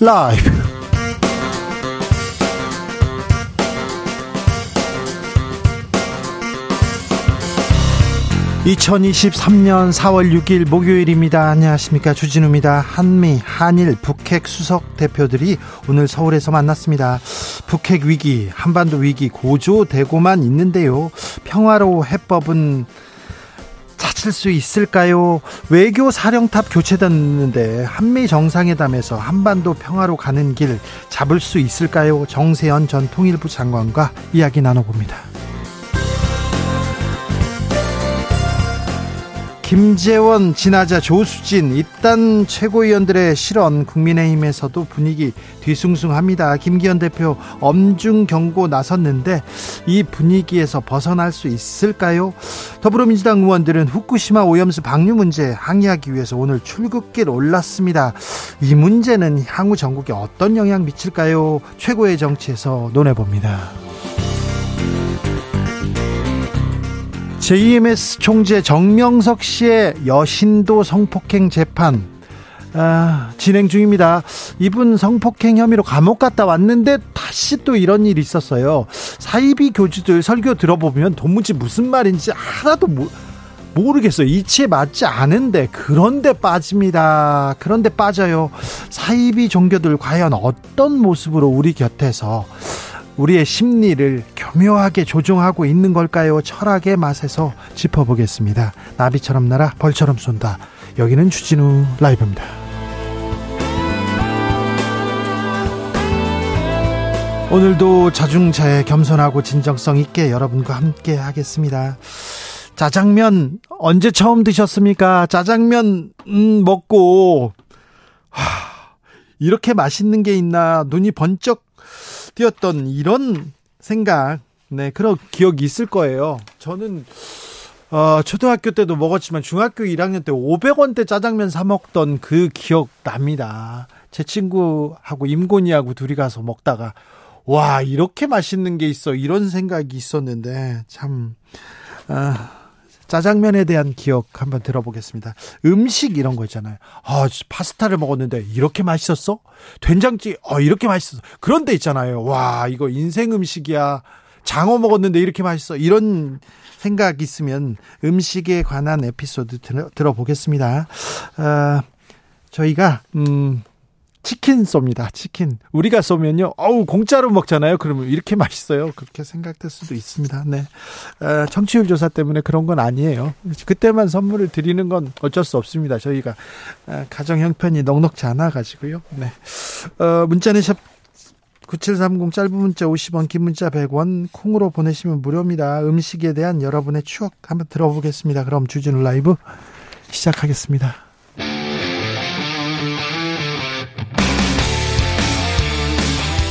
라이브. 2023년 4월 6일 목요일입니다. 안녕하십니까. 주진우입니다. 한미, 한일, 북핵 수석 대표들이 오늘 서울에서 만났습니다. 북핵 위기, 한반도 위기 고조되고만 있는데요. 평화로 해법은 찾을 수 있을까요? 외교 사령탑 교체됐는데 한미 정상회담에서 한반도 평화로 가는 길 잡을 수 있을까요? 정세현 전 통일부 장관과 이야기 나눠봅니다. 김재원, 진하자, 조수진 입단 최고위원들의 실언 국민의힘에서도 분위기 뒤숭숭합니다. 김기현 대표 엄중 경고 나섰는데 이 분위기에서 벗어날 수 있을까요? 더불어민주당 의원들은 후쿠시마 오염수 방류 문제 항의하기 위해서 오늘 출국길 올랐습니다. 이 문제는 향후 전국에 어떤 영향 미칠까요? 최고의 정치에서 논해봅니다. JMS 총재 정명석 씨의 여신도 성폭행 재판 아, 진행 중입니다. 이분 성폭행 혐의로 감옥 갔다 왔는데 다시 또 이런 일이 있었어요. 사이비 교주들 설교 들어보면 도무지 무슨 말인지 하나도 모, 모르겠어요. 이치에 맞지 않은데 그런데 빠집니다. 그런데 빠져요. 사이비 종교들 과연 어떤 모습으로 우리 곁에서 우리의 심리를 교묘하게 조종하고 있는 걸까요? 철학의 맛에서 짚어보겠습니다. 나비처럼 날아 벌처럼 쏜다. 여기는 주진우 라이브입니다. 오늘도 자중차에 겸손하고 진정성 있게 여러분과 함께 하겠습니다. 짜장면 언제 처음 드셨습니까? 짜장면 음, 먹고 하, 이렇게 맛있는 게 있나 눈이 번쩍 뛰었던 이런 생각, 네, 그런 기억이 있을 거예요. 저는, 어, 초등학교 때도 먹었지만 중학교 1학년 때 500원대 짜장면 사먹던 그 기억 납니다. 제 친구하고 임곤이하고 둘이 가서 먹다가, 와, 이렇게 맛있는 게 있어. 이런 생각이 있었는데, 참, 아, 짜장면에 대한 기억 한번 들어보겠습니다. 음식 이런 거 있잖아요. 아, 파스타를 먹었는데 이렇게 맛있었어? 된장찌, 어, 이렇게 맛있었어. 그런 데 있잖아요. 와, 이거 인생 음식이야. 장어 먹었는데 이렇게 맛있어. 이런 생각 있으면 음식에 관한 에피소드 들어, 들어보겠습니다. 아, 저희가, 음, 치킨 쏩니다. 치킨. 우리가 쏘면요. 어우, 공짜로 먹잖아요. 그러면 이렇게 맛있어요. 그렇게 생각될 수도 있습니다. 네. 어, 청취율 조사 때문에 그런 건 아니에요. 그때만 선물을 드리는 건 어쩔 수 없습니다. 저희가 어, 가정 형편이 넉넉지 않아 가지고요. 네. 어, 문자는 샵 9730 짧은 문자 50원 긴 문자 100원 콩으로 보내시면 무료입니다. 음식에 대한 여러분의 추억 한번 들어보겠습니다. 그럼 주진우 라이브 시작하겠습니다.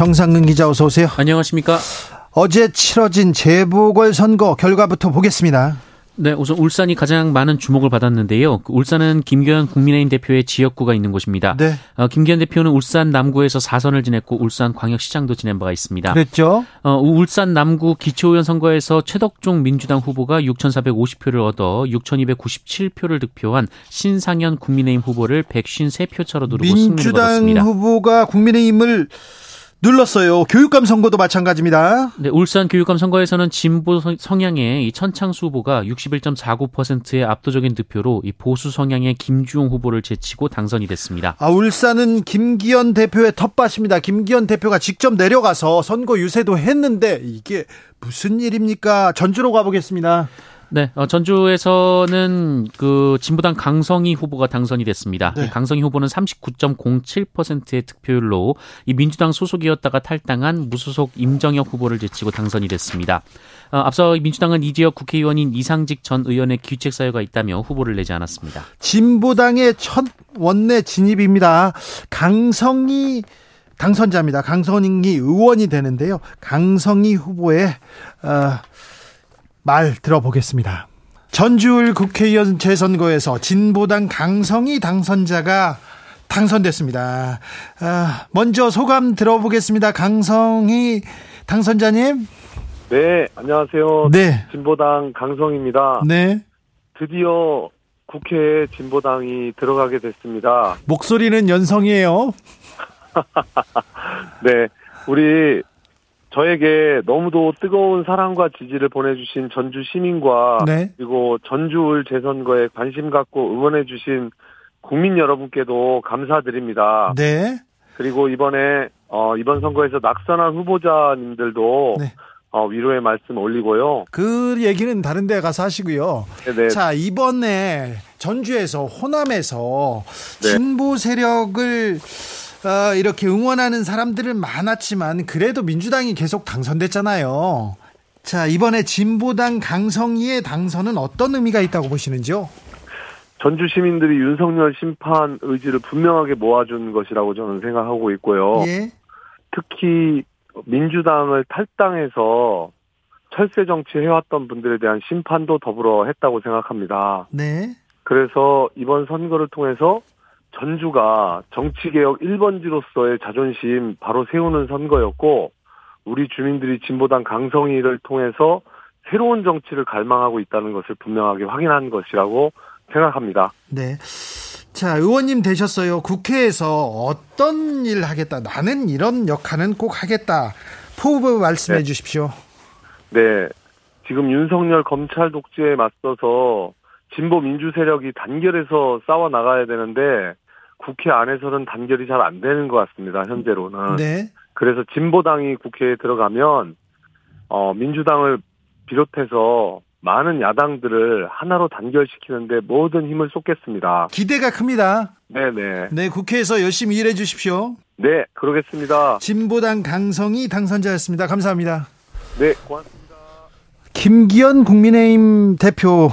정상근 기자 어서 오세요. 안녕하십니까? 어제 치러진 재보궐 선거 결과부터 보겠습니다. 네, 우선 울산이 가장 많은 주목을 받았는데요. 그 울산은 김기현 국민의힘 대표의 지역구가 있는 곳입니다. 네. 어, 김기현 대표는 울산 남구에서 4선을 지냈고 울산 광역시장도 지낸 바가 있습니다. 그랬죠. 어, 울산 남구 기초의원 선거에서 최덕종 민주당 후보가 6,450표를 얻어 6,297표를 득표한 신상현 국민의힘 후보를 153표 차로 누르고 승리를 거뒀습니다. 민주당 후보가 국민의힘을 눌렀어요. 교육감 선거도 마찬가지입니다. 네, 울산 교육감 선거에서는 진보 성향의 이 천창수 후보가 61.49%의 압도적인 득표로 이 보수 성향의 김주용 후보를 제치고 당선이 됐습니다. 아, 울산은 김기현 대표의 텃밭입니다. 김기현 대표가 직접 내려가서 선거 유세도 했는데 이게 무슨 일입니까? 전주로 가보겠습니다. 네, 어, 전주에서는 그 진보당 강성희 후보가 당선이 됐습니다. 네. 강성희 후보는 39.07%의 득표율로 이 민주당 소속이었다가 탈당한 무소속 임정혁 후보를 제치고 당선이 됐습니다. 어, 앞서 민주당은 이 지역 국회의원인 이상직 전 의원의 규책 사유가 있다며 후보를 내지 않았습니다. 진보당의 첫 원내 진입입니다. 강성희 당선자입니다. 강성희 의원이 되는데요. 강성희 후보의 어, 말 들어보겠습니다. 전주울 국회의원 재선거에서 진보당 강성희 당선자가 당선됐습니다. 아, 먼저 소감 들어보겠습니다. 강성희 당선자님. 네, 안녕하세요. 네. 진보당 강성입니다. 네. 드디어 국회에 진보당이 들어가게 됐습니다. 목소리는 연성이에요. 네, 우리 저에게 너무도 뜨거운 사랑과 지지를 보내주신 전주 시민과 네. 그리고 전주울 재선거에 관심 갖고 응원해주신 국민 여러분께도 감사드립니다. 네. 그리고 이번에 어, 이번 선거에서 낙선한 후보자님들도 네. 어, 위로의 말씀 올리고요. 그 얘기는 다른 데 가서 하시고요. 네, 자, 이번에 전주에서 호남에서 네. 진보 세력을 어, 이렇게 응원하는 사람들은 많았지만 그래도 민주당이 계속 당선됐잖아요. 자, 이번에 진보당 강성희의 당선은 어떤 의미가 있다고 보시는지요? 전주 시민들이 윤석열 심판 의지를 분명하게 모아준 것이라고 저는 생각하고 있고요. 예. 특히 민주당을 탈당해서 철새 정치 해왔던 분들에 대한 심판도 더불어 했다고 생각합니다. 네. 그래서 이번 선거를 통해서 전주가 정치개혁 1번지로서의 자존심 바로 세우는 선거였고 우리 주민들이 진보당 강성희를 통해서 새로운 정치를 갈망하고 있다는 것을 분명하게 확인한 것이라고 생각합니다. 네. 자, 의원님 되셨어요. 국회에서 어떤 일 하겠다. 나는 이런 역할은 꼭 하겠다. 포부 말씀해 네. 주십시오. 네. 지금 윤석열 검찰 독재에 맞서서 진보 민주 세력이 단결해서 싸워 나가야 되는데 국회 안에서는 단결이 잘 안 되는 것 같습니다. 현재로는. 네. 그래서 진보당이 국회에 들어가면 어 민주당을 비롯해서 많은 야당들을 하나로 단결시키는데 모든 힘을 쏟겠습니다. 기대가 큽니다. 네네. 네, 국회에서 열심히 일해 주십시오. 네, 그러겠습니다. 진보당 강성희 당선자였습니다. 감사합니다. 네, 고맙습니다. 김기현 국민의힘 대표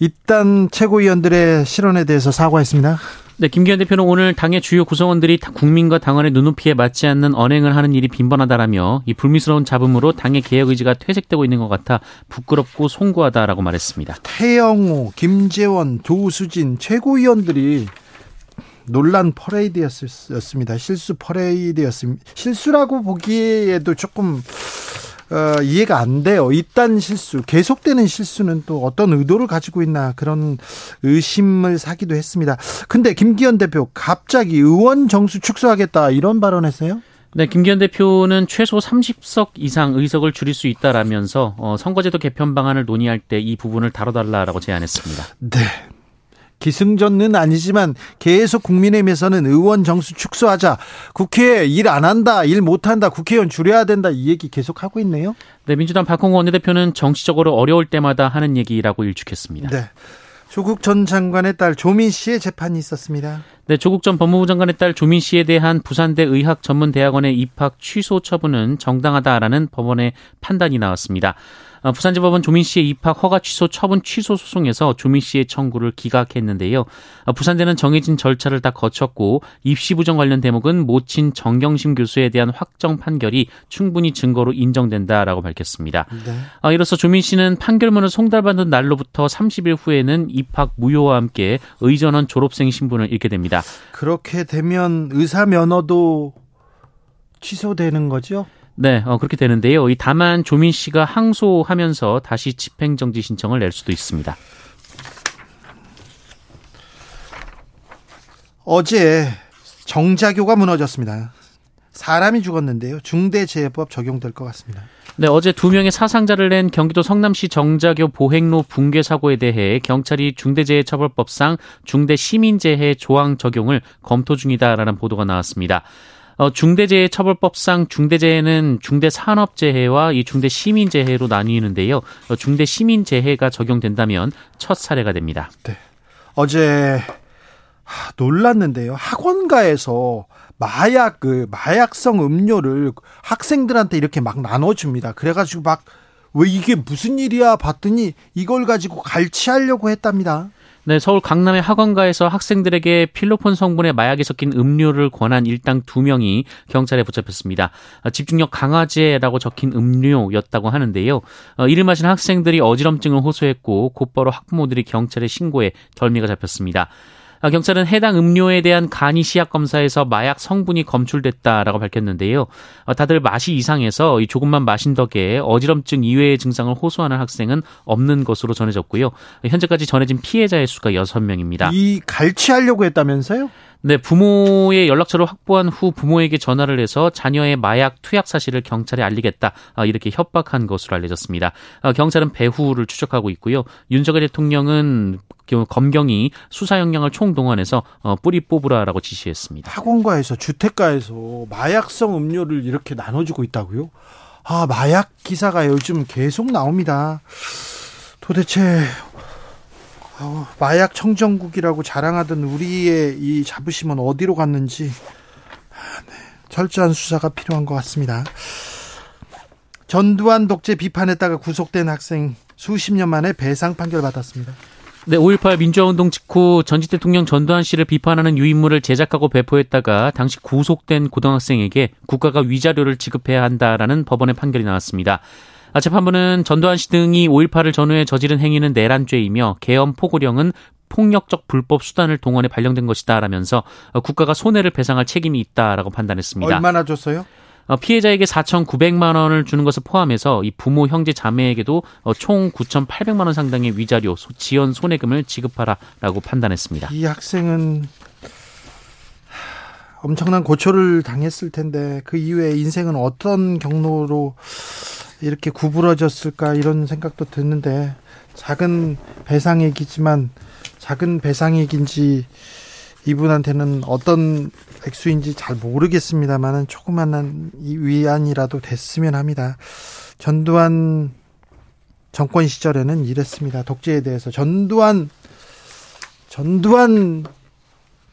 입단 최고위원들의 실언에 대해서 사과했습니다. 네, 김기현 대표는 오늘 당의 주요 구성원들이 다 국민과 당원의 눈높이에 맞지 않는 언행을 하는 일이 빈번하다라며 이 불미스러운 잡음으로 당의 개혁 의지가 퇴색되고 있는 것 같아 부끄럽고 송구하다라고 말했습니다. 태영호, 김재원, 조수진 최고위원들이 논란 퍼레이드였습니다. 실수 퍼레이드였습니다. 실수라고 보기에도 조금 어, 이해가 안 돼요. 이딴 실수, 계속되는 실수는 또 어떤 의도를 가지고 있나 그런 의심을 사기도 했습니다. 근데 김기현 대표 갑자기 의원 정수 축소하겠다 이런 발언했어요? 네, 김기현 대표는 최소 30석 이상 의석을 줄일 수 있다라면서 어, 선거제도 개편 방안을 논의할 때 이 부분을 다뤄달라라고 제안했습니다. 네. 기승전은 아니지만 계속 국민의힘에서는 의원 정수 축소하자. 국회에 일안 한다, 일 못 한다, 국회의원 줄여야 된다 이 얘기 계속 하고 있네요. 네, 민주당 박홍호 원내대표는 정치적으로 어려울 때마다 하는 얘기라고 일축했습니다. 네. 조국 전 장관의 딸 조민 씨의 재판이 있었습니다. 네, 조국 전 법무부 장관의 딸 조민 씨에 대한 부산대 의학전문대학원의 입학 취소 처분은 정당하다라는 법원의 판단이 나왔습니다. 어, 부산지법은 조민 씨의 입학 허가 취소 처분 취소 소송에서 조민 씨의 청구를 기각했는데요. 어, 부산대는 정해진 절차를 다 거쳤고 입시 부정 관련 대목은 모친 정경심 교수에 대한 확정 판결이 충분히 증거로 인정된다라고 밝혔습니다. 네. 어, 이로써 조민 씨는 판결문을 송달받은 날로부터 30일 후에는 입학 무효와 함께 의전원 졸업생 신분을 잃게 됩니다. 그렇게 되면 의사 면허도 취소되는 거죠? 네, 어, 그렇게 되는데요. 이 다만 조민 씨가 항소하면서 다시 집행정지 신청을 낼 수도 있습니다. 어제 정자교가 무너졌습니다. 사람이 죽었는데요. 중대재해법 적용될 것 같습니다. 네, 어제 두 명의 사상자를 낸 경기도 성남시 정자교 보행로 붕괴 사고에 대해 경찰이 중대재해처벌법상 중대시민재해 조항 적용을 검토 중이다라는 보도가 나왔습니다. 어, 중대재해처벌법상 중대재해는 중대산업재해와 이 중대시민재해로 나뉘는데요. 어, 중대시민재해가 적용된다면 첫 사례가 됩니다. 네. 어제 놀랐는데요. 학원가에서 마약 그 마약성 음료를 학생들한테 이렇게 막 나눠줍니다. 그래가지고 막 왜 이게 무슨 일이야 봤더니 이걸 가지고 갈취하려고 했답니다. 네, 서울 강남의 학원가에서 학생들에게 필로폰 성분의 마약이 섞인 음료를 권한 일당 두 명이 경찰에 붙잡혔습니다. 집중력 강화제라고 적힌 음료였다고 하는데요. 어, 이를 마신 학생들이 어지럼증을 호소했고 곧바로 학부모들이 경찰에 신고해 결미가 잡혔습니다. 아, 경찰은 해당 음료에 대한 간이 시약 검사에서 마약 성분이 검출됐다라고 밝혔는데요. 어, 다들 맛이 이상해서 조금만 마신 덕에 어지럼증 이외의 증상을 호소하는 학생은 없는 것으로 전해졌고요. 현재까지 전해진 피해자의 수가 6명입니다. 이 갈취하려고 했다면서요? 네, 부모의 연락처를 확보한 후 부모에게 전화를 해서 자녀의 마약 투약 사실을 경찰에 알리겠다 아, 이렇게 협박한 것으로 알려졌습니다. 아, 경찰은 배후를 추적하고 있고요. 윤석열 대통령은 검경이 수사 역량을 총동원해서 어, 뿌리 뽑으라라고 지시했습니다. 학원가에서 주택가에서 마약성 음료를 이렇게 나눠주고 있다고요? 아 마약 기사가 요즘 계속 나옵니다. 도대체 어, 마약 청정국이라고 자랑하던 우리의 이 자부심은 어디로 갔는지 아, 네. 철저한 수사가 필요한 것 같습니다. 전두환 독재 비판했다가 구속된 학생 수십 년 만에 배상 판결 받았습니다. 네, 5.18 민주화운동 직후 전직 대통령 전두환 씨를 비판하는 유인물을 제작하고 배포했다가 당시 구속된 고등학생에게 국가가 위자료를 지급해야 한다라는 법원의 판결이 나왔습니다. 아, 재판부는 전두환 씨 등이 5.18을 전후에 저지른 행위는 내란죄이며 계엄 포고령은 폭력적 불법 수단을 동원해 발령된 것이다라면서 국가가 손해를 배상할 책임이 있다라고 판단했습니다. 얼마나 줬어요? 어, 피해자에게 4,900만 원을 주는 것을 포함해서 이 부모, 형제, 자매에게도 어, 총 9,800만 원 상당의 위자료, 지연 손해금을 지급하라라고 판단했습니다. 이 학생은 엄청난 고초를 당했을 텐데 그 이후에 인생은 어떤 경로로 이렇게 구부러졌을까 이런 생각도 드는데 작은 배상액이지만 작은 배상액인지 이분한테는 어떤 액수인지 잘 모르겠습니다만은 조그만한 위안이라도 됐으면 합니다. 전두환 정권 시절에는 이랬습니다. 독재에 대해서 전두환 전두환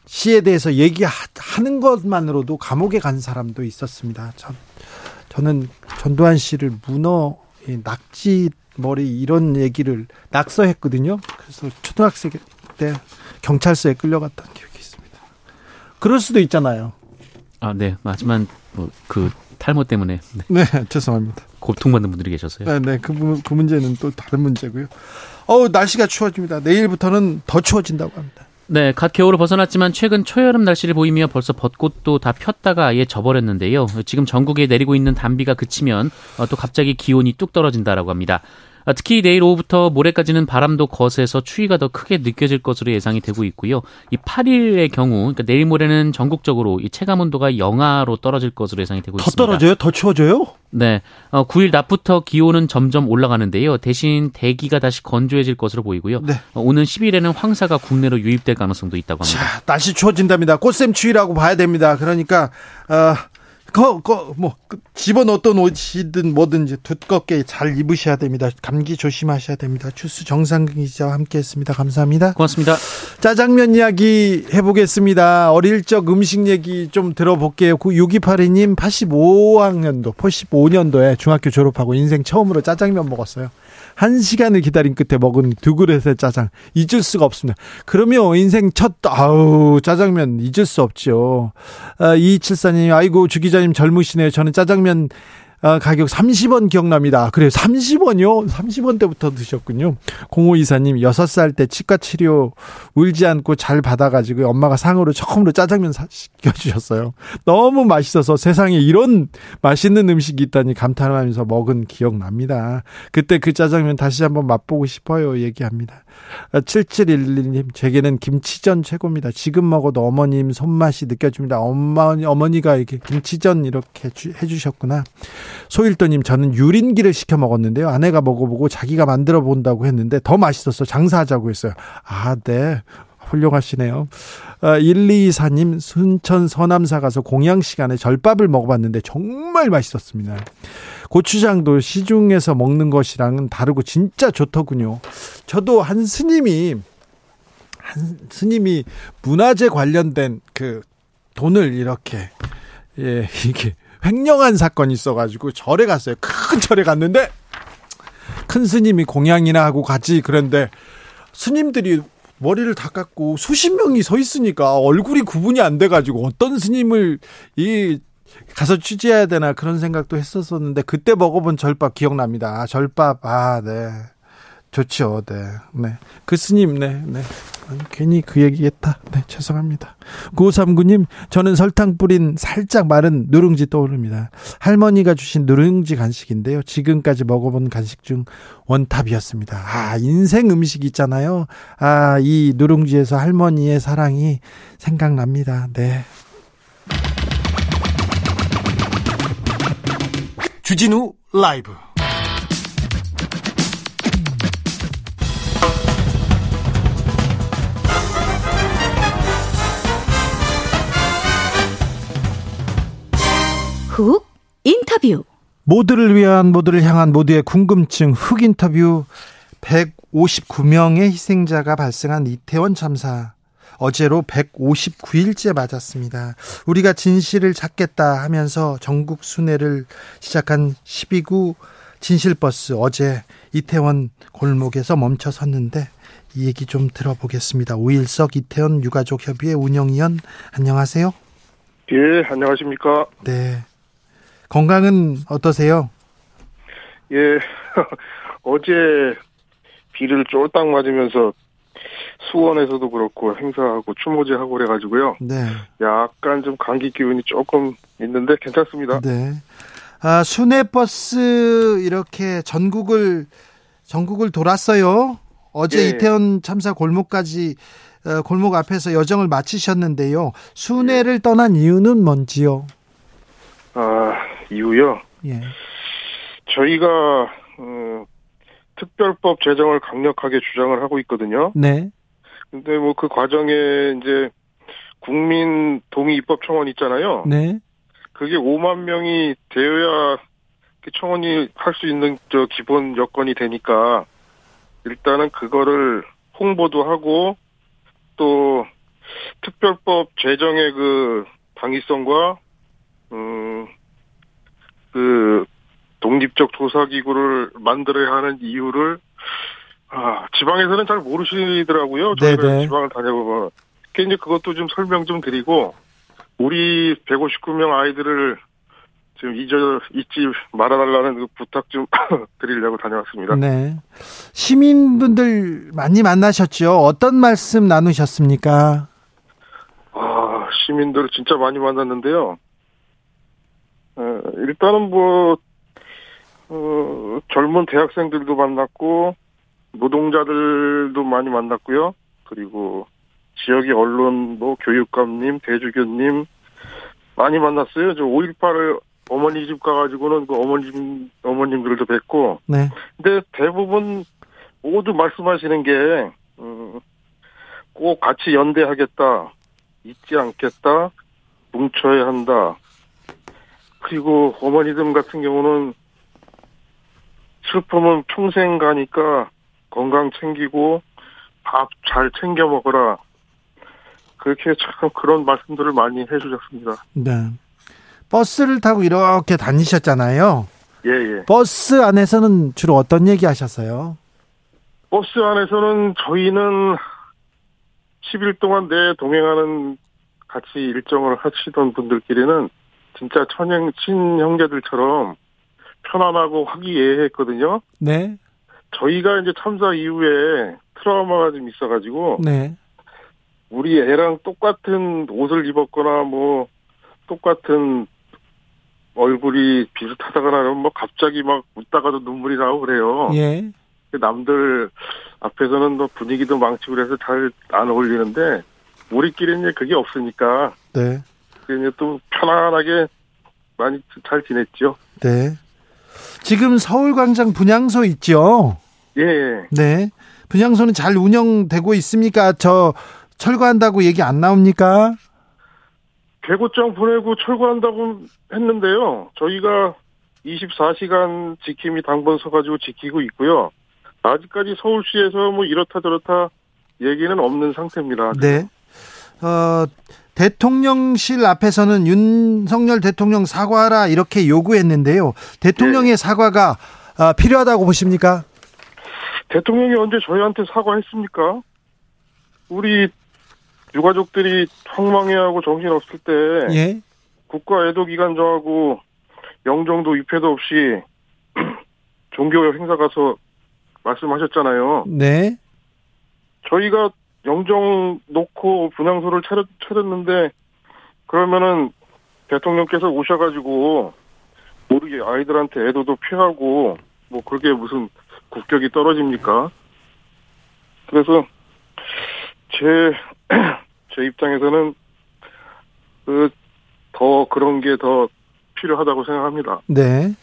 씨에 대해서 얘기하는 것만으로도 감옥에 간 사람도 있었습니다. 전 저는 전두환 씨를 문어, 낙지 머리 이런 얘기를 낙서했거든요. 그래서 초등학생 때 경찰서에 끌려갔던 기억이 있습니다. 그럴 수도 있잖아요. 아, 네. 하지만 뭐 그 탈모 때문에 네. 네, 죄송합니다. 고통받는 분들이 계셨어요. 네, 네. 그, 그 문제는 또 다른 문제고요. 어우, 날씨가 추워집니다. 내일부터는 더 추워진다고 합니다. 네, 갓 겨울을 벗어났지만 최근 초여름 날씨를 보이며 벌써 벚꽃도 다 폈다가 아예 져버렸는데요. 지금 전국에 내리고 있는 단비가 그치면 어, 또 갑자기 기온이 뚝 떨어진다라고 합니다. 아, 특히 내일 오후부터 모레까지는 바람도 거세서 추위가 더 크게 느껴질 것으로 예상이 되고 있고요. 이 8일의 경우, 그러니까 내일 모레는 전국적으로 이 체감 온도가 영하로 떨어질 것으로 예상이 되고 더 있습니다. 더 떨어져요? 더 추워져요? 네. 어, 9일 낮부터 기온은 점점 올라가는데요. 대신 대기가 다시 건조해질 것으로 보이고요. 네. 어, 오는 10일에는 황사가 국내로 유입될 가능성도 있다고 합니다. 자, 날씨 추워진답니다. 꽃샘 추위라고 봐야 됩니다. 그러니까 어, 거, 거, 뭐, 그 집어넣었던 옷이든 뭐든지 두껍게 잘 입으셔야 됩니다. 감기 조심하셔야 됩니다. 주스 정상근 기자와 함께 했습니다. 감사합니다. 고맙습니다. 짜장면 이야기 해보겠습니다. 어릴 적 음식 얘기 좀 들어볼게요. 6282님 85학년도, 85년도에 중학교 졸업하고 인생 처음으로 짜장면 먹었어요. 한 시간을 기다린 끝에 먹은 두 그릇의 짜장 잊을 수가 없습니다. 그러면 인생 첫 아우 짜장면 잊을 수 없죠. 아, 2274님 아이고 주 기자님 젊으시네요. 저는 짜장면 아, 가격 30원 기억납니다. 그래요. 30원이요? 30원 때부터 드셨군요. 0524님, 6살 때 치과 치료 울지 않고 잘 받아가지고 엄마가 상으로 처음으로 짜장면 시켜주셨어요. 너무 맛있어서 세상에 이런 맛있는 음식이 있다니 감탄하면서 먹은 기억납니다. 그때 그 짜장면 다시 한번 맛보고 싶어요. 얘기합니다. 7711님, 제게는 김치전 최고입니다. 지금 먹어도 어머님 손맛이 느껴집니다. 엄마, 어머니가 이렇게 김치전 이렇게 해주셨구나. 소일도님 저는 유린기를 시켜 먹었는데요. 아내가 먹어보고 자기가 만들어 본다고 했는데 더 맛있어서 장사하자고 했어요. 아, 네. 훌륭하시네요. 아, 124님, 순천 서남사 가서 공양 시간에 절밥을 먹어봤는데 정말 맛있었습니다. 고추장도 시중에서 먹는 것이랑은 다르고 진짜 좋더군요. 저도 한 스님이, 한 스님이 문화재 관련된 그 돈을 이렇게, 예, 이게 횡령한 사건이 있어가지고 절에 갔어요. 큰 절에 갔는데, 큰 스님이 공양이나 하고 같이 그런데 스님들이 머리를 다 깎고 수십 명이 서 있으니까 얼굴이 구분이 안 돼가지고 어떤 스님을 이 가서 취재해야 되나 그런 생각도 했었었는데 그때 먹어본 절밥 기억납니다. 아, 절밥 아 네. 좋죠. 네. 네. 그 스님, 네. 네. 괜히 그 얘기 했다. 네. 죄송합니다. 9539님, 저는 설탕 뿌린 살짝 마른 누룽지 떠오릅니다. 할머니가 주신 누룽지 간식인데요. 지금까지 먹어본 간식 중 원탑이었습니다. 아, 인생 음식 있잖아요. 아, 이 누룽지에서 할머니의 사랑이 생각납니다. 네. 주진우 라이브. 훅 인터뷰. 모두를 위한 모두를 향한 모두의 궁금증 흑 인터뷰. 159명의 희생자가 발생한 이태원 참사 어제로 159일째 맞았습니다. 우리가 진실을 찾겠다 하면서 전국 순회를 시작한 12구 진실버스 어제 이태원 골목에서 멈춰 섰는데 이 얘기 좀 들어보겠습니다. 오일석 이태원 유가족 협의회 운영위원 안녕하세요. 예, 안녕하십니까. 네. 건강은 어떠세요? 예, 어제 비를 쫄딱 맞으면서 수원에서도 그렇고 행사하고 추모제하고 그래가지고요. 네. 약간 좀 감기 기운이 조금 있는데 괜찮습니다. 네. 아, 순회버스 이렇게 전국을 전국을 돌았어요. 어제 예. 이태원 참사 골목까지 어, 골목 앞에서 여정을 마치셨는데요. 순회를 떠난 이유는 뭔지요? 아, 이유요. 예. 저희가 어, 특별법 제정을 강력하게 주장을 하고 있거든요. 네. 근데 뭐 그 과정에 이제 국민 동의 입법 청원 있잖아요. 네. 그게 5만 명이 되어야 그 청원이 할 수 있는 저 기본 여건이 되니까 일단은 그거를 홍보도 하고 또 특별법 제정의 그 당위성과 음그 독립적 조사기구를 만들어야 하는 이유를 아 지방에서는 잘 모르시더라고요. 저희가 네네. 지방을 다녀보면 그 이제 그것도 좀 설명 좀 드리고 우리 159명 아이들을 지금 잊어 잊지 말아달라는 그 부탁 좀 드리려고 다녀왔습니다. 네. 시민분들 많이 만나셨죠? 어떤 말씀 나누셨습니까? 아 시민들 진짜 많이 만났는데요. 어, 일단은 뭐 어, 젊은 대학생들도 만났고 노동자들도 많이 만났고요. 그리고 지역의 언론, 뭐 교육감님, 대주교님 많이 만났어요. 저 5.18을 어머니 집 가가지고는 그 어머님 어머님들도 뵙고 네. 근데 대부분 모두 말씀하시는 게, 음, 꼭 같이 연대하겠다, 잊지 않겠다, 뭉쳐야 한다. 그리고 어머니들 같은 경우는 슬픔은 평생 가니까 건강 챙기고 밥 잘 챙겨 먹어라. 그렇게 참 그런 말씀들을 많이 해주셨습니다. 네. 버스를 타고 이렇게 다니셨잖아요. 예, 예. 버스 안에서는 주로 어떤 얘기 하셨어요? 버스 안에서는 저희는 10일 동안 내 동행하는 같이 일정을 하시던 분들끼리는 진짜 천형, 친형제들처럼 편안하고 화기애애했거든요. 네. 저희가 이제 참사 이후에 트라우마가 좀 있어가지고 네. 우리 애랑 똑같은 옷을 입었거나 뭐 똑같은 얼굴이 비슷하다거나 그러면 뭐 갑자기 막 웃다가도 눈물이 나고 그래요. 예. 남들 앞에서는 뭐 분위기도 망치고 그래서 잘 안 어울리는데 우리끼리는 이제 그게 없으니까 네. 그냥 또 편안하게 많이 잘 지냈죠. 네. 지금 서울광장 분향소 있죠? 예, 예. 네. 분향소는 잘 운영되고 있습니까? 저, 철거한다고 얘기 안 나옵니까? 개고장 보내고 철거한다고 했는데요. 저희가 24시간 지킴이 당번 서가지고 지키고 있고요. 아직까지 서울시에서 뭐 이렇다 저렇다 얘기는 없는 상태입니다. 네. 어, 대통령실 앞에서는 윤석열 대통령 사과하라 이렇게 요구했는데요. 대통령의 네. 사과가 아, 필요하다고 보십니까? 대통령이 언제 저희한테 사과했습니까? 우리 유가족들이 황망해하고 정신없을 때 예. 국가 애도 기간 정하고 영정도 입회도 없이 종교 행사 가서 말씀하셨잖아요. 네. 저희가 영정 놓고 분향소를 차렸, 차렸는데 그러면은 대통령께서 오셔가지고 모르게 아이들한테 애도도 피하고 뭐 그게 무슨 국격이 떨어집니까? 그래서 제, 제 입장에서는 그 더 그런 게 더 필요하다고 생각합니다. 네.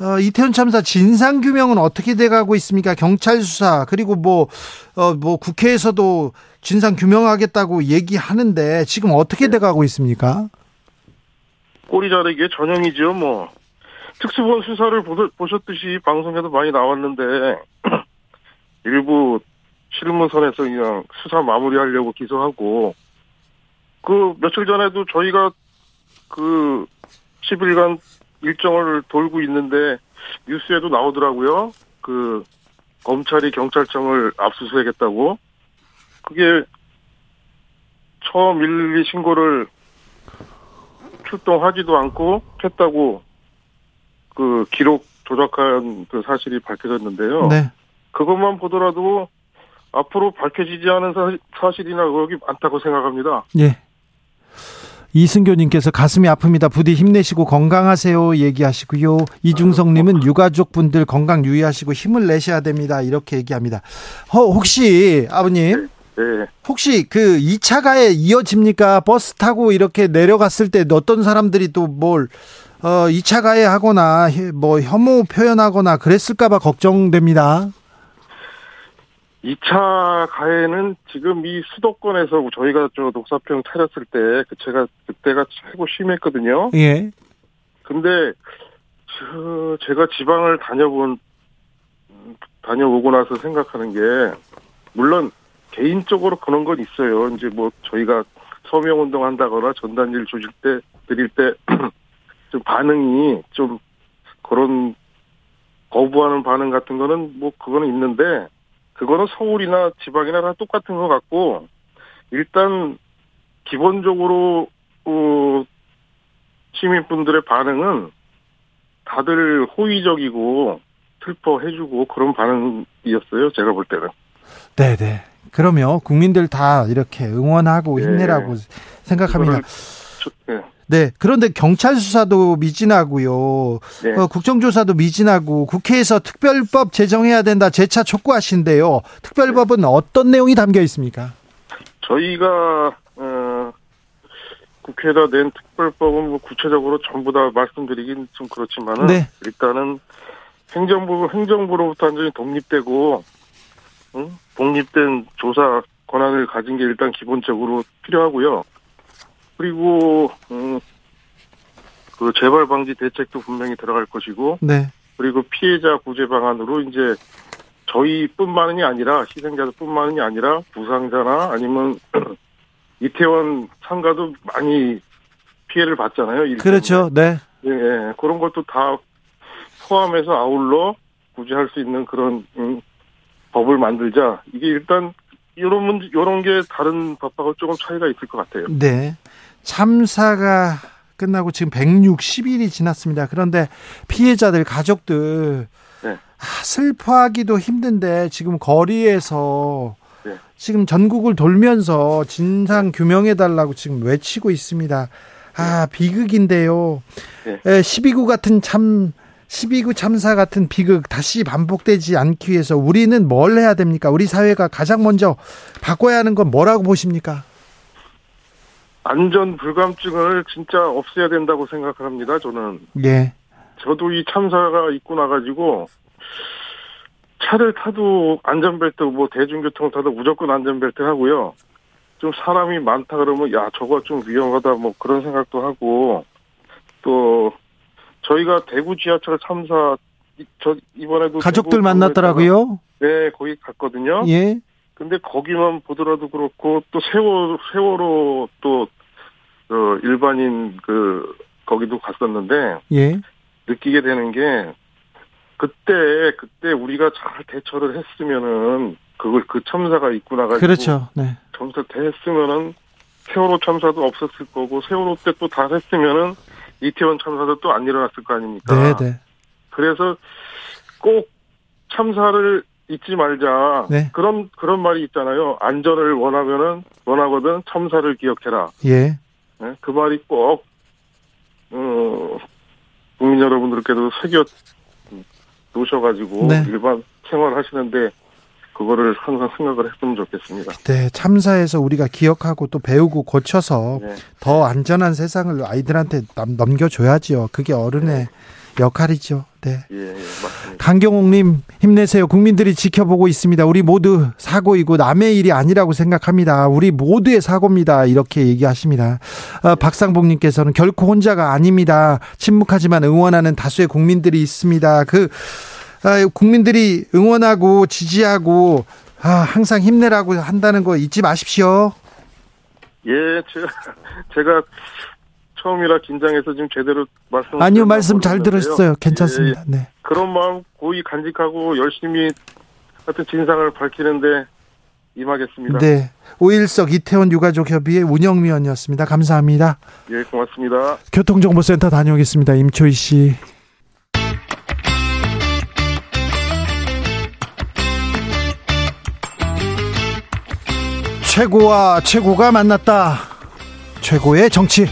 어, 이태원 참사 진상 규명은 어떻게 돼가고 있습니까? 경찰 수사 그리고 뭐 어, 뭐 국회에서도 진상 규명하겠다고 얘기하는데 지금 어떻게 돼가고 있습니까? 꼬리 자르기의 전형이죠, 뭐. 특수본 수사를 보- 보셨듯이 방송에도 많이 나왔는데, 일부 실무선에서 그냥 수사 마무리하려고 기소하고, 그 며칠 전에도 저희가 그 10일간 일정을 돌고 있는데, 뉴스에도 나오더라고요. 그, 검찰이 경찰청을 압수수색했다고. 그게 처음 112 신고를 출동하지도 않고 했다고 그 기록 조작한 그 사실이 밝혀졌는데요. 네. 그것만 보더라도 앞으로 밝혀지지 않은 사, 사실 이나 의혹이 많다고 생각합니다. 예. 이승교님께서 가슴이 아픕니다. 부디 힘내시고 건강하세요 얘기하시고요. 이중성님은 유가족 분들 건강 유의하시고 힘을 내셔야 됩니다. 이렇게 얘기합니다. 어, 혹시 아버님 네. 혹시 그 2차 가해 이어집니까? 버스 타고 이렇게 내려갔을 때 어떤 사람들이 또 뭘 어, 2차 가해 하거나 뭐 혐오 표현하거나 그랬을까봐 걱정됩니다. 2차 가해는 지금 이 수도권에서 저희가 저 녹사평 차렸을 때, 그 제가 그때가 최고 심했거든요. 예. 근데 저, 제가 지방을 다녀본 음, 다녀오고 나서 생각하는 게 물론 개인적으로 그런 건 있어요. 이제 뭐 저희가 서명 운동 한다거나 전단지를 조질 때 드릴 때 좀 반응이 좀 그런 거부하는 반응 같은 거는 뭐 그거는 있는데 그거는 서울이나 지방이나 다 똑같은 것 같고 일단 기본적으로 어, 시민분들의 반응은 다들 호의적이고 슬퍼해주고 그런 반응이었어요. 제가 볼 때는. 네, 네. 그러면 국민들 다 이렇게 응원하고 네. 힘내라고 생각합니다. 저- 네. 네. 그런데 경찰 수사도 미진하고요. 네. 어, 국정조사도 미진하고 국회에서 특별법 제정해야 된다 재차 촉구하신대요. 특별법은 어떤 내용이 담겨 있습니까? 저희가 어, 국회에다 낸 특별법은 뭐 구체적으로 전부 다 말씀드리긴 좀 그렇지만은 네. 일단은 행정부 행정부로부터 완전히 독립되고 응? 독립된 조사 권한을 가진 게 일단 기본적으로 필요하고요. 그리고 음, 그 재발 방지 대책도 분명히 들어갈 것이고 네. 그리고 피해자 구제 방안으로 이제 저희뿐만이 아니라 희생자들뿐만이 아니라 부상자나 아니면 이태원 상가도 많이 피해를 봤잖아요. 일 그렇죠. 네. 예, 예. 그런 것도 다 포함해서 아울러 구제할 수 있는 그런 음, 법을 만들자. 이게 일단 이런 문제, 이런 게 다른 법하고 조금 차이가 있을 것 같아요. 네. 참사가 끝나고 지금 160일이 지났습니다. 그런데 피해자들 가족들 네. 아, 슬퍼하기도 힘든데 지금 거리에서 네. 지금 전국을 돌면서 진상 규명해 달라고 지금 외치고 있습니다. 아 비극인데요. 네. 에, 12구 같은 참 12구 참사 같은 비극 다시 반복되지 않기 위해서 우리는 뭘 해야 됩니까? 우리 사회가 가장 먼저 바꿔야 하는 건 뭐라고 보십니까? 안전 불감증을 진짜 없애야 된다고 생각합니다. 저는 예. 저도 이 참사가 있고 나가지고 차를 타도 안전벨트 뭐 대중교통 타도 무조건 안전벨트 하고요. 좀 사람이 많다 그러면 야 저거 좀 위험하다 뭐 그런 생각도 하고 또 저희가 대구 지하철 참사 이- 저 이번에도 가족들 만났더라고요. 네 거기 갔거든요. 예. 근데 거기만 보더라도 그렇고 또 세월 세월호 또 어, 일반인 그 거기도 갔었는데 예. 느끼게 되는 게 그때 그때 우리가 잘 대처를 했으면은 그걸 그 참사가 있고 나가지고 그렇죠. 네. 점사 됐으면은 세월호 참사도 없었을 거고 세월호 때 또 다 했으면은 이태원 참사도 또 안 일어났을 거 아닙니까? 네, 네. 그래서 꼭 참사를 잊지 말자. 네. 그런 그런 말이 있잖아요. 안전을 원하면은 원하거든 참사를 기억해라. 예. 네? 그 말이 꼭 어, 국민 여러분들께도 새겨 놓으셔가지고 네. 일반 생활하시는데 그거를 항상 생각을 했으면 좋겠습니다. 네, 참사에서 우리가 기억하고 또 배우고 고쳐서 네. 더 안전한 세상을 아이들한테 남, 넘겨줘야지요. 그게 어른의 역할이죠. 네. 예, 예, 맞습니다. 강경옥님 힘내세요. 국민들이 지켜보고 있습니다. 우리 모두 사고이고 남의 일이 아니라고 생각합니다. 우리 모두의 사고입니다. 이렇게 얘기하십니다. 어, 박상복님께서는 결코 혼자가 아닙니다. 침묵하지만 응원하는 다수의 국민들이 있습니다. 그 아, 국민들이 응원하고 지지하고 아, 항상 힘내라고 한다는 거 잊지 마십시오. 예, 제가, 제가 처음이라 긴장해서 지금 제대로 말씀 아니요 말씀 잘 들었어요. 괜찮습니다. 네. 그런 마음 고이 간직하고 열심히 하여튼 진상을 밝히는데 임하겠습니다. 네. 오일석 이태원 유가족 협의회 운영위원이었습니다. 감사합니다. 예, 고맙습니다. 교통정보센터 다녀오겠습니다. 임초희 씨. 최고와 최고가 만났다. 최고의 정치.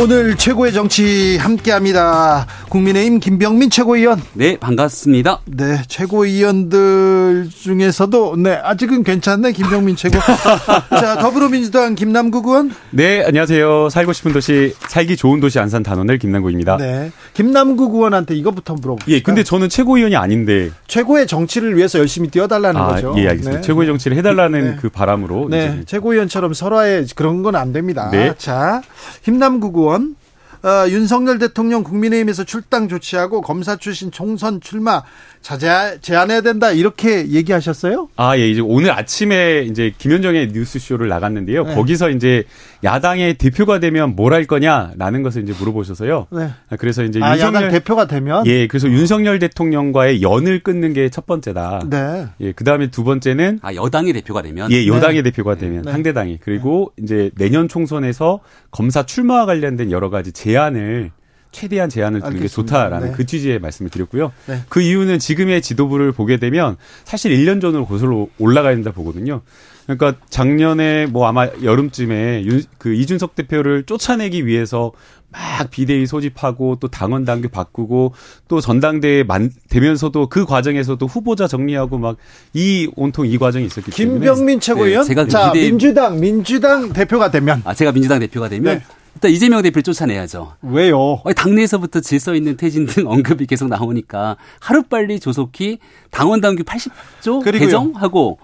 오늘 최고의 정치 함께합니다. 국민의힘 김병민 최고위원. 네, 반갑습니다. 네, 최고위원들 중에서도 네 아직은 괜찮네 김병민 최고. 자 더불어민주당 김남국 의원. 네, 안녕하세요. 살고 싶은 도시, 살기 좋은 도시 안산 단원을 김남국입니다. 네, 김남국 의원한테 이거부터 물어볼게요. 예, 근데 저는 최고위원이 아닌데. 최고의 정치를 위해서 열심히 뛰어달라는 아, 거죠. 예, 알겠습니다. 네. 최고의 정치를 해달라는 네. 그 바람으로. 네, 이제 최고위원처럼 설화에 그런 건 안 됩니다. 네. 자, 김남국 의원. 어, 윤석열 대통령 국민의힘에서 출당 조치하고 검사 출신 총선 출마 자제 제안해야 된다 이렇게 얘기하셨어요? 아, 예, 이제 오늘 아침에 이제 김현정의 뉴스쇼를 나갔는데요. 네. 거기서 이제 야당의 대표가 되면 뭘 할 거냐라는 것을 이제 물어보셔서요. 네. 아, 그래서 이제 아, 윤석열. 야당 대표가 되면 예, 그래서 윤석열 대통령과의 연을 끊는 게 첫 번째다. 네. 예, 그 다음에 두 번째는 아, 여당의 대표가 되면 예, 여당의 대표가 되면 네. 상대당이 그리고 이제 내년 총선에서 검사 출마와 관련된 여러 가지 제안을 최대한 제안을 두는 게 알겠습니다. 좋다라는 네. 그 취지의 말씀을 드렸고요. 네. 그 이유는 지금의 지도부를 보게 되면 사실 1년 전으로 거슬러 올라가야 된다 보거든요. 그러니까 작년에 뭐 아마 여름쯤에 윤, 그 이준석 대표를 쫓아내기 위해서 막 비대위 소집하고 또 당원 당규 바꾸고 또 전당대회 만 되면서도 그 과정에서도 후보자 정리하고 막 이 온통 이 과정이 있었기 때문에 김병민 최고위원. 네, 제가 그 자, 기대- 민주당 민주당 대표가 되면 아, 제가 민주당 대표가 되면 네. 일단 이재명 대표를 쫓아내야죠. 왜요? 아니, 당내에서부터 질서 있는 퇴진 등 언급이 계속 나오니까 하루빨리 조속히 당원 당규 80조 그리고요. 개정하고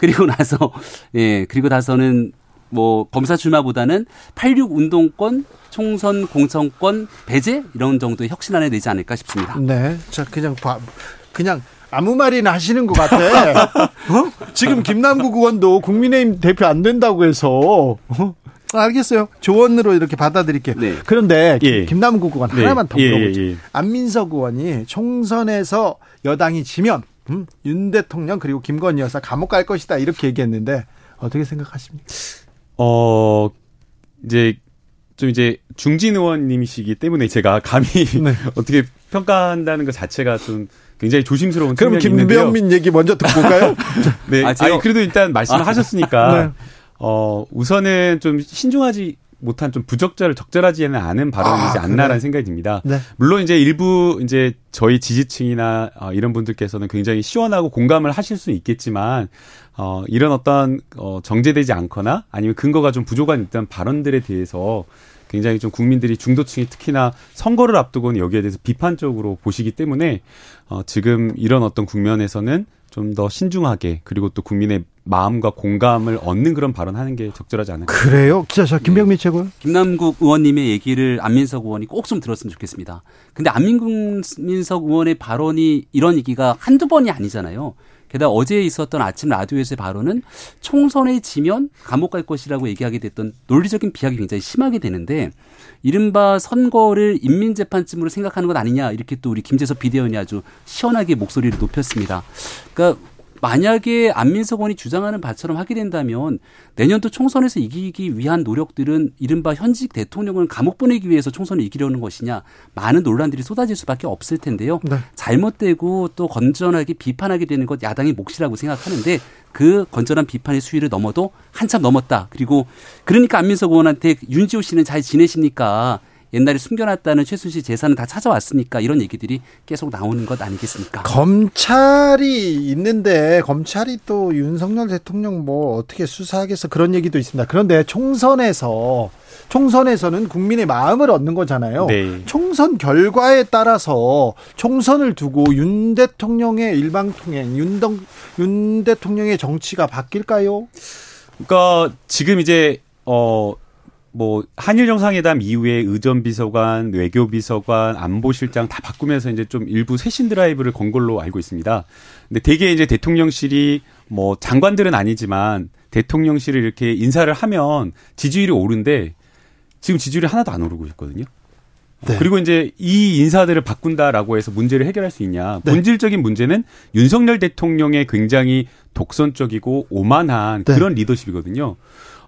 그리고 나서 예 그리고 나서는 뭐 검사 출마보다는 86 운동권 총선 공천권 배제 이런 정도의 혁신안을 내지 않을까 싶습니다. 네. 자, 그냥 봐. 그냥 아무 말이나 하시는 것 같아. 어? 지금 김남국 의원도 국민의힘 대표 안 된다고 해서 어? 알겠어요. 조언으로 이렇게 받아들일게요. 네. 그런데 김- 예. 김남국 의원 네. 하나만 더 예, 물어보죠. 예, 예. 안민석 의원이 총선에서 여당이 지면 음, 윤 대통령 그리고 김건희 여사 감옥 갈 것이다 이렇게 얘기했는데 어떻게 생각하십니까? 어 이제 좀 이제 중진 의원님이시기 때문에 제가 감히 네. 어떻게 평가한다는 것 자체가 좀 굉장히 조심스러운 그럼 측면이 있는데요. 김병민 얘기 먼저 듣고 올까요? 네, 아, 아, 제가- 니 그래도 일단 말씀을 하셨으니까 네. 어 우선은 좀 신중하지 못한 좀 부적절 적절하지는 않은 발언이지 아, 않나라는 그래. 생각이 듭니다. 네. 물론 이제 일부 이제 저희 지지층이나 어, 이런 분들께서는 굉장히 시원하고 공감을 하실 수는 있겠지만 어 이런 어떤 어 정제되지 않거나 아니면 근거가 좀 부족한 일단 발언들에 대해서 굉장히 좀 국민들이 중도층이 특히나 선거를 앞두고는 여기에 대해서 비판적으로 보시기 때문에 어 지금 이런 어떤 국면에서는 좀 더 신중하게 그리고 또 국민의 마음과 공감을 얻는 그런 발언하는 게 적절하지 않을까. 그래요? 기자ша 김병민 최고. 김남국 의원님의 얘기를 안민석 의원이 꼭 좀 들었으면 좋겠습니다. 근데 안민석 의원의 발언이 이런 얘기가 한두 번이 아니잖아요. 게다가 어제 있었던 아침 라디오에서의 발언은 총선에 지면 감옥 갈 것이라고 얘기하게 됐던 논리적인 비약이 굉장히 심하게 되는데 이른바 선거를 인민재판쯤으로 생각하는 것 아니냐 이렇게 또 우리 김재섭 비대위원이 아주 시원하게 목소리를 높였습니다. 그러니까 만약에 안민석 의원이 주장하는 바처럼 하게 된다면 내년도 총선에서 이기기 위한 노력들은 이른바 현직 대통령을 감옥 보내기 위해서 총선을 이기려는 것이냐 많은 논란들이 쏟아질 수밖에 없을 텐데요. 네. 잘못되고 또 건전하게 비판하게 되는 것 야당의 몫이라고 생각하는데 그 건전한 비판의 수위를 넘어도 한참 넘었다. 그리고 그러니까 안민석 의원한테 윤지호 씨는 잘 지내십니까? 옛날에 숨겨놨다는 최순실 재산은 다 찾아왔습니까? 이런 얘기들이 계속 나오는 것 아니겠습니까? 검찰이 있는데 검찰이 또 윤석열 대통령 뭐 어떻게 수사하겠어 그런 얘기도 있습니다. 그런데 총선에서 총선에서는 국민의 마음을 얻는 거잖아요. 네. 총선 결과에 따라서 총선을 두고 윤 대통령의 일방통행, 윤, 윤 대통령의 정치가 바뀔까요? 그러니까 지금 이제 어. 뭐 한일 정상회담 이후에 의전 비서관, 외교 비서관, 안보실장 다 바꾸면서 이제 좀 일부 쇄신 드라이브를 건 걸로 알고 있습니다. 근데 대개 이제 대통령실이 뭐 장관들은 아니지만 대통령실을 이렇게 인사를 하면 지지율이 오른데 지금 지지율이 하나도 안 오르고 있거든요. 네. 그리고 이제 이 인사들을 바꾼다라고 해서 문제를 해결할 수 있냐? 네. 본질적인 문제는 윤석열 대통령의 굉장히 독선적이고 오만한 네. 그런 리더십이거든요.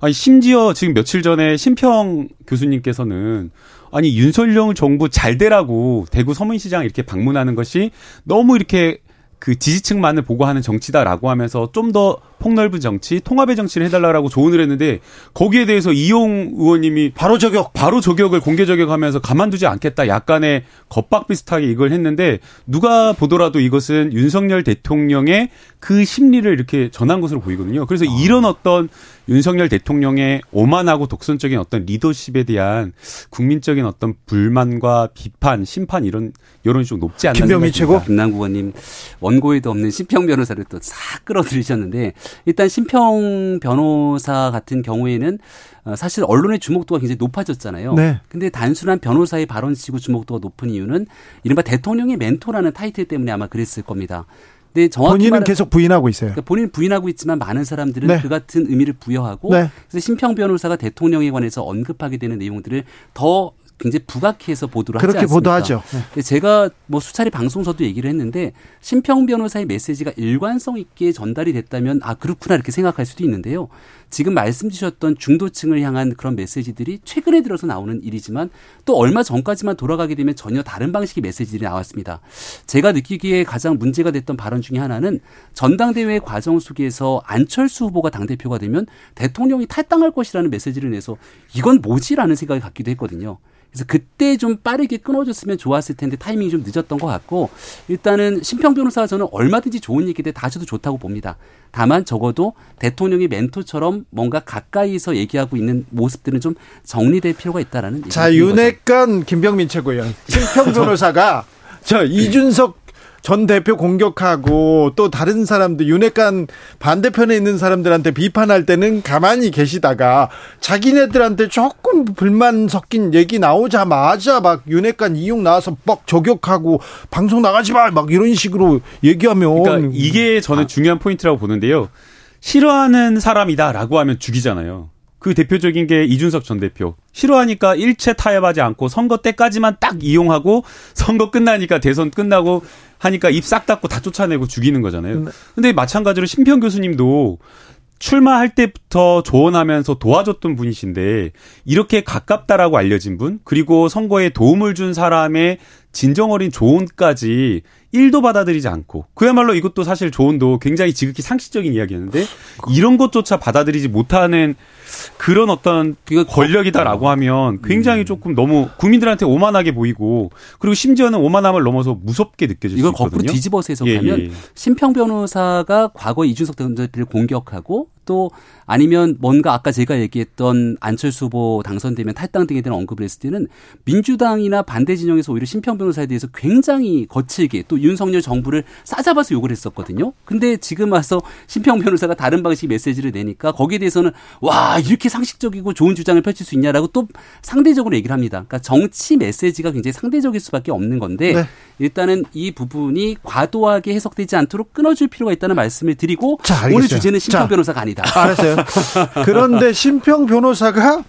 아니 심지어 지금 며칠 전에 심평 교수님께서는 아니 윤석열 정부 잘 되라고 대구 서문시장 이렇게 방문하는 것이 너무 이렇게 그 지지층만을 보고하는 정치다라고 하면서 좀더 폭넓은 정치, 통합의 정치를 해달라고 조언을 했는데 거기에 대해서 이용 의원님이 바로 저격. 바로 저격을 공개 저격하면서 가만두지 않겠다. 약간의 겁박 비슷하게 이걸 했는데 누가 보더라도 이것은 윤석열 대통령의 그 심리를 이렇게 전한 것으로 보이거든요. 그래서 이런 어떤 윤석열 대통령의 오만하고 독선적인 어떤 리더십에 대한 국민적인 어떤 불만과 비판, 심판 이런 여론이 좀 높지 않나 김병민 최고. 김남국 의원님 원고에도 없는 심평 변호사를 또 싹 끌어들이셨는데 일단 심평 변호사 같은 경우에는 어, 사실 언론의 주목도가 굉장히 높아졌잖아요. 네. 근데 단순한 변호사의 발언치고 주목도가 높은 이유는 이른바 대통령의 멘토라는 타이틀 때문에 아마 그랬을 겁니다. 근데 정확히 본인은 말하- 계속 부인하고 있어요. 그러니까 본인 부인하고 있지만 많은 사람들은 네. 그 같은 의미를 부여하고 네. 그래서 심평 변호사가 대통령에 관해서 언급하게 되는 내용들을 더 굉장히 부각해서 보도를 하지 그렇게 않습니까? 보도하죠. 네. 제가 뭐 수차례 방송서도 얘기를 했는데 심평 변호사의 메시지가 일관성 있게 전달이 됐다면 아 그렇구나 이렇게 생각할 수도 있는데요. 지금 말씀 주셨던 중도층을 향한 그런 메시지들이 최근에 들어서 나오는 일이지만 또 얼마 전까지만 돌아가게 되면 전혀 다른 방식의 메시지들이 나왔습니다. 제가 느끼기에 가장 문제가 됐던 발언 중에 하나는 전당대회 과정 속에서 안철수 후보가 당대표가 되면 대통령이 탈당할 것이라는 메시지를 내서 이건 뭐지라는 생각이 갖기도 했거든요. 그래서 그때 좀 빠르게 끊어줬으면 좋았을 텐데 타이밍이 좀 늦었던 것 같고 일단은 심평 변호사가 저는 얼마든지 좋은 얘기들 다 하셔도 좋다고 봅니다. 다만 적어도 대통령의 멘토처럼 뭔가 가까이서 얘기하고 있는 모습들은 좀 정리될 필요가 있다라는 자. 윤핵관 김병민 최고위원. 심평 변호사가 저 이준석 전 대표 공격하고 또 다른 사람들 윤핵관 반대편에 있는 사람들한테 비판할 때는 가만히 계시다가 자기네들한테 조금 불만 섞인 얘기 나오자마자 막 윤핵관 이용 나와서 뻑 저격하고 방송 나가지 마 막 이런 식으로 얘기하면 그러니까 이게 저는 중요한 포인트라고 보는데요. 싫어하는 사람이다라고 하면 죽이잖아요. 그 대표적인 게 이준석 전 대표. 싫어하니까 일체 타협하지 않고 선거 때까지만 딱 이용하고 선거 끝나니까 대선 끝나고 하니까 입 싹 닫고 다 쫓아내고 죽이는 거잖아요. 근데 마찬가지로 심평 교수님도 출마할 때부터 조언하면서 도와줬던 분이신데 이렇게 가깝다라고 알려진 분 그리고 선거에 도움을 준 사람의 진정 어린 조언까지 1도 받아들이지 않고 그야말로 이것도 사실 조언도 굉장히 지극히 상식적인 이야기였는데 이런 것조차 받아들이지 못하는 그런 어떤 권력이다라고 하면 굉장히 조금 너무 국민들한테 오만하게 보이고 그리고 심지어는 오만함을 넘어서 무섭게 느껴질 수 이걸 있거든요. 거꾸로 뒤집어서 예, 해석하면 예. 심평 변호사가 과거 이준석 전 대표를 공격하고 또 아니면 뭔가 아까 제가 얘기했던 안철수 후보 당선되면 탈당 등에 대한 언급을 했을 때는 민주당이나 반대 진영에서 오히려 심평 변호사에 대해서 굉장히 거칠게 또 윤석열 정부를 싸잡아서 욕을 했었거든요. 근데 지금 와서 심평 변호사가 다른 방식 메시지를 내니까 거기에 대해서는 와 이렇게 상식적이고 좋은 주장을 펼칠 수 있냐라고 또 상대적으로 얘기를 합니다. 그러니까 정치 메시지가 굉장히 상대적일 수밖에 없는 건데 네. 일단은 이 부분이 과도하게 해석되지 않도록 끊어줄 필요가 있다는 말씀을 드리고 자. 오늘 주제는 심평 자. 변호사가 아니다. 알았어요. 그런데 심평 변호사가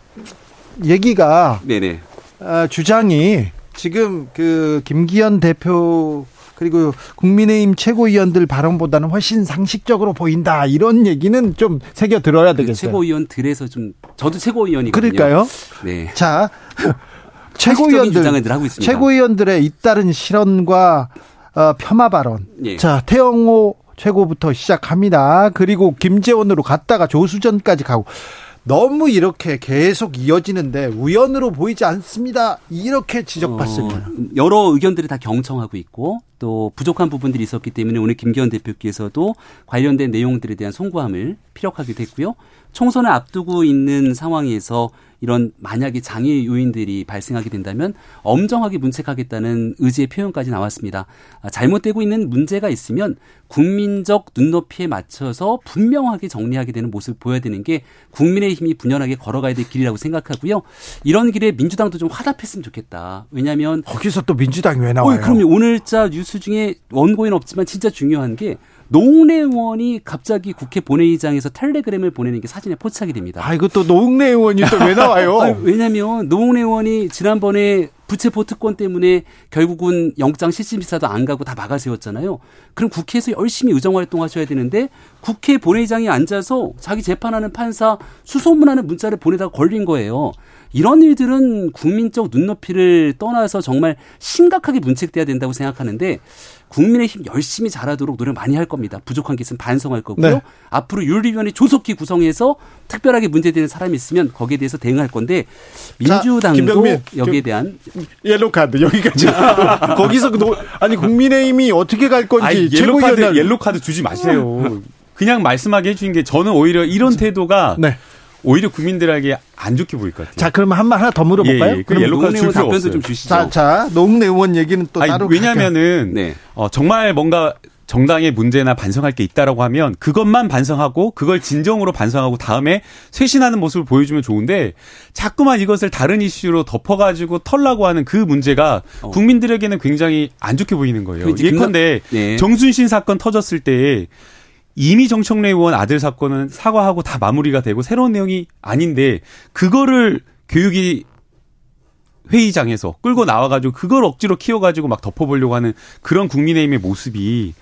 얘기가 네네. 아, 주장이 지금 그 김기현 대표 그리고 국민의힘 최고위원들 발언보다는 훨씬 상식적으로 보인다 이런 얘기는 좀 새겨 들어야 그 되겠어요. 최고위원들에서 좀 저도 최고위원이거든요. 그러니까요. 네. 자 최고위원들 늘 하고 있습니다. 최고위원들의 잇따른 실언과 어, 폄하 발언. 예. 자 태영호 최고부터 시작합니다. 그리고 김재원으로 갔다가 조수전까지 가고 너무 이렇게 계속 이어지는데 우연으로 보이지 않습니다. 이렇게 지적받습니다. 어, 여러 의견들이 다 경청하고 있고 또 부족한 부분들이 있었기 때문에 오늘 김기현 대표께서도 관련된 내용들에 대한 송구함을 피력하기도 했고요. 총선을 앞두고 있는 상황에서 이런 만약에 장애 요인들이 발생하게 된다면 엄정하게 문책하겠다는 의지의 표현까지 나왔습니다. 아, 잘못되고 있는 문제가 있으면 국민적 눈높이에 맞춰서 분명하게 정리하게 되는 모습을 보여야 되는 게 국민의힘이 분연하게 걸어가야 될 길이라고 생각하고요. 이런 길에 민주당도 좀 화답했으면 좋겠다. 왜냐하면 거기서 또 민주당이 왜 나와요? 어, 그럼요. 오늘자 뉴스 중에 원고에는 없지만 진짜 중요한 게 노웅래 의원이 갑자기 국회 본회의장에서 텔레그램을 보내는 게 사진에 포착이 됩니다. 아 이거 또 노웅래 의원이 또 왜 나와요? 아니, 왜냐하면 노웅래 의원이 지난번에 부채포 특권 때문에 결국은 영장 실질 심사도 안 가고 다 막아 세웠잖아요. 그럼 국회에서 열심히 의정 활동하셔야 되는데 국회 본회의장에 앉아서 자기 재판하는 판사 수소문하는 문자를 보내다가 걸린 거예요. 이런 일들은 국민적 눈높이를 떠나서 정말 심각하게 문책돼야 된다고 생각하는데 국민의힘 열심히 잘하도록 노력 많이 할 겁니다. 부족한 게 있으면 반성할 거고요. 네. 앞으로 윤리위원회 조속히 구성해서 특별하게 문제되는 사람이 있으면 거기에 대해서 대응할 건데 자, 민주당도 김병민, 여기에 좀- 대한 옐로 카드 여기까지. 거기서 그 노, 아니 국민의힘이 어떻게 갈 건지 아니, 옐로 카드, 옐로 카드 주지 마세요. 그냥 말씀하게 해주신 게 저는 오히려 이런 태도가 네. 오히려 국민들에게 안 좋게 보일 것 같아요. 자 그러면 한말 하나 더 물어볼까요? 예, 예. 그 그럼 노웅래 의원 답변도. 좀 주시죠. 자, 자 노웅래 의원 얘기는 또 아니, 따로 왜냐면은 네. 어, 정말 뭔가 정당의 문제나 반성할 게 있다라고 하면 그것만 반성하고 그걸 진정으로 반성하고 다음에 쇄신하는 모습을 보여주면 좋은데 자꾸만 이것을 다른 이슈로 덮어가지고 털라고 하는 그 문제가 어. 국민들에게는 굉장히 안 좋게 보이는 거예요. 그 이제 예컨대 네. 정순신 사건 터졌을 때 이미 정청래 의원 아들 사건은 사과하고 다 마무리가 되고 새로운 내용이 아닌데 그거를 교육이 회의장에서 끌고 나와가지고 그걸 억지로 키워가지고 막 덮어보려고 하는 그런 국민의힘의 모습이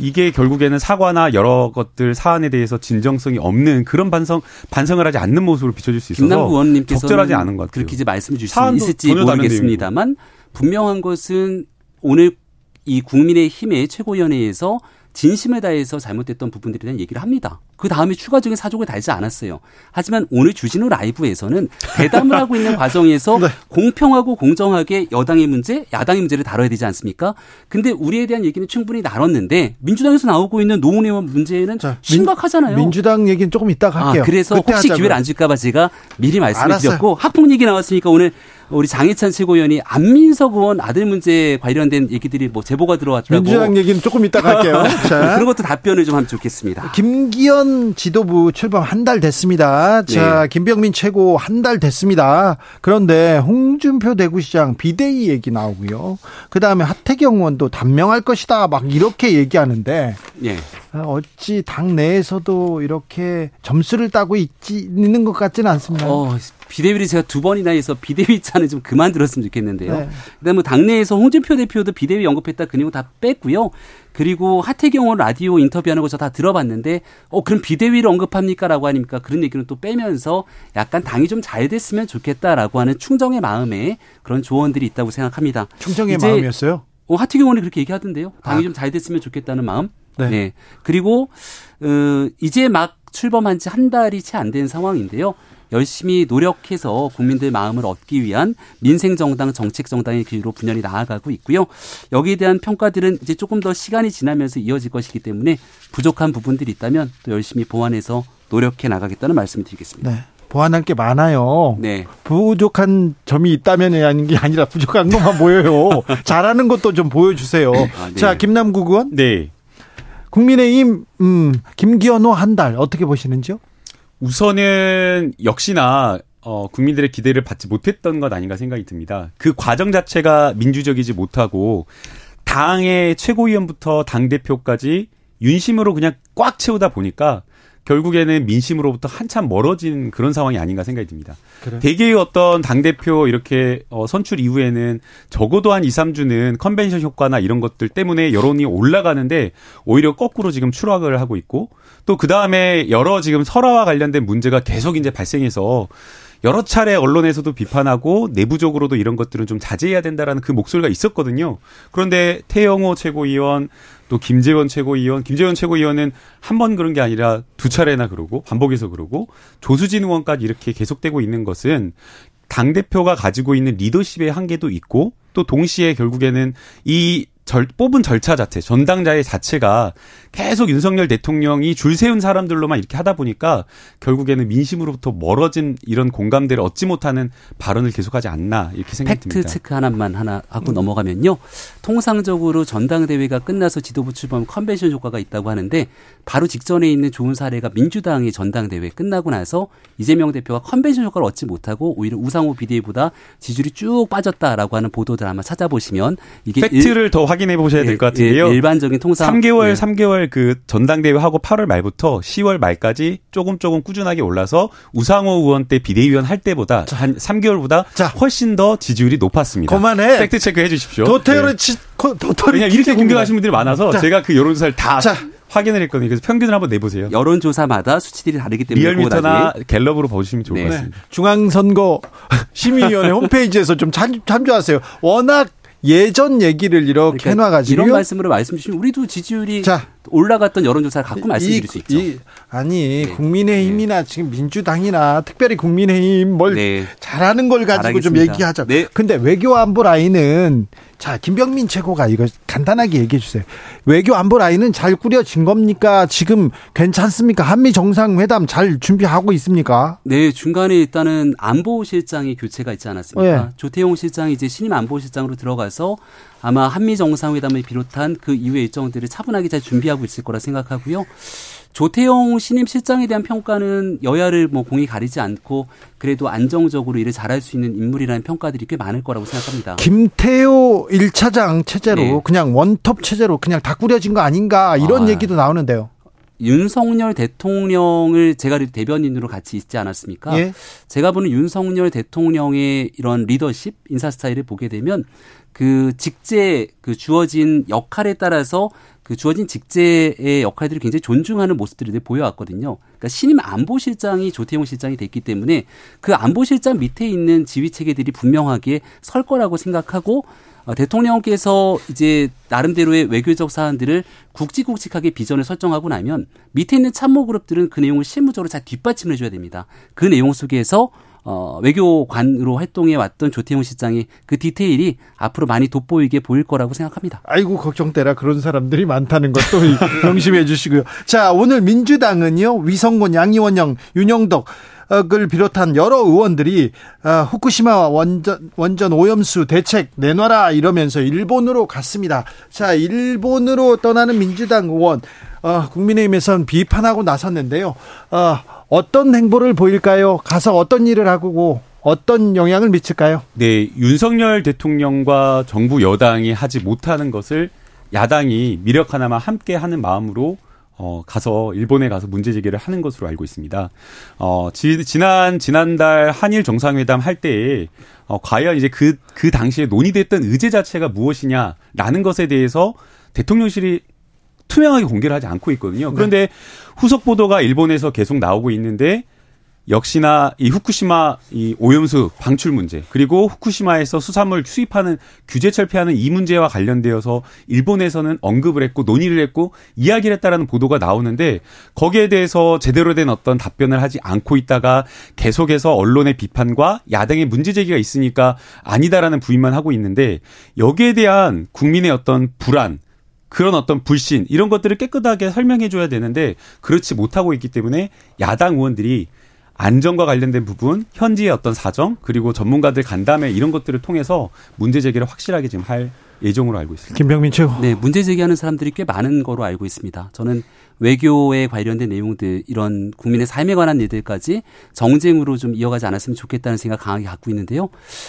이게 결국에는 사과나 여러 것들 사안에 대해서 진정성이 없는 그런 반성 반성을 하지 않는 모습으로 비춰질 수 있어서 김남구 의원님께서는 적절하지 않은 것 같아요. 그렇게 이제 말씀해 주실 수 있을지 모르겠습니다만 분명한 것은 오늘 이 국민의힘의 최고위원회에서 진심을 다해서 잘못됐던 부분들에 대한 얘기를 합니다. 그 다음에 추가적인 사족을 달지 않았어요. 하지만 오늘 주진우 라이브에서는 대담을 하고 있는 과정에서 네. 공평하고 공정하게 여당의 문제, 야당의 문제를 다뤄야 되지 않습니까? 근데 우리에 대한 얘기는 충분히 나눴는데 민주당에서 나오고 있는 노웅 의원 문제는 자, 민- 심각하잖아요. 민 주당 얘기는 조금 이따가 할게요. 아, 그래서 혹시 하자고요. 기회를 안 줄까봐 제가 미리 말씀을 알았어요. 드렸고 학폭 얘기 나왔으니까 오늘 우리 장혜찬 최고위원이 안민석 의원 아들 문제 관련된 얘기들이 뭐 제보가 들어왔다고 민주당 얘기는 조금 이따가 할게요. 자, 그런 것도 답변을 좀 하면 좋겠습니다. 김기현 지도부 출범 한 달 됐습니다. 자, 네. 김병민 최고 한 달 됐습니다. 그런데 홍준표 대구시장 비대위 얘기 나오고요. 그 다음에 하태경 의원도 단명할 것이다. 막 이렇게 얘기하는데 예. 아, 어찌 당 내에서도 이렇게 점수를 따고 있지, 있는 것 같지는 않습니다. 어, 비대위를 제가 두 번이나 해서 비대위 차는 좀 그만 들었으면 좋겠는데요. 네. 그다음에 뭐 당내에서 홍준표 대표도 비대위 언급했다 그 내용 다 뺐고요. 그리고 하태경 의원 라디오 인터뷰하는 거 저 다 들어봤는데 어 그럼 비대위를 언급합니까라고 하니까 그런 얘기는 또 빼면서 약간 당이 좀 잘 됐으면 좋겠다라고 하는 충정의 마음에 그런 조언들이 있다고 생각합니다. 충정의 마음이었어요. 어, 하태경 의원이 그렇게 얘기하던데요. 당이 아. 좀잘 됐으면 좋겠다는 마음. 네. 네. 그리고 어, 이제 막 출범한 지 한 달이 채 안 된 상황인데요. 열심히 노력해서 국민들 마음을 얻기 위한 민생 정당, 정책 정당의 길로 분열이 나아가고 있고요. 여기에 대한 평가들은 이제 조금 더 시간이 지나면서 이어질 것이기 때문에 부족한 부분들이 있다면 또 열심히 보완해서 노력해 나가겠다는 말씀을 드리겠습니다. 네. 보완할 게 많아요. 네. 부족한 점이 있다면 하는 게 아니라 부족한 것만 보여요. 잘하는 것도 좀 보여주세요. 아, 네. 자, 김남국 의원. 네. 국민의힘, 음, 김기현호 한 달 어떻게 보시는지요? 우선은 역시나 어, 국민들의 기대를 받지 못했던 것 아닌가 생각이 듭니다. 그 과정 자체가 민주적이지 못하고 당의 최고위원부터 당 대표까지 윤심으로 그냥 꽉 채우다 보니까 결국에는 민심으로부터 한참 멀어진 그런 상황이 아닌가 생각이 듭니다. 그래? 대개의 어떤 당대표 이렇게 어, 선출 이후에는 적어도 한 2, 3주는 컨벤션 효과나 이런 것들 때문에 여론이 올라가는데 오히려 거꾸로 지금 추락을 하고 있고 또 그 다음에 여러 지금 설화와 관련된 문제가 계속 이제 발생해서 여러 차례 언론에서도 비판하고 내부적으로도 이런 것들은 좀 자제해야 된다라는 그 목소리가 있었거든요. 그런데 태영호 최고위원 또 김재원 최고위원, 김재원 최고위원은 한 번 그런 게 아니라 두 차례나 그러고 반복해서 그러고 조수진 의원까지 이렇게 계속되고 있는 것은 당 대표가 가지고 있는 리더십의 한계도 있고 또 동시에 결국에는 이 절, 뽑은 절차 자체, 전당대회 자체가 계속 윤석열 대통령이 줄 세운 사람들로만 이렇게 하다 보니까 결국에는 민심으로부터 멀어진 이런 공감대를 얻지 못하는 발언을 계속하지 않나 이렇게 생각이 팩트 듭니다. 체크 하나만 하나 하고 넘어가면요. 통상적으로 전당대회가 끝나서 지도부 출범 컨벤션 효과가 있다고 하는데 바로 직전에 있는 좋은 사례가 민주당의 전당대회 끝나고 나서 이재명 대표가 컨벤션 효과를 얻지 못하고 오히려 우상호 비대위보다 지지율이 쭉 빠졌다라고 하는 보도들 아마 찾아보시면 이게 팩트를 더 확인해 보셔야 될것 예, 같은데요. 예, 일반적인 통상 3개월, 예. 3개월 그 전당대회 하고 8월 말부터 10월 말까지 조금 조금 꾸준하게 올라서 우상호 의원 때 비대위원 할 때보다 한 3개월보다 자. 훨씬 더 지지율이 높았습니다. 그만해. 팩트 체크 해 주십시오. 도태로 네. 치, 코- 도태로 왜냐 이렇게. 공격하시는 분들이 많아서 자. 제가 그 여론조사를 다 자. 확인을 했거든요. 그래서 평균을 한번 내보세요. 여론조사마다 수치들이 다르기 때문에 리얼미터나 갤럽으로 보시면 좋을 네. 것 네. 같습니다. 중앙선거 심의위원회 홈페이지에서 좀 참, 참조하세요. 워낙 예전 얘기를 이렇게 그러니까 해놔가지고 이런 말씀으로 말씀 주시면 우리도 지지율이 자. 올라갔던 여론조사를 갖고 말씀드릴 수 있죠. 이- 아니 네. 국민의힘이나 지금 민주당이나 특별히 국민의힘 뭘 네. 잘하는 걸 가지고 좀 잘하겠습니다. 얘기하자. 네. 근데 외교 안보 라인은 자 김병민 최고가 이거 간단하게 얘기해 주세요. 외교 안보 라인은 잘 꾸려진 겁니까? 지금 괜찮습니까? 한미 정상회담 잘 준비하고 있습니까? 네, 중간에 일단은 안보실장의 교체가 있지 않았습니까? 네. 조태용 실장이 이제 신임 안보실장으로 들어가서 아마 한미 정상회담을 비롯한 그 이후의 일정들을 차분하게 잘 준비하고 있을 거라 생각하고요. 조태용 신임 실장에 대한 평가는 여야를 뭐 공이 가리지 않고 그래도 안정적으로 일을 잘할 수 있는 인물이라는 평가들이 꽤 많을 거라고 생각합니다. 김태호 1차장 체제로 네. 그냥 원톱 체제로 그냥 다 꾸려진 거 아닌가 이런 아. 얘기도 나오는데요. 윤석열 대통령을 제가 대변인으로 같이 있지 않았습니까? 예. 제가 보는 윤석열 대통령의 이런 리더십 인사 스타일을 보게 되면 그 직제 그 주어진 역할에 따라서 그 주어진 직제의 역할들을 굉장히 존중하는 모습들이 늘 보여왔거든요. 그러니까 신임 안보실장이 조태용 실장이 됐기 때문에 그 안보실장 밑에 있는 지휘 체계들이 분명하게 설 거라고 생각하고 어, 대통령께서 이제 나름대로의 외교적 사안들을 굵직굵직하게 비전을 설정하고 나면 밑에 있는 참모 그룹들은 그 내용을 실무적으로 잘 뒷받침을 해줘야 됩니다. 그 내용 속에서 어, 외교관으로 활동해 왔던 조태용 실장이 그 디테일이 앞으로 많이 돋보이게 보일 거라고 생각합니다. 아이고 걱정되라 그런 사람들이 많다는 것도 명심해 주시고요. 자 오늘 민주당은요 위성곤 양이원영 윤영덕 을 비롯한 여러 의원들이 어, 후쿠시마 원전 원전 오염수 대책 내놔라 이러면서 일본으로 갔습니다. 자 일본으로 떠나는 민주당 의원 어, 국민의힘에선 비판하고 나섰는데요. 어, 어떤 행보를 보일까요? 가서 어떤 일을 하고 어떤 영향을 미칠까요? 네, 윤석열 대통령과 정부 여당이 하지 못하는 것을 야당이 미력 하나만 함께 하는 마음으로 어, 가서 일본에 가서 문제 제기를 하는 것으로 알고 있습니다. 어, 지, 지난 지난달 한일 정상회담 할 때에 어, 과연 이제 그그 당시에 논의됐던 의제 자체가 무엇이냐라는 것에 대해서 대통령실이 투명하게 공개를 하지 않고 있거든요. 그런데 후속 보도가 일본에서 계속 나오고 있는데 역시나 이 후쿠시마 이 오염수 방출 문제 그리고 후쿠시마에서 수산물 수입하는 규제 철폐하는 이 문제와 관련되어서 일본에서는 언급을 했고 논의를 했고 이야기를 했다라는 보도가 나오는데 거기에 대해서 제대로 된 어떤 답변을 하지 않고 있다가 계속해서 언론의 비판과 야당의 문제 제기가 있으니까 아니다라는 부인만 하고 있는데 여기에 대한 국민의 어떤 불안 그런 어떤 불신 이런 것들을 깨끗하게 설명해 줘야 되는데 그렇지 못하고 있기 때문에 야당 의원들이 안전과 관련된 부분, 현지의 어떤 사정, 그리고 전문가들 간담회 이런 것들을 통해서 문제 제기를 확실하게 지금 할 예정으로 알고 있습니다. 김병민 최고. 네, 문제 제기하는 사람들이 꽤 많은 거로 알고 있습니다. 저는 외교에 관련된 내용들 이런 국민의 삶에 관한 일들까지 정쟁으로 좀 이어가지 않았으면 좋겠다는 생각 강하게 갖고 있는데요.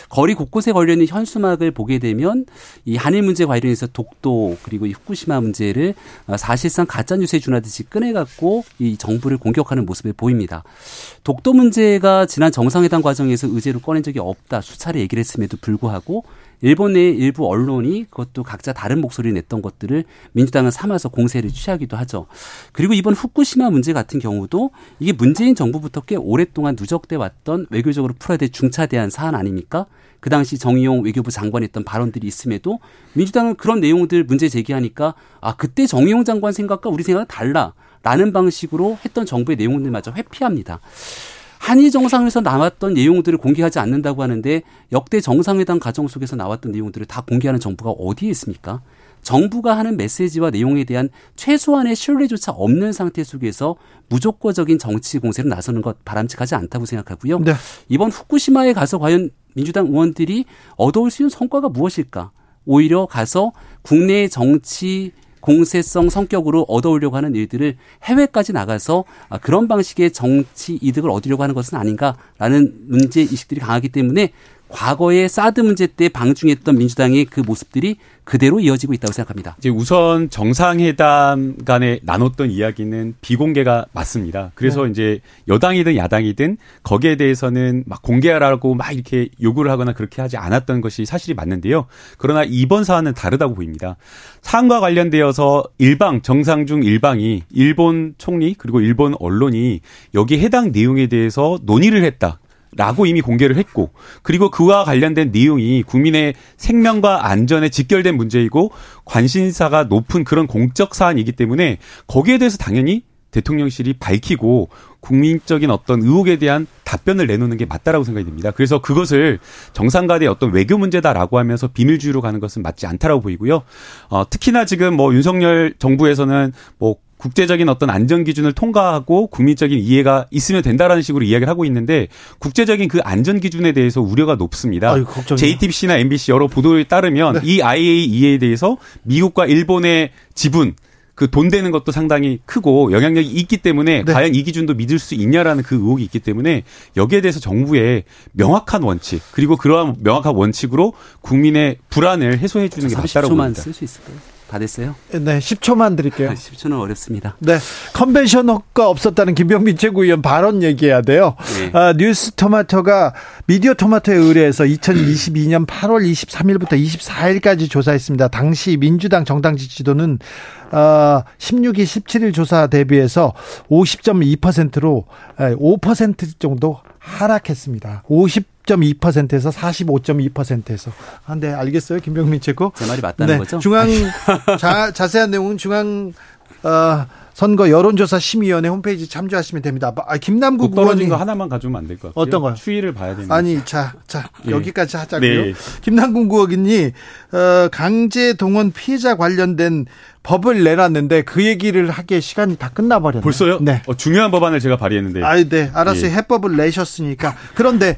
거리 곳곳에 걸려 있는 현수막을 보게 되면 이 한일 문제 관련해서 독도 그리고 이 후쿠시마 문제를 사실상 가짜 뉴스에 준하듯이 꺼내 갖고 이 정부를 공격하는 모습을 보입니다. 독도 문제가 지난 정상회담 과정에서 의제로 꺼낸 적이 없다 수차례 얘기를 했음에도 불구하고 일본 내 일부 언론이 그것도 각자 다른 목소리를 냈던 것들을 민주당은 삼아서 공세를 취하기도 하죠. 그리고 이번 후쿠시마 문제 같은 경우도 이게 문재인 정부부터 꽤 오랫동안 누적돼 왔던 외교적으로 풀어야 될 중차대한 사안 아닙니까? 그 당시 정의용 외교부 장관이 했던 발언들이 있음에도 민주당은 그런 내용들 문제 제기하니까 아 그때 정의용 장관 생각과 우리 생각은 달라. 라는 방식으로 했던 정부의 내용들마저 회피합니다. 한일 정상에서 나왔던 내용들을 공개하지 않는다고 하는데 역대 정상회담 과정 속에서 나왔던 내용들을 다 공개하는 정부가 어디에 있습니까? 정부가 하는 메시지와 내용에 대한 최소한의 신뢰조차 없는 상태 속에서 무조건적인 정치 공세를 나서는 것 바람직하지 않다고 생각하고요. 네. 이번 후쿠시마에 가서 과연 민주당 의원들이 얻어올 수 있는 성과가 무엇일까? 오히려 가서 국내 정치 공세성 성격으로 얻어오려고 하는 일들을 해외까지 나가서 아, 그런 방식의 정치 이득을 얻으려고 하는 것은 아닌가라는 문제 의식들이 강하기 때문에 과거에 사드 문제 때 방중했던 민주당의 그 모습들이 그대로 이어지고 있다고 생각합니다. 이제 우선 정상회담 간에 나눴던 이야기는 비공개가 맞습니다. 그래서 네. 이제 여당이든 야당이든 거기에 대해서는 막 공개하라고 막 이렇게 요구를 하거나 그렇게 하지 않았던 것이 사실이 맞는데요. 그러나 이번 사안은 다르다고 보입니다. 사안과 관련되어서 일방 정상 중 일방이 일본 총리 그리고 일본 언론이 여기 해당 내용에 대해서 논의를 했다. 라고 이미 공개를 했고 그리고 그와 관련된 내용이 국민의 생명과 안전에 직결된 문제이고 관심사가 높은 그런 공적 사안이기 때문에 거기에 대해서 당연히 대통령실이 밝히고 국민적인 어떤 의혹에 대한 답변을 내놓는 게 맞다라고 생각이 듭니다. 그래서 그것을 정상 간의 어떤 외교 문제다라고 하면서 비밀주의로 가는 것은 맞지 않다라고 보이고요. 어, 특히나 지금 뭐 윤석열 정부에서는 뭐 국제적인 어떤 안전 기준을 통과하고 국민적인 이해가 있으면 된다라는 식으로 이야기를 하고 있는데 국제적인 그 안전 기준에 대해서 우려가 높습니다. 아유, JTBC나 MBC 여러 보도에 따르면 네. 이 IAEA에 대해서 미국과 일본의 지분 그돈 되는 것도 상당히 크고 영향력이 있기 때문에 네. 과연 이 기준도 믿을 수 있냐라는 그 의혹이 있기 때문에 여기에 대해서 정부의 명확한 원칙 그리고 그러한 명확한 원칙으로 국민의 불안을 해소해 주는 게 맞다라고 봅니다. 쓸수 있을까요? 다 됐어요? 네, 10초만 드릴게요. 10초는 아, 어렵습니다. 네. 컨벤셔너가 없었다는 김병민 최고위원 발언 얘기해야 돼요. 네. 아, 뉴스 토마토가 미디어 토마토에 의뢰해서 2022년 8월 23일부터 24일까지 조사했습니다. 당시 민주당 정당 지지도는 어, 16일 17일 조사 대비해서 50.2%로 5% 정도 하락했습니다. 50.2%에서 45.2%에서. 아, 네, 알겠어요. 김병민 최고. 제 말이 맞다는 네, 거죠? 중앙, 자, 자세한 내용은 중앙, 어, 선거 여론조사 심의위원회 홈페이지 참조하시면 됩니다. 아, 김남국 의원이 거 하나만 가져오면 안 될 것 같아요. 어떤 거요? 추이를 봐야 됩니다. 아니, 자, 자 예. 여기까지 하자고요. 네. 김남국 의원이 어, 강제 동원 피해자 관련된 법을 내놨는데 그 얘기를 하기에 시간이 다 끝나버렸네요. 벌써요? 네. 어, 중요한 법안을 제가 발의했는데. 아, 네. 알았어요. 예. 해법을 내셨으니까. 그런데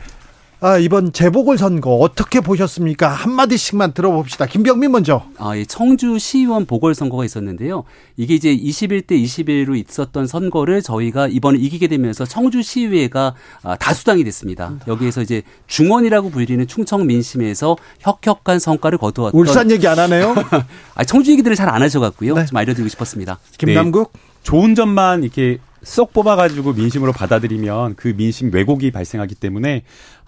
아, 이번 재보궐 선거 어떻게 보셨습니까? 한마디씩만 들어봅시다. 김병민 먼저. 아, 예, 청주 시의원 보궐선거가 있었는데요. 이게 이제 21대 21로 있었던 선거를 저희가 이번에 이기게 되면서 청주 시의회가 아, 다수당이 됐습니다. 여기에서 이제 중원이라고 불리는 충청 민심에서 혁혁한 성과를 거두었던. 울산 얘기 안 하네요? 아, 청주 얘기들을 잘 안 하셔갖고요. 네. 좀 알려드리고 싶었습니다. 김남국. 네. 좋은 점만 이렇게 쏙 뽑아가지고 민심으로 받아들이면 그 민심 왜곡이 발생하기 때문에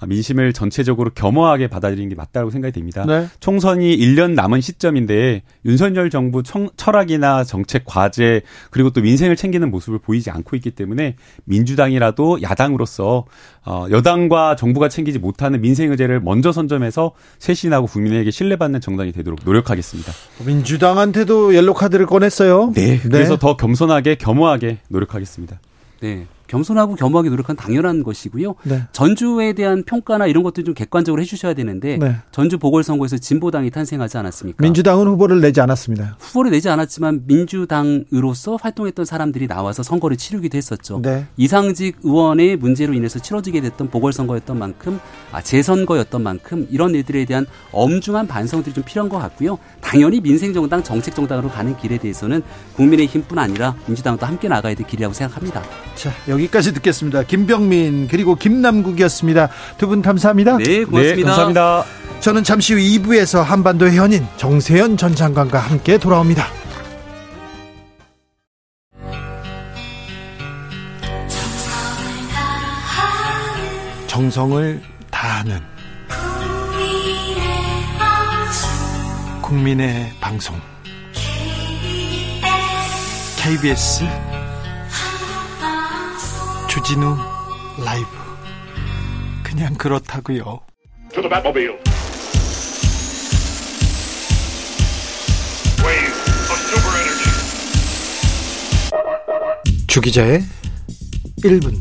민심을 전체적으로 겸허하게 받아들이는 게 맞다고 생각이 됩니다. 네. 총선이 1년 남은 시점인데 윤석열 정부 청, 철학이나 정책 과제 그리고 또 민생을 챙기는 모습을 보이지 않고 있기 때문에 민주당이라도 야당으로서 어, 여당과 정부가 챙기지 못하는 민생 의제를 먼저 선점해서 쇄신하고 국민에게 신뢰받는 정당이 되도록 노력하겠습니다. 민주당한테도 옐로 카드를 꺼냈어요. 네. 그래서 네. 더 겸손하게 겸허하게 노력하겠습니다. 네. 겸손하고 겸허하게 노력한 당연한 것이고요. 네. 전주에 대한 평가나 이런 것들 좀 객관적으로 해주셔야 되는데 네. 전주 보궐선거에서 진보당이 탄생하지 않았습니까? 민주당은 후보를 내지 않았습니다. 후보를 내지 않았지만 민주당으로서 활동했던 사람들이 나와서 선거를 치르기도 했었죠. 네. 이상직 의원의 문제로 인해서 치러지게 됐던 보궐선거였던 만큼 아, 재선거였던 만큼 이런 일들에 대한 엄중한 반성들이 좀 필요한 것 같고요. 당연히 민생정당, 정책정당으로 가는 길에 대해서는 국민의힘뿐 아니라 민주당도 함께 나가야 될 길이라고 생각합니다. 자, 여기 까지 듣겠습니다. 김병민 그리고 김남국이었습니다. 두 분 감사합니다. 네, 고맙습니다. 네, 감사합니다. 저는 잠시 후 2부에서 한반도의 현인 정세현 전 장관과 함께 돌아옵니다. 정성을 다하는 국민의 방송 KBS 주진우 라이브 그냥 그렇다고요. 주기자의 1분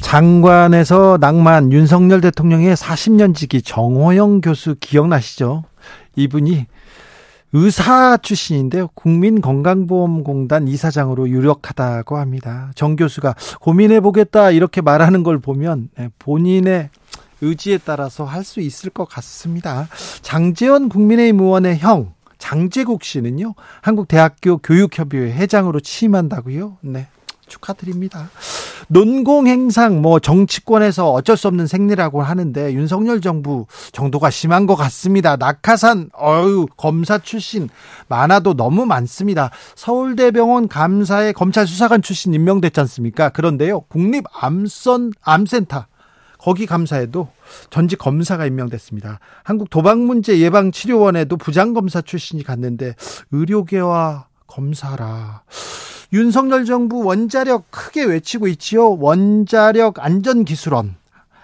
장관에서 낭만 윤석열 대통령의 40년 지기 정호영 교수 기억나시죠? 이분이 의사 출신인데요. 국민건강보험공단 이사장으로 유력하다고 합니다. 정 교수가 고민해보겠다 이렇게 말하는 걸 보면 네, 본인의 의지에 따라서 할 수 있을 것 같습니다. 장재원 국민의힘 의원의 형 장재국 씨는요. 한국대학교 교육협의회 회장으로 취임한다고요. 네. 축하드립니다. 논공행상 뭐 정치권에서 어쩔 수 없는 생리라고 하는데 윤석열 정부 정도가 심한 것 같습니다. 낙하산 어유 검사 출신 많아도 너무 많습니다. 서울대병원 감사에 검찰 수사관 출신 임명됐지 않습니까? 그런데요 국립 암선 암센터 거기 감사에도 전직 검사가 임명됐습니다. 한국 도박문제 예방치료원에도 부장검사 출신이 갔는데 의료계와 검사라. 윤석열 정부 원자력 크게 외치고 있지요. 원자력 안전기술원,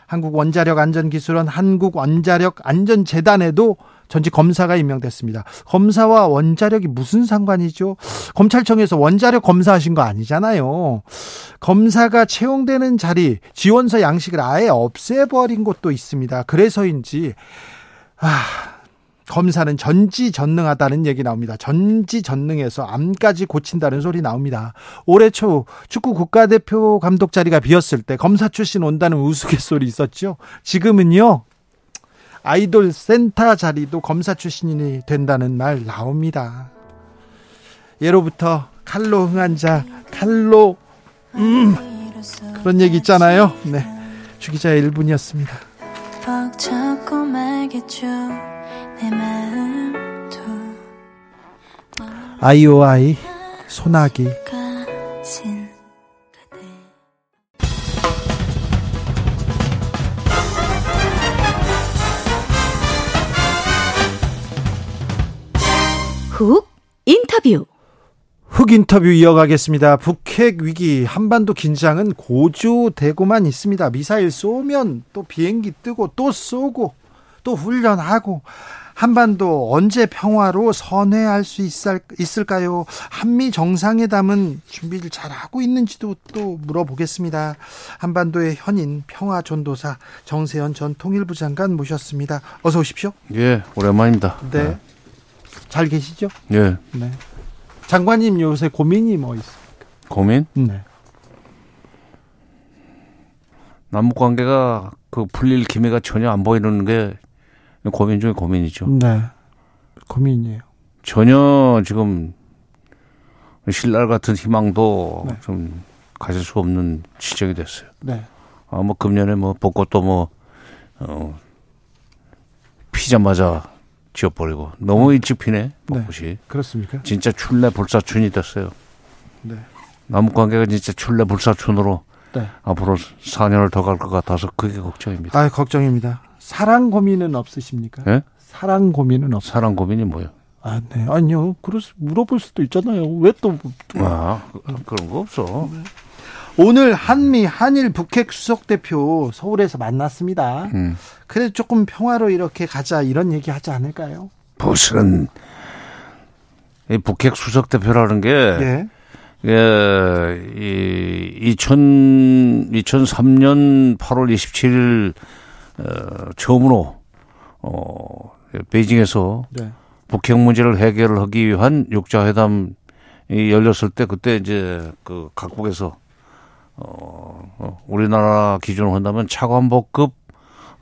한국 원자력 안전기술원, 한국 원자력 안전재단에도 전직 검사가 임명됐습니다. 검사와 원자력이 무슨 상관이죠? 검찰청에서 원자력 검사하신 거 아니잖아요. 검사가 채용되는 자리, 지원서 양식을 아예 없애버린 곳도 있습니다. 그래서인지, 아, 검사는 전지전능하다는 얘기 나옵니다. 전지전능해서 암까지 고친다는 소리 나옵니다. 올해 초 축구 국가대표 감독 자리가 비었을 때 검사 출신 온다는 우스갯소리 있었죠. 지금은요. 아이돌 센터 자리도 검사 출신이 된다는 말 나옵니다. 예로부터 칼로 흥한 자, 칼로 음 그런 얘기 있잖아요. 네. 주기자의 1분이었습니다. 아이오아이 소나기 훅 인터뷰. 흑 인터뷰 이어가겠습니다. 북핵 위기 한반도 긴장은 고조되고만 있습니다. 미사일 쏘면 또 비행기 뜨고 또 쏘고 또 훈련하고 한반도 언제 평화로 선회할 수 있을, 있을 까요? 한미 정상회담은 준비를 잘 하고 있는지도 또 물어보겠습니다. 한반도의 현인 평화 전도사 정세현 전 통일부 장관 모셨습니다. 어서 오십시오. 예, 오랜만입니다. 네. 잘 계시죠? 예, 네. 장관님 요새 고민이 뭐 있어요? 고민? 네. 남북 관계가 그 풀릴 기미가 전혀 안 보이는 게 고민 중에 고민이죠. 네. 고민이에요. 전혀 지금 신랄 같은 희망도 네. 좀 가질 수 없는 지적이 됐어요. 네. 아, 뭐 금년에 뭐 벚꽃도 뭐, 어, 피자마자 지어버리고 너무 일찍 피네, 벚꽃이. 그렇습니까? 진짜 출래 불사춘이 됐어요. 네. 남북 관계가 진짜 출래 불사춘으로 네. 앞으로 4년을 더 갈 것 같아서 그게 걱정입니다. 아, 걱정입니다. 사랑 고민은 없으십니까? 예? 사랑 고민은 없. 사랑 고민이 뭐예요? 아, 네. 아니요. 수, 물어볼 수도 있잖아요. 왜또 아, 그- 그런 거 없어. 오늘 한미 한일 북핵 수석 대표 서울에서 만났습니다. 음. 그래 조금 평화로 이렇게 가자 이런 얘기 하지 않을까요? 무슨 이 북핵 수석 대표라는 게 예. 예, 이 2000, 2003년 8월 27일 어, 처음으로 어, 베이징에서 네. 북핵 문제를 해결하기 위한 육자 회담이 열렸을 때 그때 이제 그 각국에서 어, 어, 우리나라 기준으로 한다면 차관복급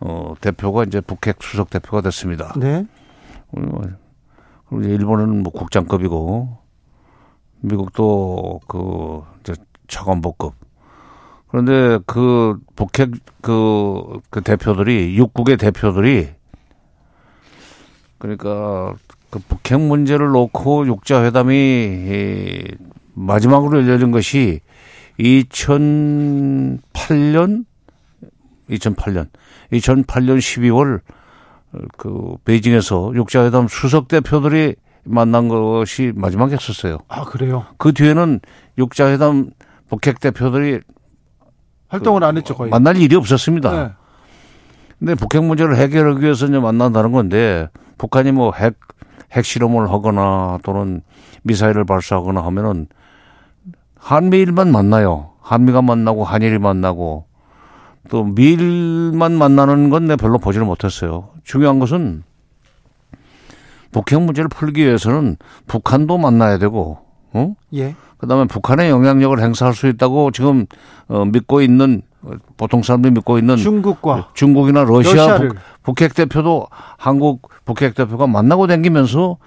어, 대표가 이제 북핵 수석 대표가 됐습니다. 네. 그리고 이제 일본은 뭐 국장급이고 미국도 그 이제 차관복급. 그런데 그 북핵 그, 그 대표들이 육국의 대표들이 그러니까 그 북핵 문제를 놓고 육자 회담이 이 마지막으로 열린 것이 2008년 2008년 2008년 12월 그 베이징에서 육자 회담 수석 대표들이 만난 것이 마지막이었었어요. 아 그래요. 그 뒤에는 육자회담 북핵 대표들이 활동을 안 했죠 거의. 만날 일이 없었습니다. 네. 근데 북핵 문제를 해결하기 위해서 이제 만난다는 건데 북한이 뭐 핵 핵실험을 하거나 또는 미사일을 발사하거나 하면은 한미일만 만나요. 한미가 만나고 한일이 만나고 또 미일만 만나는 건 내 별로 보지를 못했어요. 중요한 것은 북핵 문제를 풀기 위해서는 북한도 만나야 되고, 어? 예. 그다음에 북한의 영향력을 행사할 수 있다고 지금 어, 믿고 있는 어, 보통 사람들이 믿고 있는 중국과 중국이나 러시아. 북, 북핵 대표도 한국 북핵 대표가 만나고 다니면서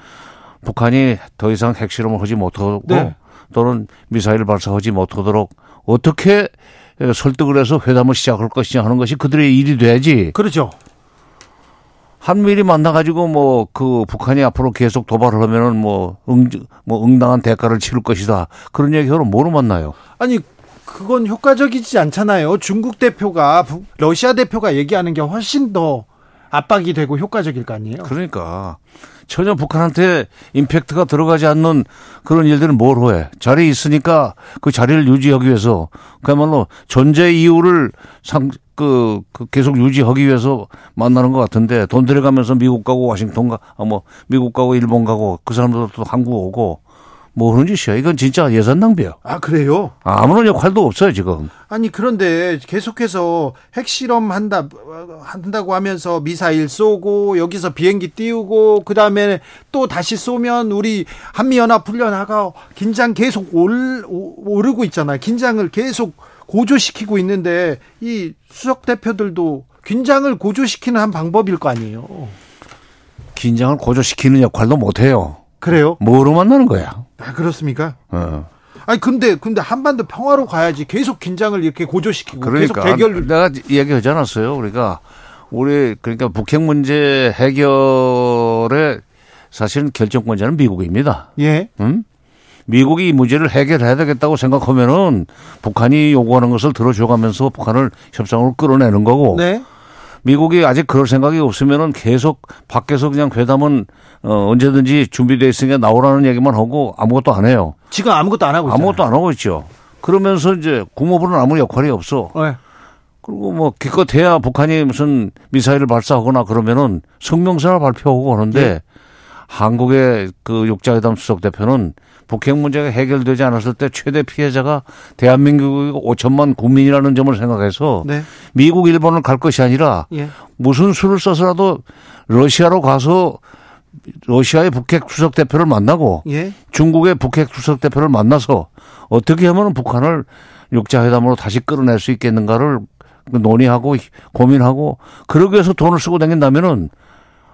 북한이 더 이상 핵실험을 하지 못하고 네. 또는 미사일 발사하지 못하도록 어떻게 에, 설득을 해서 회담을 시작할 것이냐 하는 것이 그들의 일이 돼야지. 그렇죠. 한미일이 만나가지고 뭐 그 북한이 앞으로 계속 도발을 하면은 뭐 응, 뭐 응당한 대가를 치를 것이다. 그런 얘기로 뭐로 만나요? 아니 그건 효과적이지 않잖아요. 중국 대표가 부- 러시아 대표가 얘기하는 게 훨씬 더 압박이 되고 효과적일 거 아니에요. 그러니까 전혀 북한한테 임팩트가 들어가지 않는 그런 일들은 뭘 해? 자리에 있으니까 그 자리를 유지하기 위해서 그야말로 존재 이유를 상, 그, 그 계속 유지하기 위해서 만나는 것 같은데 돈 들여가면서 미국 가고 워싱턴 가, 아, 뭐 미국 가고 일본 가고 그 사람들도 또 한국 오고 뭐 그런 짓이야. 이건 진짜 예산 낭비야. 아 그래요? 아무런 역할도 없어요 지금. 아니 그런데 계속해서 핵실험 한다 한다고 하면서 미사일 쏘고 여기서 비행기 띄우고 그 다음에 또 다시 쏘면 우리 한미 연합 훈련하가 긴장 계속 올, 오- 오르고 있잖아요. 긴장을 계속 고조시키고 있는데 이 수석 대표들도 긴장을 고조시키는 한 방법일 거 아니에요. 긴장을 고조시키는 역할도 못 해요. 그래요? 뭐로 만나는 거야? 아 그렇습니까? 어. 아니 근데 근데 한반도 평화로 가야지 계속 긴장을 이렇게 고조시키고 계속 그러니까 대결 내가 이야기하지 않았어요. 우리가 우리 그러니까 북핵 문제 해결의 사실은 결정권자는 미국입니다. 예. 응? 미국이 이 문제를 해결해야 되겠다고 생각하면은 북한이 요구하는 것을 들어줘가면서 북한을 협상으로 끌어내는 거고 네. 미국이 아직 그럴 생각이 없으면은 계속 밖에서 그냥 회담은 어, 언제든지 준비돼 있으니까 나오라는 얘기만 하고 아무것도 안 해요. 지금 아무것도 안 하고 있잖아요. 아무것도 안 하고 있죠. 그러면서 이제 국무부는 아무 역할이 없어. 네. 그리고 뭐 기껏해야 북한이 무슨 미사일을 발사하거나 그러면은 성명서를 발표하고 하는데 예. 한국의 그 육자회담 수석 대표는 북핵 문제가 해결되지 않았을 때 최대 피해자가 대한민국이 5천만 국민이라는 점을 생각해서 네. 미국, 일본을 갈 것이 아니라 예. 무슨 수를 써서라도 러시아로 가서 러시아의 북핵 수석 대표를 만나고 예. 중국의 북핵 수석 대표를 만나서 어떻게 하면 북한을 육자회담으로 다시 끌어낼 수 있겠는가를 논의하고 고민하고 그러기 위해서 돈을 쓰고 다닌다면은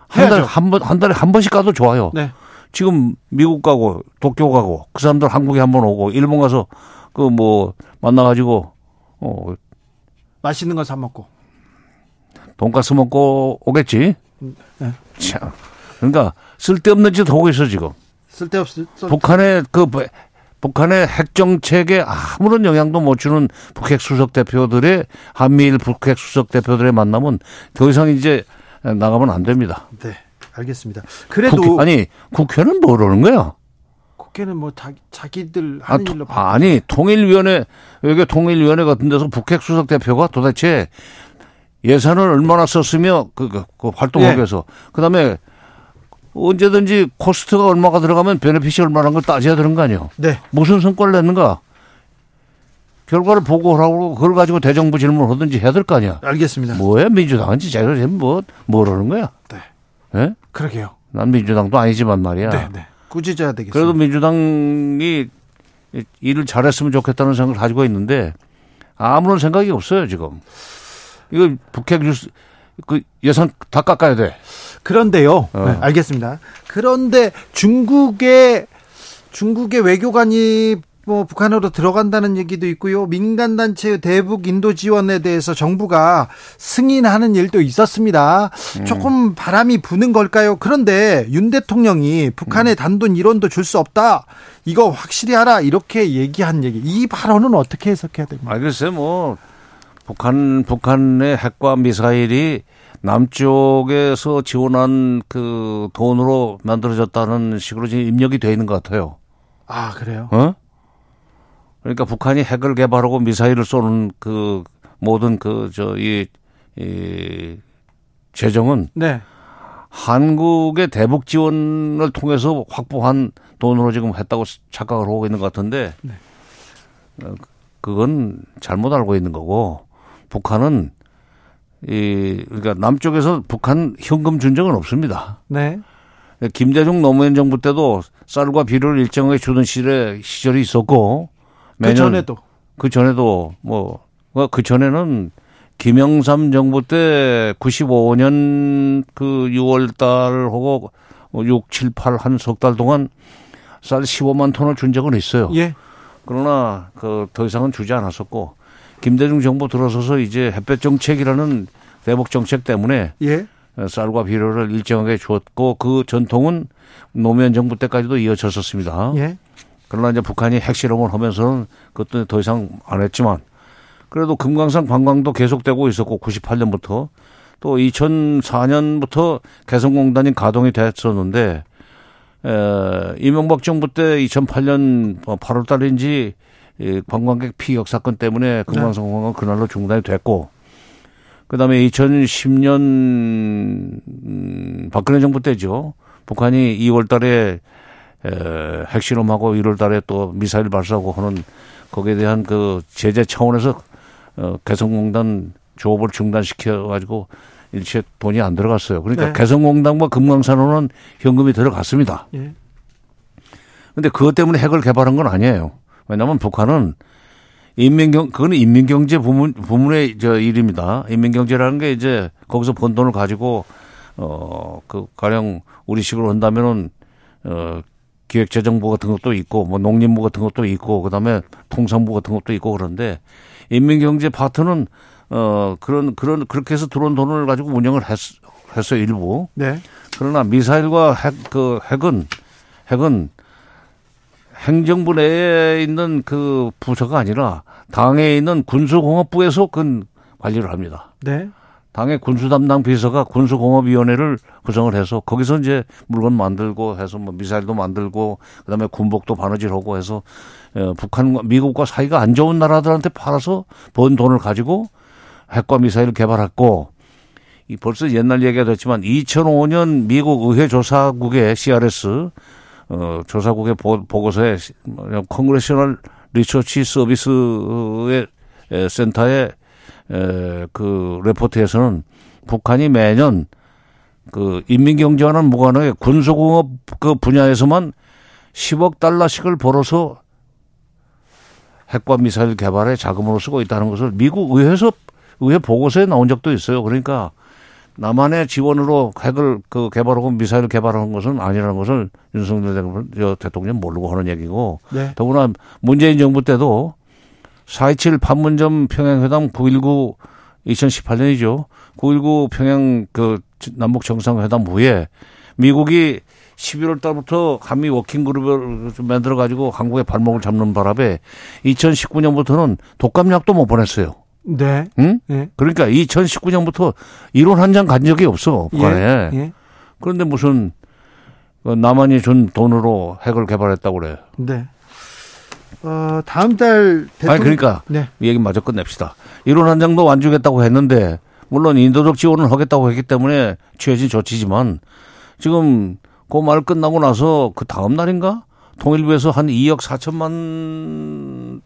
한 달에. 한 번, 한 달에 한 번씩 가도 좋아요. 네. 지금 미국 가고 도쿄 가고 그 사람들 한국에 한번 오고 일본 가서 그 뭐 만나가지고 어 맛있는 거 사 먹고. 돈가스 먹고 오겠지. 네. 참. 그러니까 쓸데없는 짓 하고 있어 지금. 쓸데없어. 북한의 그 뭐- 북한의 핵 정책에 아무런 영향도 못 주는 북핵 수석 대표들의 한미일 북핵 수석 대표들의 만남은 더 이상 이제 나가면 안 됩니다. 네. 알겠습니다. 그래도 국회, 아니 국회는 뭐라는 거야? 국회는 뭐 자기, 자기들 하는 아, 일로 토- 아니 통일위원회 외교 통일위원회 같은 데서 북핵 수석 대표가 도대체 예산을 얼마나 썼으며 그, 그, 그 활동하기 예. 위해서 그다음에 언제든지 코스트가 얼마가 들어가면 베네핏이 얼마라는 걸 따져야 되는 거 아니에요. 네. 무슨 성과를 냈는가? 결과를 보고하라고 그걸 가지고 대정부 질문을 하든지 해야 될 거 아니야. 알겠습니다. 뭐야 민주당은 진짜 뭐 뭐라는 거야? 네. 예? 그러게요. 난 민주당도 아니지만 말이야. 네, 네. 꾸짖어야 되겠습니다. 그래도 민주당이 일을 잘했으면 좋겠다는 생각을 가지고 있는데 아무런 생각이 없어요 지금. 이거 북핵 뉴스 그 예산 다 깎아야 돼. 그런데요. 어. 네, 알겠습니다. 그런데 중국의 중국의 외교관이 뭐 북한으로 들어간다는 얘기도 있고요. 민간 단체의 대북 인도 지원에 대해서 정부가 승인하는 일도 있었습니다. 조금 바람이 부는 걸까요? 그런데 윤 대통령이 북한에 단돈 1원도 줄 수 없다. 이거 확실히 하라. 이렇게 얘기한 얘기. 이 발언은 어떻게 해석해야 됩니까? 아 글쎄 뭐 북한 북한의 핵과 미사일이 남쪽에서 지원한 그 돈으로 만들어졌다는 식으로 지금 입력이 돼 있는 것 같아요. 아, 그래요? 어? 그러니까 북한이 핵을 개발하고 미사일을 쏘는 그 모든 그 저이 이 재정은 네. 한국의 대북 지원을 통해서 확보한 돈으로 지금 했다고 착각을 하고 있는 것 같은데 네. 어, 그건 잘못 알고 있는 거고 북한은 이 그러니까 남쪽에서 북한 현금 준 적은 없습니다. 네. 김대중 노무현 정부 때도 쌀과 비료를 일정하게 주던 시절에 시절이 있었고 그 전에도 그 전에도 뭐그 전에는 김영삼 정부 때 95년 그 6월 달 하고 6, 7, 8 한 석 달 동안 쌀 15만 톤을 준 적은 있어요. 예. 그러나 그 더 이상은 주지 않았었고 김대중 정부 들어서서 이제 햇볕 정책이라는 대북 정책 때문에 예. 쌀과 비료를 일정하게 줬고 그 전통은 노무현 정부 때까지도 이어졌었습니다. 예. 그러나 이제 북한이 핵실험을 하면서는 그것도 더 이상 안 했지만 그래도 금강산 관광도 계속되고 있었고 98년부터 또 2004년부터 개성공단이 가동이 됐었는데 에, 이명박 정부 때 2008년 8월 달인지 이 관광객 피격 사건 때문에 금강산 관광 그날로 중단이 됐고 그다음에 2010년 음, 박근혜 정부 때죠. 북한이 2월 달에 에, 핵실험하고 1월 달에 또 미사일 발사하고 하는 거기에 대한 그 제재 차원에서 어, 개성공단 조업을 중단시켜 가지고 일체 돈이 안 들어갔어요. 그러니까 네. 개성공단과 금강산호는 현금이 들어갔습니다. 예. 근데 그것 때문에 핵을 개발한 건 아니에요. 왜냐하면 북한은 인민경 그거는 인민경제 부문 부문의 저 일입니다. 인민경제라는 게 이제 거기서 번 돈을 가지고 어 그 가령 우리식으로 한다면은 어 기획재정부 같은 것도 있고 뭐 농림부 같은 것도 있고 그다음에 통상부 같은 것도 있고 그런데 인민경제 파트는 어 그런 그런 그렇게 해서 들어온 돈을 가지고 운영을 했, 했어 요 일부. 네. 그러나 미사일과 핵 그 핵은 핵은 행정부 내에 있는 그 부서가 아니라 당에 있는 군수공업부에서 그 관리를 합니다. 네. 당의 군수 담당 비서가 군수공업위원회를 구성을 해서 거기서 이제 물건 만들고 해서 뭐 미사일도 만들고 그다음에 군복도 바느질하고 해서 어, 북한과 미국과 사이가 안 좋은 나라들한테 팔아서 번 돈을 가지고 핵과 미사일을 개발했고 이 벌써 옛날 얘기가 됐지만 2005년 미국 의회 조사국의 CRS 어, 조사국의 보, 보고서에 Congressional 리서치 서비스의 에, 센터의 에, 그 레포트에서는 북한이 매년 그 인민경제와는 무관하게 군수공업 그 분야에서만 10억 달러씩을 벌어서 핵과 미사일 개발에 자금으로 쓰고 있다는 것을 미국 의회에서 의회 보고서에 나온 적도 있어요. 그러니까 남한의 지원으로 핵을 그 개발하고 미사일을 개발하는 것은 아니라는 것을 윤석열 대통령 모르고 하는 얘기고 네. 더구나 문재인 정부 때도 4.27 판문점 평양회담 9.19 2018년이죠. 9.19 평양 그 남북 정상회담 후에 미국이 11월 달부터 한미 워킹 그룹을 좀 만들어 가지고 한국의 발목을 잡는 바람에 2019년부터는 독감약도 못 보냈어요. 네. 응? 예. 그러니까 2019년부터 이론 한 장 간 적이 없어. 북한에. 예. 예. 그런데 무슨 그 남한이 준 돈으로 핵을 개발했다고 그래. 네. 어, 다음 달 대통령 아니 그러니까 네. 이 얘기 마저 끝냅시다. 이론 한 장도 안 주겠다고 했는데 물론 인도적 지원을 하겠다고 했기 때문에 취해진 조치지만 지금 그 말 끝나고 나서 그 다음 날인가 통일부에서 한 2억 4천만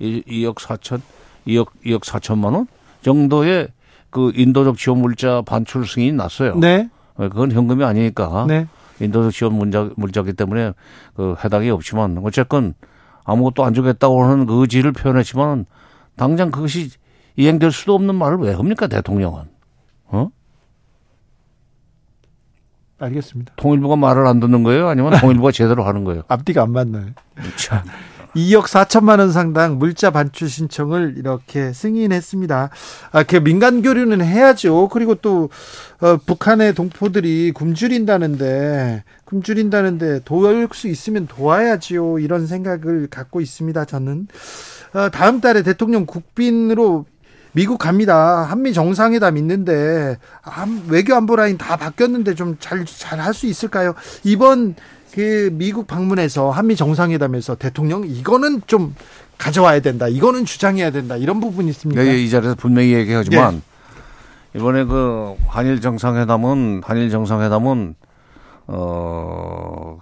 2억 4천 2억 2억 4천만 원 정도의 그 인도적 지원 물자 반출 승인이 났어요. 네. 어, 그건 현금이 아니니까 네. 인도적 지원 물자, 물자기 때문에 그 해당이 없지만 어쨌건 아무것도 안 주겠다고 하는 그 의지를 표현했지만 당장 그것이 이행될 수도 없는 말을 왜 합니까 대통령은? 어? 알겠습니다. 통일부가 말을 안 듣는 거예요? 아니면 통일부가 제대로 하는 거예요? 앞뒤가 안 맞나요? 참. 2억 4천만 원 상당 물자 반출 신청을 이렇게 승인했습니다. 아, 그 민간 교류는 해야죠. 그리고 또 어, 북한의 동포들이 굶주린다는데 굶주린다는데 도울 수 있으면 도와야지요. 이런 생각을 갖고 있습니다. 저는 어, 다음 달에 대통령 국빈으로 미국 갑니다. 한미 정상회담 있는데 한- 외교 안보 라인 다 바뀌었는데 좀 잘 잘 할 수 있을까요? 이번 그 미국 방문에서 한미 정상회담에서 대통령 이거는 좀 가져와야 된다. 이거는 주장해야 된다. 이런 부분이 있습니까? 네, 이 자리에서 분명히 얘기하지만 이번에 그 한일 정상회담은 한일 정상회담은 어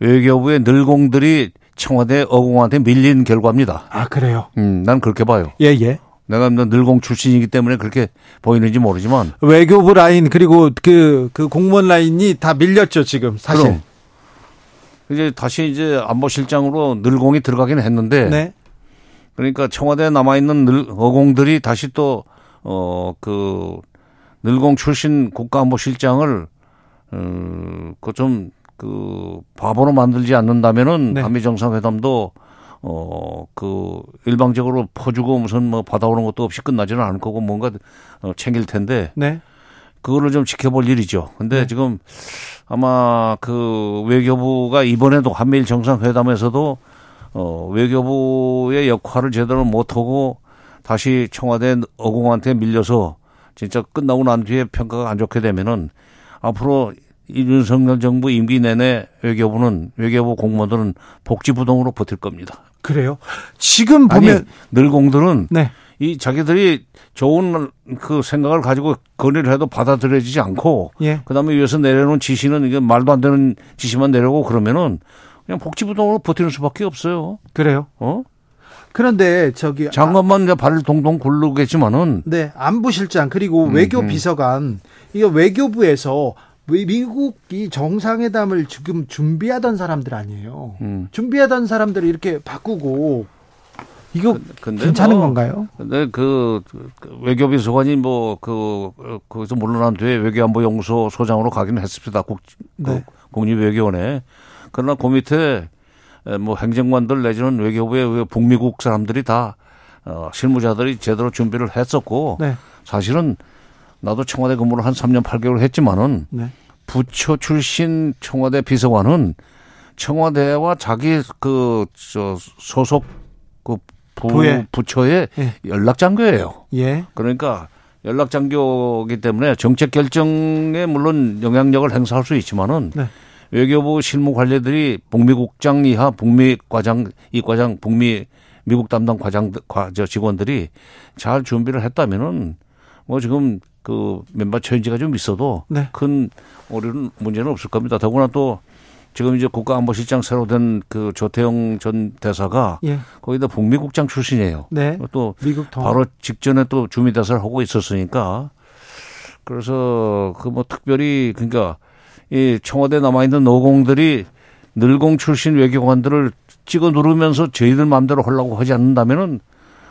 외교부의 늘공들이 청와대 어공한테 밀린 결과입니다. 아 그래요? 음, 난 그렇게 봐요. 예 예. 내가 뭐 늘공 출신이기 때문에 그렇게 보이는지 모르지만 외교부 라인 그리고 그그 공무원 라인이 다 밀렸죠 지금 사실. 그럼 이제 다시 이제 안보실장으로 늘공이 들어가긴 했는데 네. 그러니까 청와대에 남아 있는 늘 어공들이 다시 또 어 그 늘공 출신 국가안보실장을 어그좀그 그 바보로 만들지 않는다면은 네. 한미 정상회담도 어 그 일방적으로 퍼주고 무슨 뭐 받아오는 것도 없이 끝나지는 않을 거고 뭔가 어, 챙길 텐데 네. 그거를 좀 지켜볼 일이죠. 근데 네. 지금 아마 그 외교부가 이번에도 한미일 정상회담에서도 어 외교부의 역할을 제대로 못하고 다시 청와대 어공한테 밀려서 진짜 끝나고 난 뒤에 평가가 안 좋게 되면은 앞으로 이준석열 정부 임기 내내 외교부는 외교부 공무원들은 복지부동으로 버틸 겁니다. 그래요. 지금 아니 보면 늘공들은 네. 이 자기들이 좋은 그 생각을 가지고 건의를 해도 받아들여지지 않고 예. 그다음에 위에서 내려놓은 지시는 이게 말도 안 되는 지시만 내려고 그러면은 그냥 복지부동으로 버티는 수밖에 없어요. 그래요. 어? 그런데 저기 장관만 이제 발을 동동 굴르겠지만은 네, 안보실장 그리고 음, 외교 음. 비서관 이거 외교부에서 왜 미국이 정상회담을 지금 준비하던 사람들 아니에요. 음. 준비하던 사람들을 이렇게 바꾸고 이거 근데 괜찮은 뭐, 건가요? 근데 그, 그 외교비서관이 뭐 그 거기서 물러난 뒤에 외교안보연구소 소장으로 가기는 했습니다. 국, 네. 그 국립외교원에. 그러나 그 밑에 에, 뭐 행정관들 내지는 외교부의 그 북미국 사람들이 다 어, 실무자들이 제대로 준비를 했었고 네. 사실은 나도 청와대 근무를 한 3년 8개월 했지만은 네. 부처 출신 청와대 비서관은 청와대와 자기 그 저 소속 그 부, 부에. 부처의 예. 연락 장교예요. 예. 그러니까 연락 장교이기 때문에 정책 결정에 물론 영향력을 행사할 수 있지만은 네. 외교부 실무 관리들이 북미국장 이하 북미 과장 이 과장 북미 미국 담당 과장 과저 직원들이 잘 준비를 했다면은 뭐 지금 그 멤버 체인지가 좀 있어도 네. 큰 오류는 문제는 없을 겁니다. 더구나 또 지금 이제 국가안보실장 새로 된 그 조태영 전 대사가 예. 거기다 북미국장 출신이에요. 네. 또 미국 더 바로 직전에 또 주미 대사를 하고 있었으니까 그래서 그 뭐 특별히 그러니까 이 청와대 남아 있는 노공들이 늘공 출신 외교관들을 찍어 누르면서 저희들 마음대로 하려고 하지 않는다면은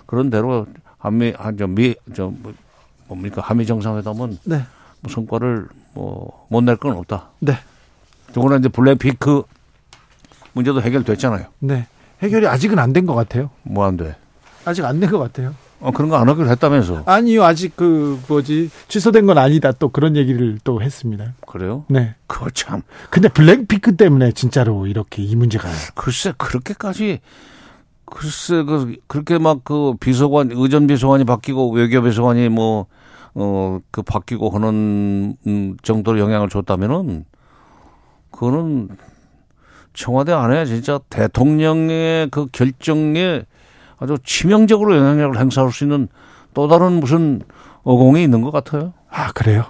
그런 대로 한미 한저미저 뭐, 뭡니까 한미 정상회담은 네. 뭐 성과를 뭐 못 낼 건 없다. 네. 더구나 이제 블랙피크 문제도 해결됐잖아요. 네. 해결이 아직은 안 된 것 같아요. 뭐 안 돼. 아직 안 된 것 같아요. 어, 그런 거 안 하기로 했다면서. 아니요, 아직 그 뭐지 취소된 건 아니다. 또 그런 얘기를 또 했습니다. 그래요? 네. 그거 참. 근데 블랙피크 때문에 진짜로 이렇게 이 문제가 글쎄 그렇게까지 글쎄 그 그렇게 막 그 비서관 의전 비서관이 바뀌고 외교 비서관이 뭐 어 그 바뀌고 하는 음, 정도로 영향을 줬다면은 그거는 청와대 안에 진짜 대통령의 그 결정에 아주 치명적으로 영향력을 행사할 수 있는 또 다른 무슨 어공이 있는 것 같아요. 아 그래요.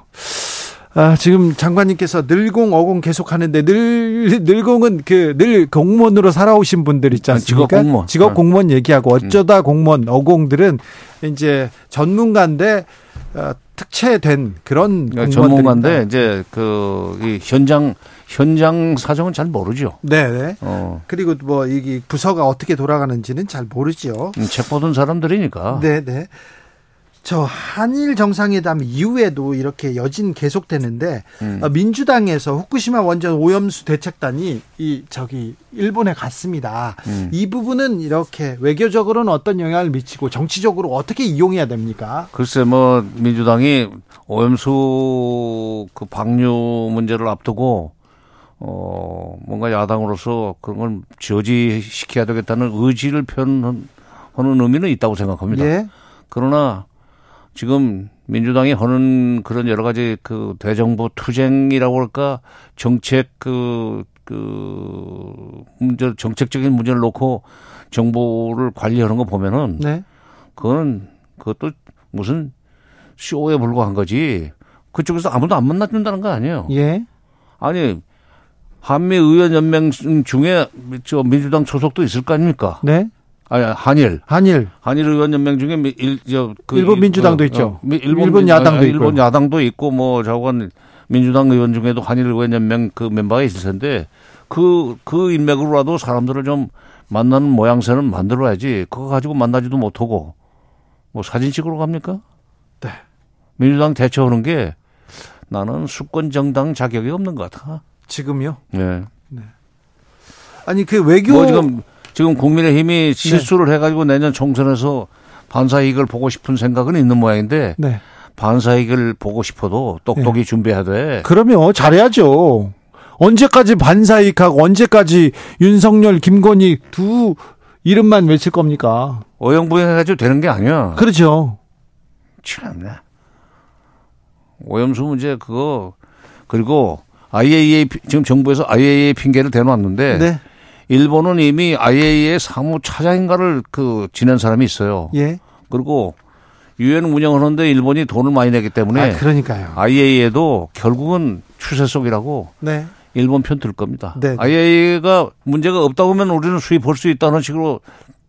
아, 지금 장관님께서 늘공 어공 계속 하는데 늘 늘공은 그 늘 공무원으로 살아오신 분들 있지 않습니까? 직업 공무원. 직업 네. 공무원 얘기하고 어쩌다 공무원 어공들은 이제 전문가인데 어, 특채된 그런 그러니까. 전문가인데 이제 그 이 현장 현장 사정은 잘 모르죠. 네, 네. 어. 그리고 뭐 이게 부서가 어떻게 돌아가는지는 잘 모르죠. 음, 책 보던 사람들이니까. 네, 네. 저 한일 정상회담 이후에도 이렇게 여진 계속되는데 음. 어, 민주당에서 후쿠시마 원전 오염수 대책단이 이 저기 일본에 갔습니다. 음. 이 부분은 이렇게 외교적으로는 어떤 영향을 미치고 정치적으로 어떻게 이용해야 됩니까? 글쎄 뭐 민주당이 오염수 그 방류 문제를 앞두고 어 뭔가 야당으로서 그런 걸 저지시켜야 되겠다는 의지를 표현하는 의미는 있다고 생각합니다. 예. 그러나 지금 민주당이 하는 그런 여러 가지 그 대정부 투쟁이라고 할까 정책 그, 그 문제 정책적인 문제를 놓고 정부를 관리하는 거 보면은 네. 그거는 그것도 무슨 쇼에 불과한 거지. 그쪽에서 아무도 안 만나준다는 거 아니에요. 예. 아니 한미 의원 연맹 중에 저 민주당 소속도 있을 거 아닙니까? 네. 아니 한일 한일. 한일 의원 연맹 중에 미- 일, 저, 그 일본 민주당도 어, 있죠. 어, 미- 일본, 일본 민- 야당도 아, 일본. 야당도 있고 뭐 저건 민주당 의원 중에도 한일 의원 연맹 그 멤버가 있을 텐데 그그 인맥으로라도 사람들을 좀 만나는 모양새는 만들어야지. 그거 가지고 만나지도 못하고 뭐 사진 찍으러 갑니까? 네. 민주당 대처하는 게 나는 수권 정당 자격이 없는 것 같아. 지금요? 예. 아니 그 외교 뭐 지금 지금 국민의힘이 실수를 해가지고 내년 총선에서 반사이익을 보고 싶은 생각은 있는 모양인데 네. 반사이익을 보고 싶어도 똑똑히 준비해야 돼. 그러면 잘해야죠. 언제까지 반사이익하고 언제까지 윤석열, 김건희 두 이름만 외칠 겁니까? 오영부영해가지고 되는 게 아니야. 그렇죠. 참네. 오염수 문제 그거 그리고 IAEA 피- 지금 정부에서 IAEA 핑계를 대놓았는데 네. 일본은 이미 IAEA 사무 차장인가를 그 지낸 사람이 있어요. 예. 그리고 유엔 운영하는데 일본이 돈을 많이 내기 때문에 아, 그러니까요. IAEA도 결국은 추세 속이라고 네. 일본 편 들 겁니다. 네, 네. IAEA가 문제가 없다고 하면 우리는 수입할 수 있다는 식으로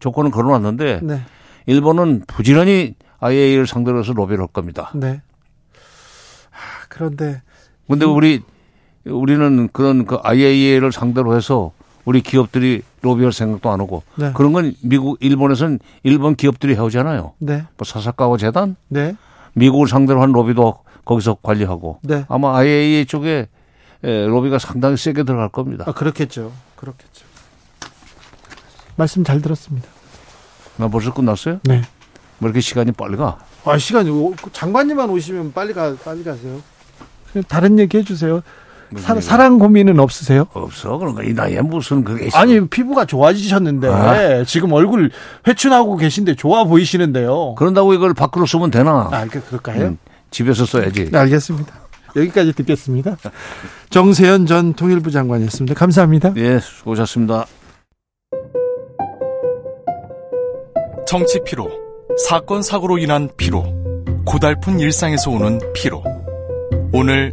조건을 걸어놨는데 네. 일본은 부지런히 IAEA를 상대로 해서 로비를 할 겁니다. 네. 아, 그런데 근데 우리 우리는 그런 그 IAEA를 상대로 해서 우리 기업들이 로비할 생각도 안 하고 네. 그런 건 미국 일본에서는 일본 기업들이 해오잖아요. 네. 뭐 사사카와 재단 네. 미국을 상대로 한 로비도 거기서 관리하고 네. 아마 IAEA 쪽에 에, 로비가 상당히 세게 들어갈 겁니다. 아, 그렇겠죠. 그렇겠죠. 말씀 잘 들었습니다. 나 벌써 끝났어요? 네. 왜 이렇게 시간이 빨리 가? 아, 시간이 오- 장관님만 오시면 빨리 가 빨리 가세요. 다른 얘기 해 주세요. 사? 사랑 고민은 없으세요? 없어. 그런 거이 나이에 무슨 그게 있어. 아니 피부가 좋아지셨는데 아. 지금 얼굴 회춘하고 계신데 좋아 보이시는데요. 그런다고 이걸 밖으로 쓰면 되나? 아, 그 그럴까요? 음, 집에서 써야지. 네, 알겠습니다. 여기까지 듣겠습니다. 정세현 전 통일부 장관이었습니다. 감사합니다. 예, 수고하셨습니다. 정치 피로, 사건 사고로 인한 피로, 고달픈 일상에서 오는 피로. 오늘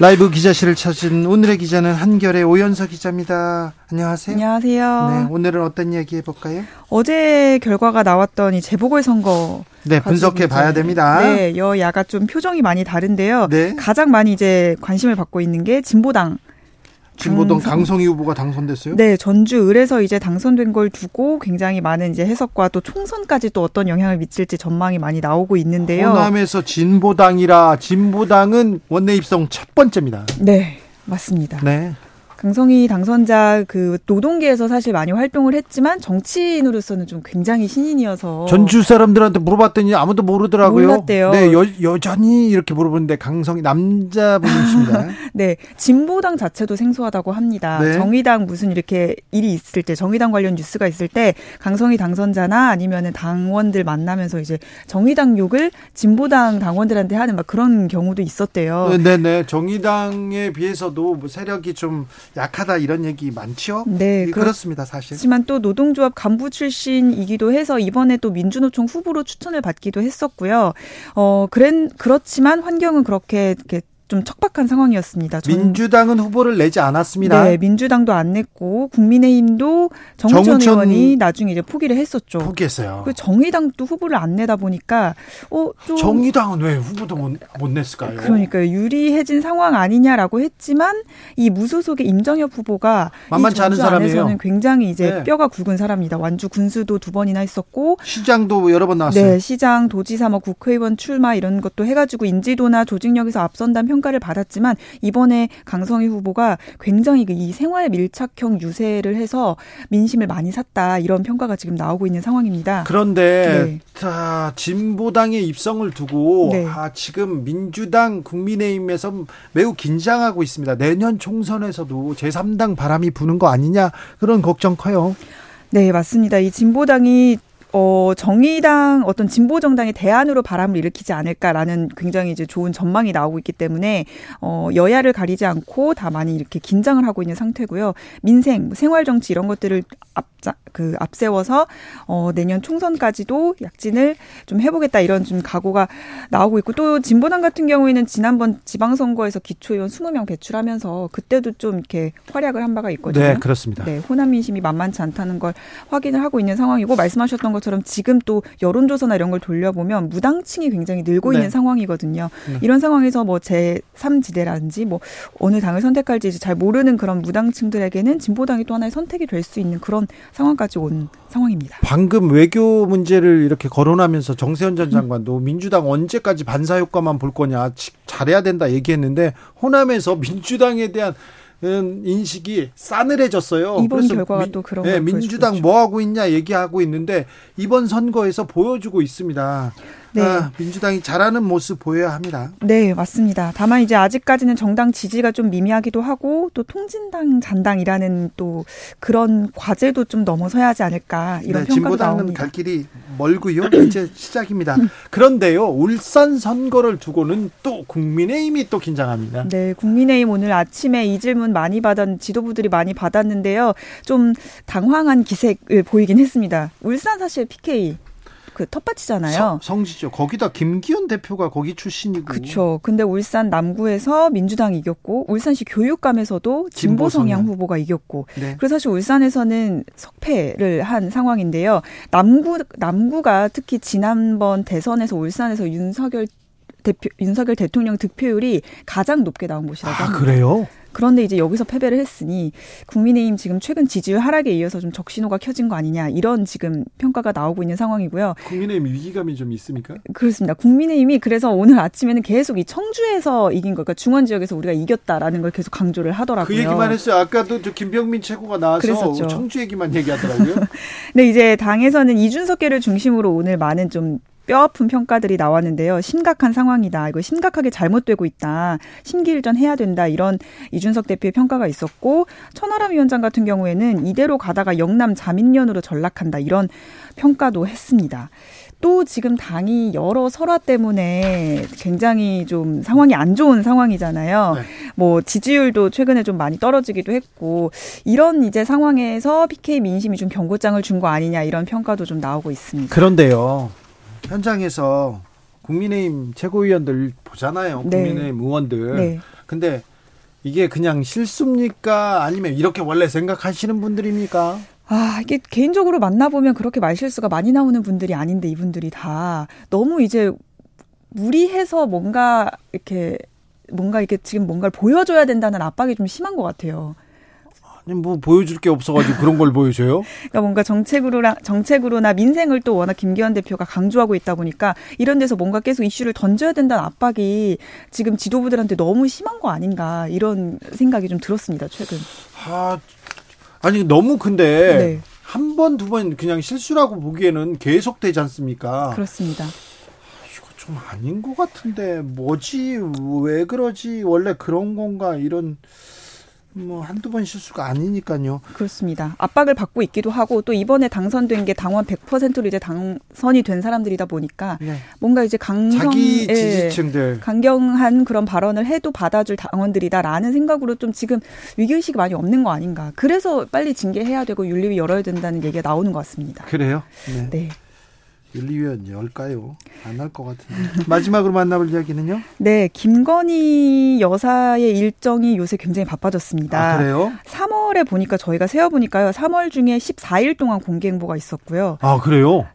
라이브 기자실을 찾은 오늘의 기자는 한결의 오연서 기자입니다. 안녕하세요. 안녕하세요. 네, 오늘은 어떤 이야기 해볼까요? 어제 결과가 나왔던 이 재보궐 선거 네, 분석해 봐야 됩니다. 네, 여야가 좀 표정이 많이 다른데요. 네. 가장 많이 이제 관심을 받고 있는 게 진보당. 진보당 당선- 강성희 후보가 당선됐어요? 네, 전주 을에서 이제 당선된 걸 두고 굉장히 많은 이제 해석과 또 총선까지 또 어떤 영향을 미칠지 전망이 많이 나오고 있는데요. 호남에서 진보당이라 진보당은 원내 입성 첫 번째입니다. 네, 맞습니다. 네. 강성희 당선자 그 노동계에서 사실 많이 활동을 했지만 정치인으로서는 좀 굉장히 신인이어서 전주 사람들한테 물어봤더니 아무도 모르더라고요. 몰랐대요. 네, 여, 여전히 이렇게 물어보는데 강성희 남자분이십니다. 네, 진보당 자체도 생소하다고 합니다. 네. 정의당 무슨 이렇게 일이 있을 때, 정의당 관련 뉴스가 있을 때, 강성희 당선자나 아니면은 당원들 만나면서 이제 정의당 욕을 진보당 당원들한테 하는 막 그런 경우도 있었대요. 네, 네. 정의당에 비해서도 뭐 세력이 좀 약하다 이런 얘기 많죠? 네, 그렇 습니다, 사실. 하지만 또 노동조합 간부 출신이기도 해서 이번에 또 민주노총 후보로 추천을 받기도 했었고요. 어, 그랬, 그렇지만 환경은 그렇게 이렇게 좀 척박한 상황이었습니다. 전- 민주당은 후보를 내지 않았습니다. 네, 민주당도 안 냈고 국민의힘도 정우천, 정우천 의원이 나중에 이제 포기를 했었죠. 포기했어요. 그 정의당도 후보를 안 내다 보니까 어좀 정의당은 왜 후보도 못, 못 냈을까요? 그러니까요 유리해진 상황 아니냐라고 했지만 이 무소속의 임정엽 후보가 만만치 이 않은 사람이에요. 굉장히 이제 네. 뼈가 굵은 사람입니다. 완주 군수도 두 번이나 했었고 시장도 여러 번 나왔어요. 네, 시장, 도지사, 뭐 국회의원 출마 이런 것도 해가지고 인지도나 조직력에서 앞선다는 평가를 받았지만 이번에 강성희 후보가 굉장히 그이 생활 밀착형 유세를 해서 민심을 많이 샀다 이런 평가가 지금 나오고 있는 상황입니다. 그런데 네. 자, 진보당의 입성을 두고 네. 아, 지금 민주당 국민의힘에서 매우 긴장하고 있습니다. 내년 총선에서도 제3당 바람이 부는 거 아니냐 그런 걱정 커요. 네, 맞습니다. 이 진보당이 어, 정의당 어떤 진보 정당의 대안으로 바람을 일으키지 않을까라는 굉장히 이제 좋은 전망이 나오고 있기 때문에 어, 여야를 가리지 않고 다 많이 이렇게 긴장을 하고 있는 상태고요. 민생, 뭐 생활 정치 이런 것들을 앞자 그 앞세워서 어, 내년 총선까지도 약진을 좀 해보겠다 이런 좀 각오가 나오고 있고 또 진보당 같은 경우에는 지난번 지방선거에서 기초의원 20명 배출하면서 그때도 좀 이렇게 활약을 한 바가 있거든요. 네, 그렇습니다. 네, 호남 민심이 만만치 않다는 걸 확인을 하고 있는 상황이고 말씀하셨던 것처럼 지금 또 여론조사나 이런 걸 돌려보면 무당층이 굉장히 늘고 네. 있는 상황이거든요. 네. 이런 상황에서 뭐 제3지대라든지 뭐 어느 당을 선택할지 잘 모르는 그런 무당층들에게는 진보당이 또 하나의 선택이 될 수 있는 그런 상황까지 온 상황입니다. 방금 외교 문제를 이렇게 거론하면서 정세현 전 장관도 민주당 언제까지 반사 효과만 볼 거냐 지- 잘해야 된다 얘기했는데 호남에서 민주당에 대한 음, 인식이 싸늘해졌어요. 이번 결과가 민- 또 그런 네, 걸 민주당 뭐 하고 있냐 얘기하고 있는데 이번 선거에서 보여주고 있습니다. 네. 아, 민주당이 잘하는 모습 보여야 합니다. 네, 맞습니다. 다만 이제 아직까지는 정당 지지가 좀 미미하기도 하고 또 통진당 잔당이라는 또 그런 과제도 좀 넘어서야 하지 않을까 이런 네, 진보당은 나옵니다. 갈 길이 멀고요. 이제 시작입니다. 음. 그런데요, 울산 선거를 두고는 또 국민의힘이 또 긴장합니다. 네, 국민의힘 오늘 아침에 이 질문 많이 받은 지도부들이 많이 받았는데요. 좀 당황한 기색을 보이긴 했습니다. 울산 사실 PK 그 텃밭이잖아요. 성- 성지죠. 거기다 김기현 대표가 거기 출신이고. 그렇죠. 근데 울산 남구에서 민주당이 이겼고 울산시 교육감에서도 진보 성향. 후보가 이겼고 네. 그래서 사실 울산에서는 석패를 한 상황인데요. 남구 남구가 특히 지난번 대선에서 울산에서 윤석열 대표 윤석열 대통령 득표율이 가장 높게 나온 곳이라고 아, 합니다. 그래요? 그런데 이제 여기서 패배를 했으니 국민의힘 지금 최근 지지율 하락에 이어서 좀 적신호가 켜진 거 아니냐 이런 지금 평가가 나오고 있는 상황이고요. 국민의힘 위기감이 좀 있습니까? 그렇습니다. 국민의힘이 그래서 오늘 아침에는 계속 이 청주에서 이긴 거, 그러니까 중원 지역에서 우리가 이겼다라는 걸 계속 강조를 하더라고요. 그 얘기만 했어요. 아까도 저 김병민 최고가 나와서 그랬었죠. 청주 얘기만 얘기하더라고요. 근데 이제 당에서는 이준석계를 중심으로 오늘 많은 좀 뼈아픈 평가들이 나왔는데요. 심각한 상황이다. 이거 심각하게 잘못되고 있다. 심기일전 해야 된다. 이런 이준석 대표의 평가가 있었고 천하람 위원장 같은 경우에는 이대로 가다가 영남 자민련으로 전락한다. 이런 평가도 했습니다. 또 지금 당이 여러 설화 때문에 굉장히 좀 상황이 안 좋은 상황이잖아요. 네. 뭐 지지율도 최근에 좀 많이 떨어지기도 했고 이런 이제 상황에서 PK 민심이 좀 경고장을 준 거 아니냐 이런 평가도 좀 나오고 있습니다. 그런데요. 현장에서 국민의힘 최고위원들 보잖아요. 네. 국민의힘 의원들. 네. 근데 이게 그냥 실수입니까? 아니면 이렇게 원래 생각하시는 분들입니까? 아, 이게 개인적으로 만나보면 그렇게 말실수가 많이 나오는 분들이 아닌데 이분들이 다 너무 이제 무리해서 뭔가 이렇게 뭔가 이렇게 지금 뭔가를 보여줘야 된다는 압박이 좀 심한 것 같아요. 아니 뭐 보여줄 게 없어가지고 그런 걸 보여줘요? 그러니까 뭔가 정책으로나 정책으로나 민생을 또 워낙 김기현 대표가 강조하고 있다 보니까 이런 데서 뭔가 계속 이슈를 던져야 된다는 압박이 지금 지도부들한테 너무 심한 거 아닌가 이런 생각이 좀 들었습니다 최근. 아 아니 너무 근데 네. 한번 두 번 그냥 실수라고 보기에는 계속 되지 않습니까? 그렇습니다. 이거 좀 아닌 것 같은데 뭐지 왜 그러지 원래 그런 건가 이런 뭐 한두 번 실수가 아니니까요. 그렇습니다. 압박을 받고 있기도 하고 또 이번에 당선된 게 당원 100%로 이제 당선이 된 사람들이다 보니까 네. 뭔가 이제 강성 자기 예, 지지층들 강경한 그런 발언을 해도 받아줄 당원들이다라는 생각으로 좀 지금 위기 의식이 많이 없는 거 아닌가. 그래서 빨리 징계해야 되고 윤리위 열어야 된다는 얘기가 나오는 것 같습니다. 그래요? 네. 네. 윤리위원 열까요? 안 할 것 같은데. 마지막으로 만나볼 이야기는요? 네, 김건희 여사의 일정이 요새 굉장히 바빠졌습니다. 아, 그래요? 3월에 보니까 저희가 세어보니까요. 3월 중에 14일 동안 공개 행보가 있었고요. 아 그래요?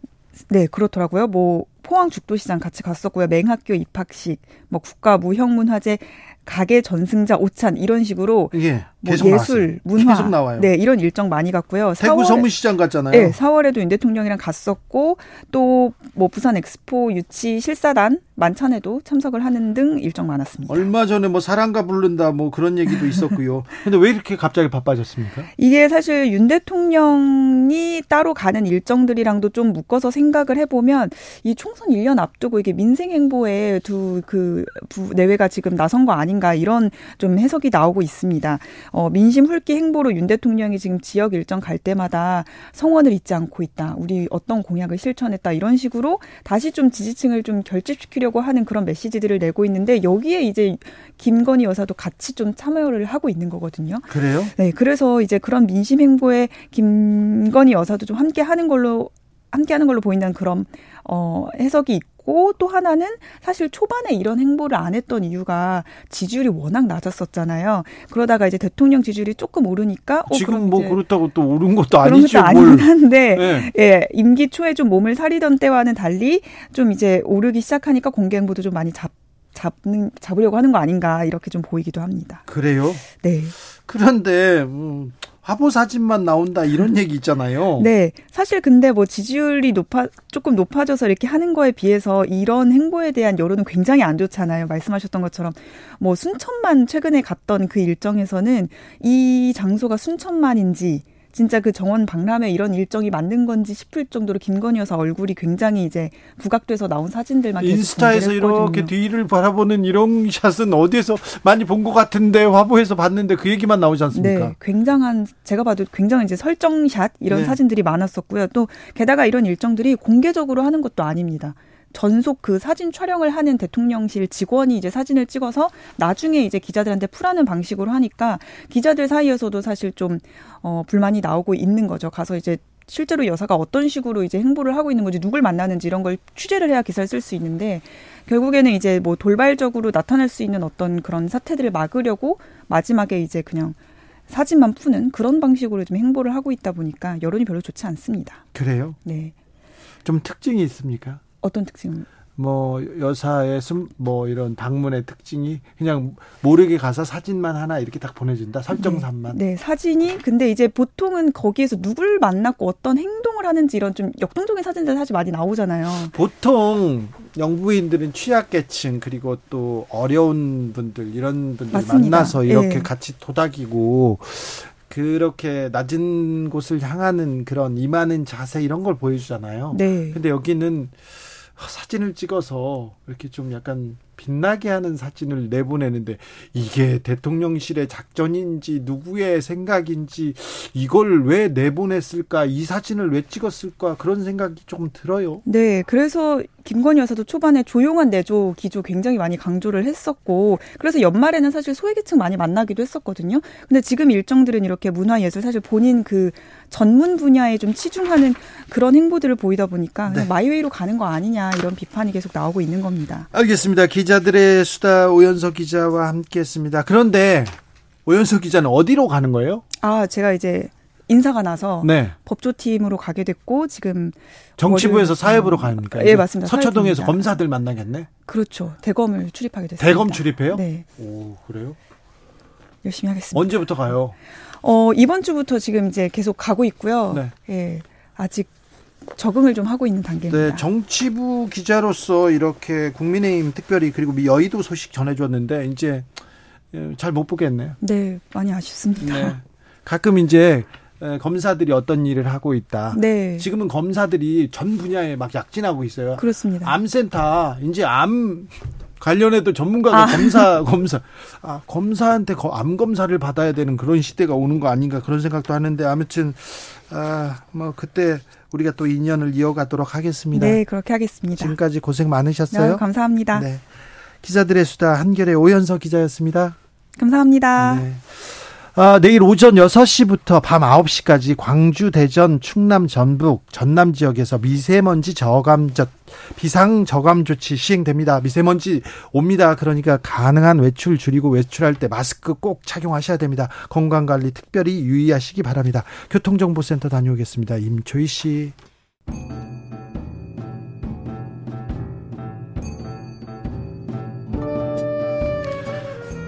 네, 그렇더라고요. 뭐 포항 죽도시장 같이 갔었고요. 맹학교 입학식, 뭐 국가 무형문화재 가게 전승자 오찬 이런 식으로 이게 뭐 계속 예술, 나왔어요. 문화, 계속 나와요. 네 이런 일정 많이 갔고요. 대구 4월에 서문시장 갔잖아요. 네, 4월에도 윤 대통령이랑 갔었고 또 뭐 부산 엑스포 유치 실사단 만찬에도 참석을 하는 등 일정 많았습니다. 얼마 전에 뭐 사랑가 부른다 뭐 그런 얘기도 있었고요. 근데 왜 이렇게 갑자기 바빠졌습니까? 이게 사실 윤 대통령이 따로 가는 일정들이랑도 좀 묶어서 생각을 해 보면 이 총선 1년 앞두고 이게 민생 행보에 두 그 내외가 지금 나선 거 아닌가 이런 좀 해석이 나오고 있습니다. 어, 민심 훑기 행보로 윤 대통령이 지금 지역 일정 갈 때마다 성원을 잊지 않고 있다. 우리 어떤 공약을 실천했다. 이런 식으로 다시 좀 지지층을 좀 결집시키려고 하는 그런 메시지들을 내고 있는데 여기에 이제 김건희 여사도 같이 좀 참여를 하고 있는 거거든요. 그래요? 네, 그래서 이제 그런 민심 행보에 김건희 여사도 좀 함께 하는 걸로 함께 하는 걸로 보인다는 그런 어 해석이 있고 또 하나는 사실 초반에 이런 행보를 안 했던 이유가 지지율이 워낙 낮았었잖아요. 그러다가 이제 대통령 지지율이 조금 오르니까 어, 지금 뭐 그렇다고 또 오른 것도 그런 아니죠. 것도 아니긴 뭘. 한데 네. 예 임기 초에 좀 몸을 사리던 때와는 달리 좀 이제 오르기 시작하니까 공개 행보도 좀 많이 잡 잡는 잡으려고 하는 거 아닌가 이렇게 좀 보이기도 합니다. 그래요? 네. 그런데 음, 화보 사진만 나온다 이런 얘기 있잖아요. 네. 사실 근데 뭐 지지율이 높아, 조금 높아져서 이렇게 하는 거에 비해서 이런 행보에 대한 여론은 굉장히 안 좋잖아요. 말씀하셨던 것처럼 뭐 순천만 최근에 갔던 그 일정에서는 이 장소가 순천만인지 진짜 그 정원 박람회 이런 일정이 맞는 건지 싶을 정도로 김건희 여사 얼굴이 굉장히 이제 부각돼서 나온 사진들만 인스타에서 이렇게. 뒤를 바라보는 이런 샷은 어디에서 많이 본 것 같은데 화보에서 봤는데 그 얘기만 나오지 않습니까? 네, 굉장한 제가 봐도 굉장히 이제 설정샷 이런 네. 사진들이 많았었고요. 또 게다가 이런 일정들이 공개적으로 하는 것도 아닙니다. 전속 그 사진 촬영을 하는 대통령실 직원이 이제 사진을 찍어서 나중에 이제 기자들한테 풀하는 방식으로 하니까 기자들 사이에서도 사실 좀 어, 불만이 나오고 있는 거죠. 가서 이제 실제로 여사가 어떤 식으로 이제 행보를 하고 있는 건지 누굴 만나는지 이런 걸 취재를 해야 기사를 쓸 수 있는데 결국에는 이제 뭐 돌발적으로 나타날 수 있는 어떤 그런 사태들을 막으려고 마지막에 이제 그냥 사진만 푸는 그런 방식으로 좀 행보를 하고 있다 보니까 여론이 별로 좋지 않습니다. 그래요? 네. 좀 특징이 있습니까? 어떤 특징? 뭐 여사의 숨, 뭐 이런 방문의 특징이 그냥 모르게 가서 사진만 하나 이렇게 딱 보내준다 설정산만. 네, 사진이 근데 이제 보통은 거기에서 누굴 만났고 어떤 행동을 하는지 이런 좀 역동적인 사진들 사실 많이 나오잖아요. 보통 영부인들은 취약계층 그리고 또 어려운 분들 이런 분들 맞습니다. 만나서 이렇게 예. 같이 도닥이고 그렇게 낮은 곳을 향하는 그런 임하는 자세 이런 걸 보여주잖아요. 네. 근데 여기는 사진을 찍어서 이렇게 좀 약간 빛나게 하는 사진을 내보내는데 이게 대통령실의 작전인지 누구의 생각인지 이걸 왜 내보냈을까 이 사진을 왜 찍었을까 그런 생각이 조금 들어요. 네, 그래서 김건희 여사도 초반에 조용한 내조 기조 굉장히 많이 강조를 했었고, 그래서 연말에는 사실 소외계층 많이 만나기도 했었거든요. 근데 지금 일정들은 이렇게 문화예술 사실 본인 그 전문 분야에 좀 치중하는 그런 행보들을 보이다 보니까 네. 마이웨이로 가는 거 아니냐 이런 비판이 계속 나오고 있는 겁니다. 알겠습니다. 기자들의 수다 오연석 기자와 함께했습니다. 그런데 오연석 기자는 어디로 가는 거예요? 아, 제가 이제 인사가 나서 네. 법조팀으로 가게 됐고 지금 정치부에서 사회부로 가니까 예, 맞습니다. 서초동에서 사회부입니다. 검사들 만나겠네. 그렇죠. 대검을 출입하게 됐습니다. 대검 출입해요? 네, 오 그래요? 열심히 하겠습니다. 언제부터 가요? 어, 이번 주부터 지금 이제 계속 가고 있고요. 네. 예. 아직 적응을 좀 하고 있는 단계입니다. 네, 정치부 기자로서 이렇게 국민의힘 특별히 그리고 여의도 소식 전해줬는데 이제 잘 못 보겠네요. 네, 많이 아쉽습니다. 네. 가끔 이제 에, 검사들이 어떤 일을 하고 있다. 네. 지금은 검사들이 전 분야에 막 약진하고 있어요. 그렇습니다. 암센터 이제 암 관련해도 전문가가 아. 검사 검사 아 검사한테 거- 암 검사를 받아야 되는 그런 시대가 오는 거 아닌가 그런 생각도 하는데 아무튼 아 뭐 그때 우리가 또 인연을 이어가도록 하겠습니다. 네, 그렇게 하겠습니다. 지금까지 고생 많으셨어요. 네, 감사합니다. 네. 기자들의 수다 한결의 오연서 기자였습니다. 감사합니다. 네. 아, 내일 오전 6시부터 밤 9시까지 광주, 대전, 충남, 전북, 전남 지역에서 미세먼지 저감 저 비상 저감 조치 시행됩니다. 미세먼지 옵니다. 그러니까 가능한 외출 줄이고 외출할 때 마스크 꼭 착용하셔야 됩니다. 건강 관리 특별히 유의하시기 바랍니다. 교통정보센터 다녀오겠습니다. 임초희 씨.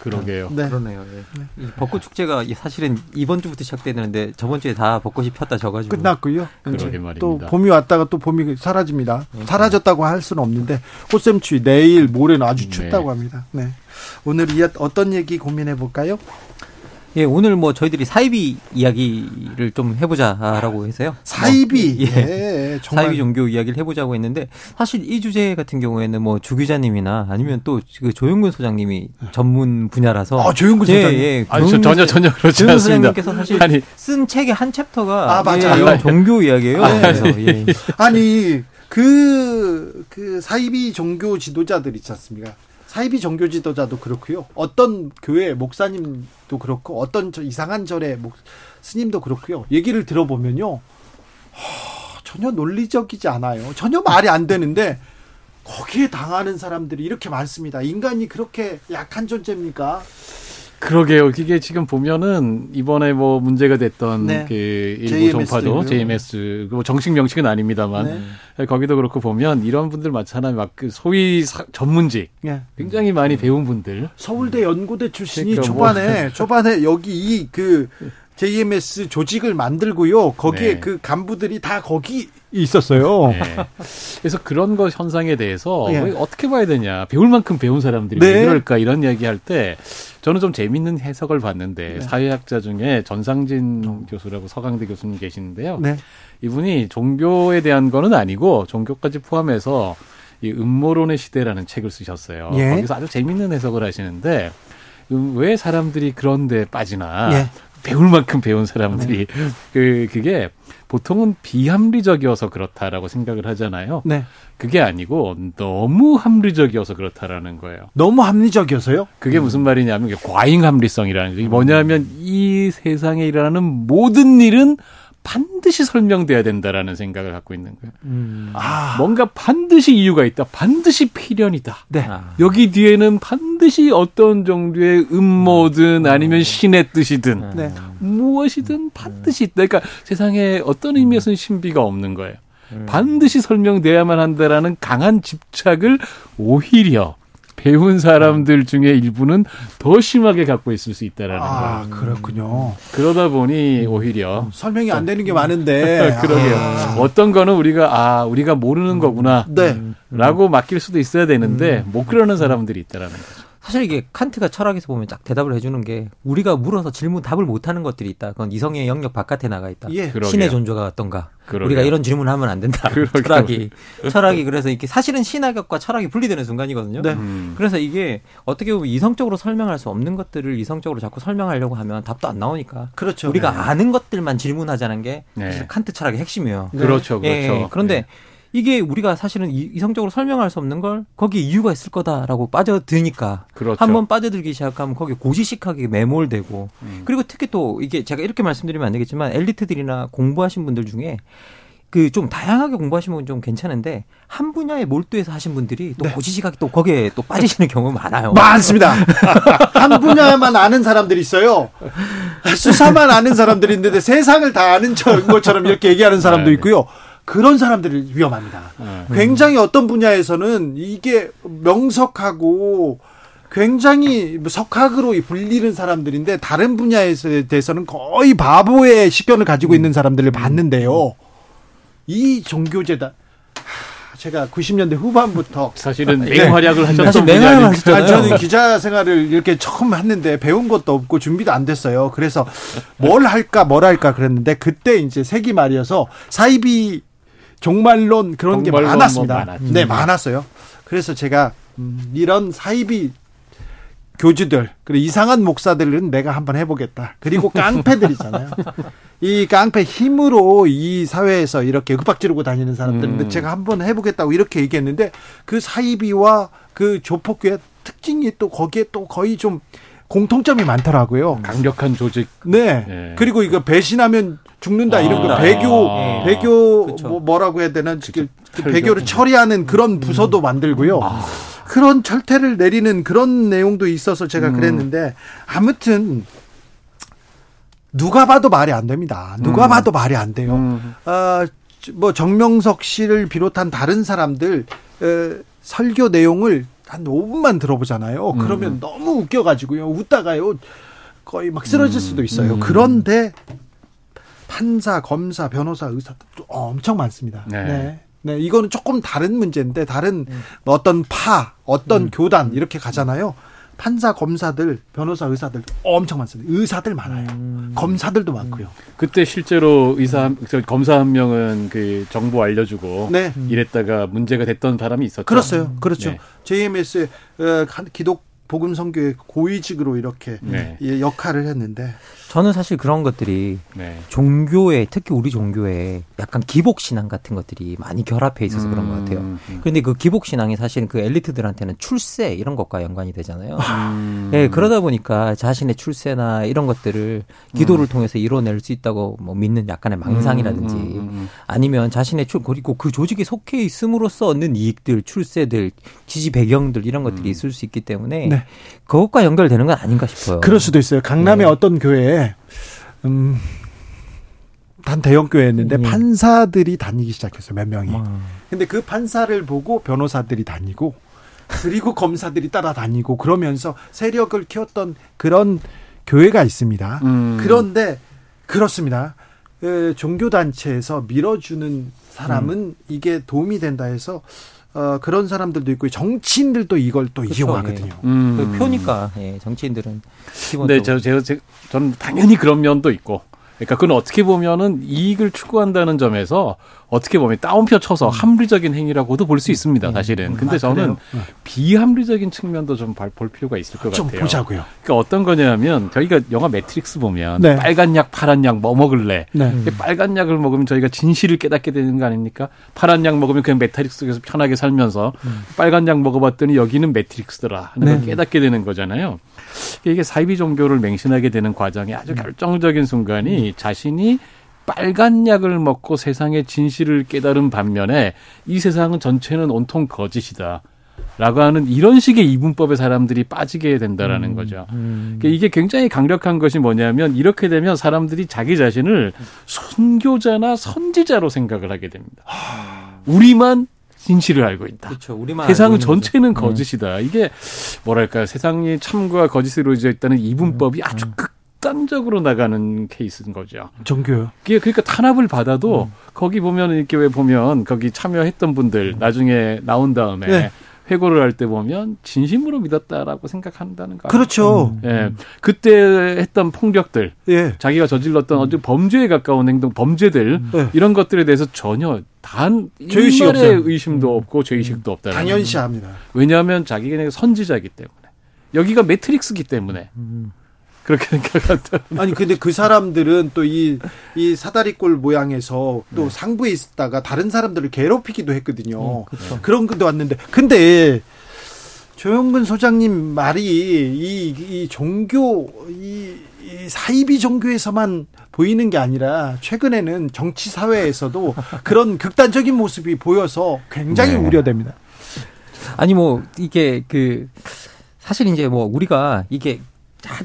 그러게요. 네. 그러네요. 예. 이 벚꽃 축제가 사실은 이번 주부터 시작되는데 저번 주에 다 벚꽃이 폈다 져가지고 끝났고요. 그러게 말입니다. 또 봄이 왔다가 또 봄이 사라집니다. 사라졌다고 할 수는 없는데 꽃샘추위 내일 모레는 아주 춥다고 합니다. 네. 오늘 이 어떤 얘기 고민해 볼까요? 예, 오늘 뭐 저희들이 사이비 이야기를 좀 해보자라고 해서요. 사이비. 뭐, 예, 정말. 사이비 종교 이야기를 해보자고 했는데 사실 이 주제 같은 경우에는 뭐 주 기자님이나 아니면 또 그 조영근 소장님이 전문 분야라서. 아, 조영근 소장님. 예, 예. 아니, 저 전혀, 전혀 그렇지 조영근 않습니다. 소장님께서 사실 아니. 쓴 책의 한 챕터가 아, 맞아요. 예, 이건 종교 이야기예요. 아, 그래서 네. 예. 아니 그, 그 사이비 종교 지도자들 있지 않습니까? 사이비 종교 지도자도 그렇고요. 어떤 교회 목사님도 그렇고 어떤 저 이상한 절의 목, 스님도 그렇고요. 얘기를 들어보면요. 허, 전혀 논리적이지 않아요. 전혀 말이 안 되는데 거기에 당하는 사람들이 이렇게 많습니다. 인간이 그렇게 약한 존재입니까? 그러게요. 이게 지금 보면은 이번에 뭐 문제가 됐던 네. 그 일부 종파도. JMS 뭐 정식 명칭은 아닙니다만 네. 거기도 그렇고 보면 이런 분들 많잖아요. 막그 소위 사- 전문직 예. 굉장히 많이 배운 분들. 서울대 연고대 출신이 그러니까 뭐- 초반에 초반에 여기 이그 JMS 조직을 만들고요. 거기에 네. 그 간부들이 다 거기 있었어요. 네. 그래서 그런 것 현상에 대해서 예. 뭐 어떻게 봐야 되냐. 배울 만큼 배운 사람들이 네. 왜 그럴까 이런 이야기 할 때 저는 좀 재밌는 해석을 봤는데 네. 사회학자 중에 전상진 교수라고 서강대 교수님 계시는데요. 네. 이분이 종교에 대한 거는 아니고 종교까지 포함해서 이 음모론의 시대라는 책을 쓰셨어요. 예. 거기서 아주 재밌는 해석을 하시는데 음, 왜 사람들이 그런 데 빠지나 예. 배울 만큼 배운 사람들이 그 그게 보통은 비합리적이어서 그렇다라고 생각을 하잖아요. 네. 그게 아니고 너무 합리적이어서 그렇다라는 거예요. 너무 합리적이어서요? 그게 무슨 말이냐면 이게 과잉 합리성이라는 게 뭐냐면 이 세상에 일어나는 모든 일은 반드시 설명돼야 된다라는 생각을 갖고 있는 거예요. 아, 뭔가 반드시 이유가 있다. 반드시 필연이다. 네. 아. 여기 뒤에는 반드시 어떤 정도의 음모든 아니면 신의 뜻이든 네. 무엇이든 반드시 있다. 그러니까 세상에 어떤 의미에서는 신비가 없는 거예요. 반드시 설명돼야만 한다라는 강한 집착을 오히려 배운 사람들 중에 일부는 더 심하게 갖고 있을 수 있다라는 아, 거예요. 그렇군요. 그러다 보니 오히려 설명이 안 되는 게 많은데. 그러게요. 아, 어떤 거는 우리가 아 우리가 모르는 거구나. 네. 라고 맡길 수도 있어야 되는데 못 그러는 사람들이 있다라는 거죠. 사실 이게 칸트가 철학에서 보면 딱 대답을 해주는 게 우리가 물어서 질문 답을 못하는 것들이 있다. 그건 이성의 영역 바깥에 나가 있다. 예. 신의 존재가 어떤가. 그러게요. 우리가 이런 질문을 하면 안 된다. 그러게요. 철학이 철학이 그래서 이게 사실은 신학과 철학이 분리되는 순간이거든요. 네. 음. 그래서 이게 어떻게 보면 이성적으로 설명할 수 없는 것들을 이성적으로 자꾸 설명하려고 하면 답도 안 나오니까 그렇죠. 우리가 네. 아는 것들만 질문하자는 게 네. 사실 칸트 철학의 핵심이에요. 그렇죠, 그렇죠. 예, 그런데 이게 우리가 사실은 이- 이성적으로 설명할 수 없는 걸 거기에 이유가 있을 거다라고 빠져드니까 그렇죠. 한번 빠져들기 시작하면 거기에 고지식하게 매몰되고 음. 그리고 특히 또 이게 제가 이렇게 말씀드리면 안 되겠지만 엘리트들이나 공부하신 분들 중에 그좀 다양하게 공부하시면 좀 괜찮은데 한 분야에 몰두해서 하신 분들이 또 고지식하게 또 거기에 또 빠지시는 경우가 많아요. 많습니다. 한 분야만 아는 사람들이 있어요. 수사만 아는 사람들이 있는데 세상을 다 아는 저- 것처럼 이렇게 얘기하는 사람도 있고요. 그런 사람들이 위험합니다. 굉장히 어떤 분야에서는 이게 명석하고 굉장히 석학으로 불리는 사람들인데 다른 분야에 대해서는 거의 바보의 시견을 가지고 있는 사람들을 봤는데요. 이 종교재단 하, 제가 90년대 후반부터 사실은 네. 맹활약을 하셨던 사실. 맹활약을 하셨잖아요. 저는 기자 생활을 이렇게 처음 했는데 배운 것도 없고 준비도 안 됐어요. 그래서 뭘 할까 뭘 할까 그랬는데 그때 이제 세기 말이어서 사이비 종말론 그런 게 종말론 뭐 많았습니다. 많았죠. 네, 많았어요. 그래서 제가 음, 이런 사이비 교주들 그리고 이상한 목사들은 내가 한번 해보겠다. 그리고 깡패들 있잖아요. 이 깡패 힘으로 이 사회에서 이렇게 윽박 지르고 다니는 사람들인데 음. 제가 한번 해보겠다고 이렇게 얘기했는데 그 사이비와 그 조폭교의 특징이 또 거기에 또 거의 좀 공통점이 많더라고요. 강력한 조직. 네. 예. 그리고 이거 배신하면 죽는다 이런 거 아. 배교 아. 배교 뭐 뭐라고 해야 되나 그, 그. 배교를 처리하는 그런 부서도 만들고요. 그런 철퇴를 내리는 그런 내용도 있어서 제가 그랬는데 아무튼 누가 봐도 말이 안 됩니다. 누가 음. 봐도 말이 안 돼요. 어, 뭐 정명석 씨를 비롯한 다른 사람들 어, 설교 내용을 한 5분만 들어보잖아요. 그러면 너무 웃겨가지고요. 웃다가요. 거의 막 쓰러질 수도 있어요. 그런데 판사, 검사, 변호사, 의사 도 엄청 많습니다. 네. 네. 네. 이거는 조금 다른 문제인데 다른 어떤 파, 어떤 교단 이렇게 가잖아요. 판사, 검사들, 변호사, 의사들 엄청 많습니다. 의사들 많아요. 검사들도 많고요. 그때 실제로 의사 검사 한 명은 그 정보 알려주고 네. 이랬다가 문제가 됐던 사람이 있었죠. 그렇어요. 그렇죠. 네. JMS 어, 기독 복음 선교의 고위직으로 이렇게 네. 예, 역할을 했는데 저는 사실 그런 것들이 네. 종교에 특히 우리 종교에 약간 기복 신앙 같은 것들이 많이 결합해 있어서 그런 것 같아요. 음, 음. 그런데 그 기복 신앙이 사실은 그 엘리트들한테는 출세 이런 것과 연관이 되잖아요. 음. 예, 그러다 보니까 자신의 출세나 이런 것들을 기도를 음. 통해서 이뤄낼 수 있다고 뭐 믿는 약간의 망상이라든지 음, 음, 음. 아니면 자신의 출 그리고 그 조직에 속해 있음으로써 얻는 이익들, 출세들, 지지 배경들 이런 것들이 있을 수 있기 때문에 네. 그것과 연결되는 건 아닌가 싶어요. 그럴 수도 있어요. 강남의 어떤 교회에 음, 단 대형 교회였는데 예. 판사들이 다니기 시작했어요. 몇 명이. 아. 근데 그 판사를 보고 변호사들이 다니고 그리고 검사들이 따라다니고 그러면서 세력을 키웠던 그런 교회가 있습니다. 음. 그런데 그렇습니다. 그 종교 단체에서 밀어주는 사람은 음. 이게 도움이 된다 해서 어, 그런 사람들도 있고 정치인들도 이걸 또 그쵸, 이용하거든요. 예. 음. 그 표니까 예, 정치인들은 기본적으로 네, 저, 저, 저, 저는 당연히 그런 면도 있고. 그러니까 그건 어떻게 보면은 이익을 추구한다는 점에서 어떻게 보면 따옴표 쳐서 합리적인 행위라고도 볼 수 있습니다, 사실은. 근데 아, 저는 그래요? 비합리적인 측면도 좀 볼 필요가 있을 것좀 같아요. 보자고요. 그러니까 어떤 거냐면 저희가 영화 매트릭스 보면 네. 빨간 약, 파란 약 뭐 먹을래? 네. 이 빨간 약을 먹으면 저희가 진실을 깨닫게 되는 거 아닙니까? 파란 약 먹으면 그냥 매트릭스 속에서 편하게 살면서 빨간 약 먹어봤더니 여기는 매트릭스더라 하는 걸 네. 깨닫게 되는 거잖아요. 이게 사이비 종교를 맹신하게 되는 과정의 아주 결정적인 순간이 자신이 빨간 약을 먹고 세상의 진실을 깨달은 반면에 이 세상은 전체는 온통 거짓이다. 라고 하는 이런 식의 이분법에 사람들이 빠지게 된다라는 거죠. 그러니까 이게 굉장히 강력한 것이 뭐냐면 이렇게 되면 사람들이 자기 자신을 선교자나 선지자로 생각을 하게 됩니다. 우리만 진실을 알고 있다. 그렇죠. 우리만 세상은 알고 있는 거죠. 전체는 거짓이다. 이게 뭐랄까 세상이 참과 거짓으로 이루어져 있다는 이분법이 아주 극단적으로 나가는 케이스인 거죠. 그게 그러니까 탄압을 받아도 거기 보면 이렇게 왜 보면 거기 참여했던 분들 나중에 나온 다음에 네. 회고를 할 때 보면 진심으로 믿었다라고 생각한다는 거. 그렇죠. 예. 그때 했던 폭력들, 예. 자기가 저질렀던 어떤 범죄에 가까운 행동, 범죄들 네. 이런 것들에 대해서 전혀 단 일말의 없어요. 의심도 없고 죄의식도 없다. 당연시합니다. 왜냐하면 자기가 선지자이기 때문에 여기가 매트릭스기 때문에 그렇게 생각한다. 아니 근데 그 사람들은 또 이 이 사다리꼴 모양에서 또 상부에 있다가 다른 사람들을 괴롭히기도 했거든요. 그런 것도 왔는데 근데 조영근 소장님 말이 이, 이 종교 이, 이 사이비 종교에서만 보이는 게 아니라 최근에는 정치 사회에서도 그런 극단적인 모습이 보여서 굉장히 네. 우려됩니다. 아니 뭐 이게 그 사실 이제 뭐 우리가 이게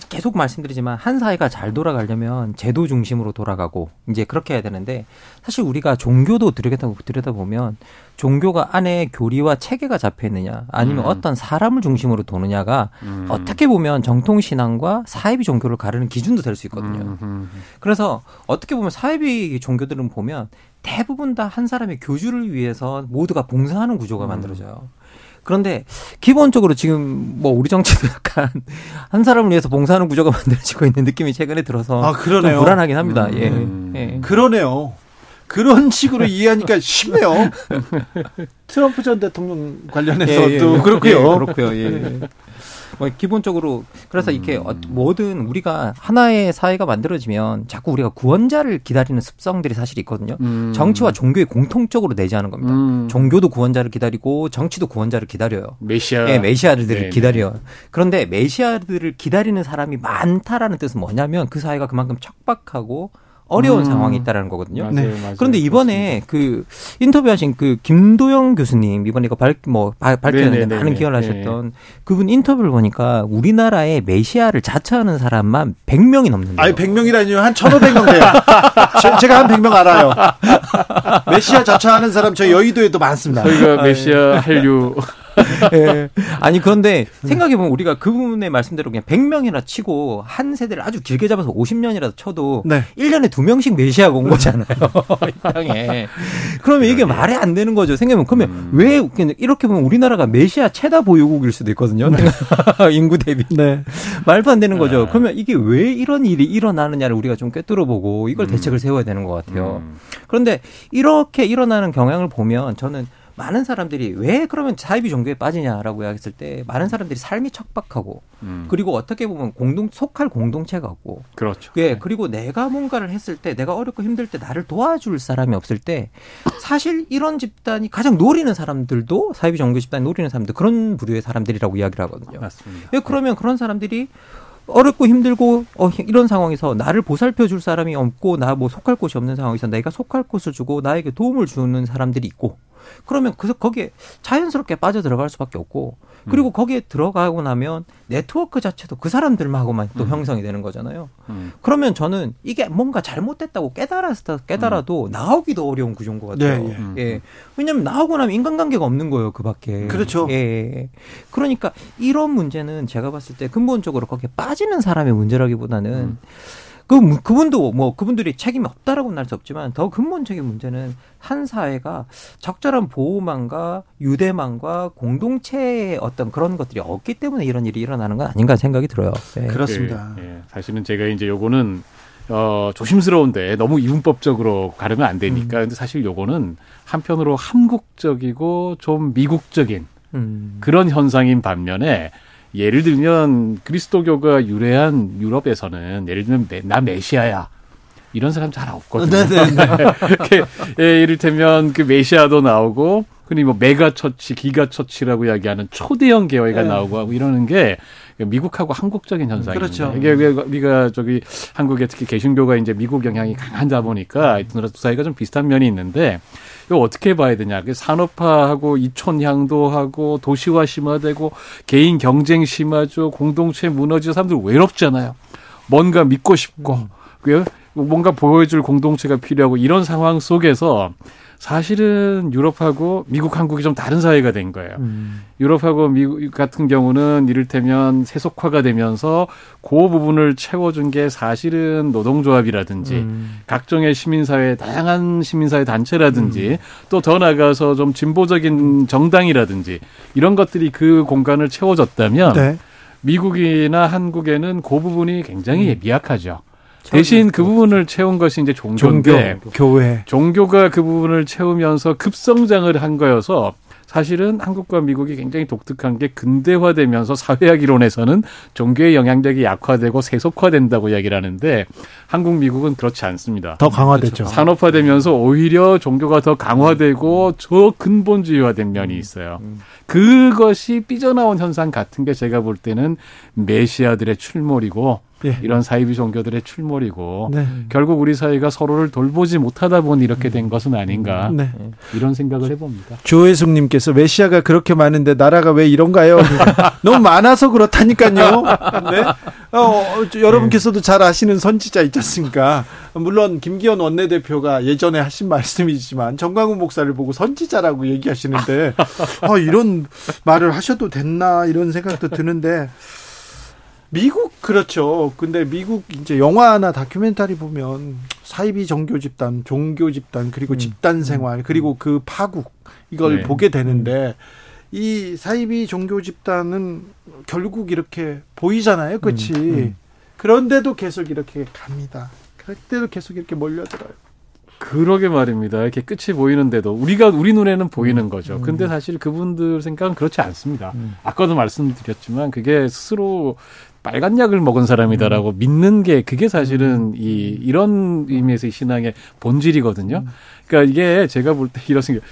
계속 말씀드리지만 한 사회가 잘 돌아가려면 제도 중심으로 돌아가고 이제 그렇게 해야 되는데 사실 우리가 종교도 들여다 들여다 보면 종교가 안에 교리와 체계가 잡혀 있느냐 아니면 음. 어떤 사람을 중심으로 도느냐가 음. 어떻게 보면 정통 신앙과 사이비 종교를 가르는 기준도 될 수 있거든요. 그래서 어떻게 보면 사이비 종교들은 보면 대부분 다 한 사람의 교주를 위해서 모두가 봉사하는 구조가 만들어져요. 그런데 기본적으로 지금 뭐 우리 정치도 약간 한 사람을 위해서 봉사하는 구조가 만들어지고 있는 느낌이 최근에 들어서 아, 그러네요. 좀 불안하긴 합니다. 음. 예. 예. 그러네요. 그런 식으로 이해하니까 쉽네요. 트럼프 전 대통령 관련해서도 예, 예. 그렇고요. 예, 그렇고요. 예. 뭐 기본적으로 그래서 이렇게 어- 뭐든 우리가 하나의 사회가 만들어지면 자꾸 우리가 구원자를 기다리는 습성들이 사실 있거든요. 음. 정치와 종교에 공통적으로 내재하는 겁니다. 음. 종교도 구원자를 기다리고 정치도 구원자를 기다려요. 메시아. 예, 메시아들을. 기다려요. 그런데 메시아들을 기다리는 사람이 많다라는 뜻은 뭐냐면 그 사회가 그만큼 척박하고 어려운 음. 상황이 있다라는 거거든요. 맞아요, 네. 맞아요. 그런데 이번에 그 인터뷰하신 그 김도영 교수님 이번에 이거 밝뭐 밝혔는데. 많은 기여를 네. 하셨던 그분 인터뷰를 보니까 우리나라에 메시아를 자처하는 사람만 100명이 넘는다. 아니 100명이라니요. 한 1,500명 돼요. 제- 제가 한 100명 알아요. 메시아 자처하는 사람 저 여의도에도 많습니다. 저희가 메시아 한류 예. 아니 그런데 생각해 보면 우리가 그분의 말씀대로 그냥 100명이나 치고 한 세대를 아주 길게 잡아서 50년이라도 쳐도 네. 1년에 두 명씩 메시아가 온 거잖아요. 이 땅에. 그러면 이게 말이 안 되는 거죠. 생각해 보면 그러면 왜 그냥 이렇게 보면 우리나라가 메시아 최다 보유국일 수도 있거든요. 인구 대비. 네. 말도 안 되는 거죠. 그러면 이게 왜 이런 일이 일어나느냐를 우리가 좀 꿰뚫어 보고 이걸 대책을 세워야 되는 것 같아요. 그런데 이렇게 일어나는 경향을 보면 저는 많은 사람들이 왜 그러면 사이비 종교에 빠지냐라고 이야기했을 때 많은 사람들이 삶이 척박하고 음. 그리고 어떻게 보면 공동 속할 공동체가 없고 그렇죠. 예, 그리고 내가 뭔가를 했을 때 내가 어렵고 힘들 때 나를 도와줄 사람이 없을 때 사실 이런 집단이 가장 노리는 사람들도 사이비 종교 집단이 노리는 사람들 그런 부류의 사람들이라고 이야기를 하거든요. 맞습니다. 예, 그러면 그런 사람들이 어렵고 힘들고 어, 이런 상황에서 나를 보살펴 줄 사람이 없고 나 뭐 속할 곳이 없는 상황에서 내가 속할 곳을 주고 나에게 도움을 주는 사람들이 있고 그러면 그 거기에 자연스럽게 빠져 들어갈 수밖에 없고 그리고 거기에 들어가고 나면 네트워크 자체도 그 사람들하고만 또 형성이 되는 거잖아요. 음. 그러면 저는 이게 뭔가 잘못됐다고 깨달았다 깨달아도 나오기도 어려운 구조인 것 같아요. 네, 예. 예. 왜냐하면 나오고 나면 인간관계가 없는 거예요, 그 밖에. 그렇죠. 예. 그러니까 이런 문제는 제가 봤을 때 근본적으로 거기에 빠지는 사람의 문제라기보다는 그 문- 그분도 뭐 그분들이 책임이 없다라고는 할 수 없지만 더 근본적인 문제는 한 사회가 적절한 보호망과 유대망과 공동체의 어떤 그런 것들이 없기 때문에 이런 일이 일어나는 건 아닌가 생각이 들어요. 예. 예, 예. 사실은 제가 이제 요거는 어, 조심스러운데 너무 이분법적으로 가르면 안 되니까. 근데 사실 요거는 한편으로 한국적이고 좀 미국적인 음. 그런 현상인 반면에 예를 들면 그리스도교가 유래한 유럽에서는 예를 들면 메- 나 메시아야. 이런 사람 잘 없거든요. 네네네. 이렇게 예, 이를테면 그 메시아도 나오고 흔히 뭐 megachurch, gigachurch라고 이야기하는 초대형 교회가 네. 나오고 하고 이러는 게 미국하고 한국적인 현상입니다. 그렇죠. 이게 우리가- 우리가 저기 한국에 특히 개신교가 이제 미국 영향이 강하다 보니까 두 나라 두 사이가 좀 비슷한 면이 있는데 이거 어떻게 봐야 되냐? 그 산업화하고 이촌향도 하고 도시화 심화되고 개인 경쟁 심하죠. 공동체 무너지고 사람들 외롭잖아요. 뭔가 믿고 싶고 그 뭔가 보여줄 공동체가 필요하고 이런 상황 속에서 사실은 유럽하고 미국, 한국이 좀 다른 사회가 된 거예요. 유럽하고 미국 같은 경우는 이를테면 세속화가 되면서 그 부분을 채워준 게 사실은 노동조합이라든지 음. 각종의 시민사회, 다양한 시민사회 단체라든지 또더 나가서 좀 진보적인 정당이라든지 이런 것들이 그 공간을 채워줬다면 네. 미국이나 한국에는 그 부분이 굉장히 미약하죠. 대신 그 부분을 채운 것이 이제 종교인데 종교, 교회. 종교가 그 부분을 채우면서 급성장을 한 거여서 사실은 한국과 미국이 굉장히 독특한 게 근대화되면서 사회학 이론에서는 종교의 영향력이 약화되고 세속화된다고 이야기를 하는데 한국 미국은 그렇지 않습니다. 더 강화됐죠. 산업화되면서 오히려 종교가 더 강화되고 저 근본주의화된 면이 있어요. 그것이 삐져나온 현상 같은 게 제가 볼 때는 메시아들의 출몰이고 예. 이런 사이비 종교들의 출몰이고 네. 결국 우리 사회가 서로를 돌보지 못하다 보니 이렇게 된 것은 아닌가 네. 이런 생각을 해봅니다. 조혜숙님께서 메시아가 그렇게 많은데 나라가 왜 이런가요? 너무 많아서 그렇다니까요. 네. 어, 어, 저 여러분께서도 잘 아시는 선지자 있지 않습니까? 물론 김기현 원내대표가 예전에 하신 말씀이지만 정광훈 목사를 보고 선지자라고 얘기하시는데 아, 이런 말을 하셔도 됐나 이런 생각도 드는데 미국 그렇죠. 근데 미국 이제 영화나 다큐멘터리 보면 사이비 종교 집단, 종교 집단 그리고 집단 생활 그리고 그 파국 이걸 네. 보게 되는데 이 사이비 종교 집단은 결국 이렇게 보이잖아요, 그렇지? 그런데도 계속 이렇게 갑니다. 그때도 계속 이렇게 몰려들어요. 그러게 말입니다. 이렇게 끝이 보이는데도 우리가 우리 눈에는 보이는 거죠. 근데 사실 그분들 생각은 그렇지 않습니다. 아까도 말씀드렸지만 그게 스스로 빨간 약을 먹은 사람이다라고 믿는 게 그게 사실은 이 이런 의미에서의 신앙의 본질이거든요. 그러니까 이게 제가 볼 때 이런 생각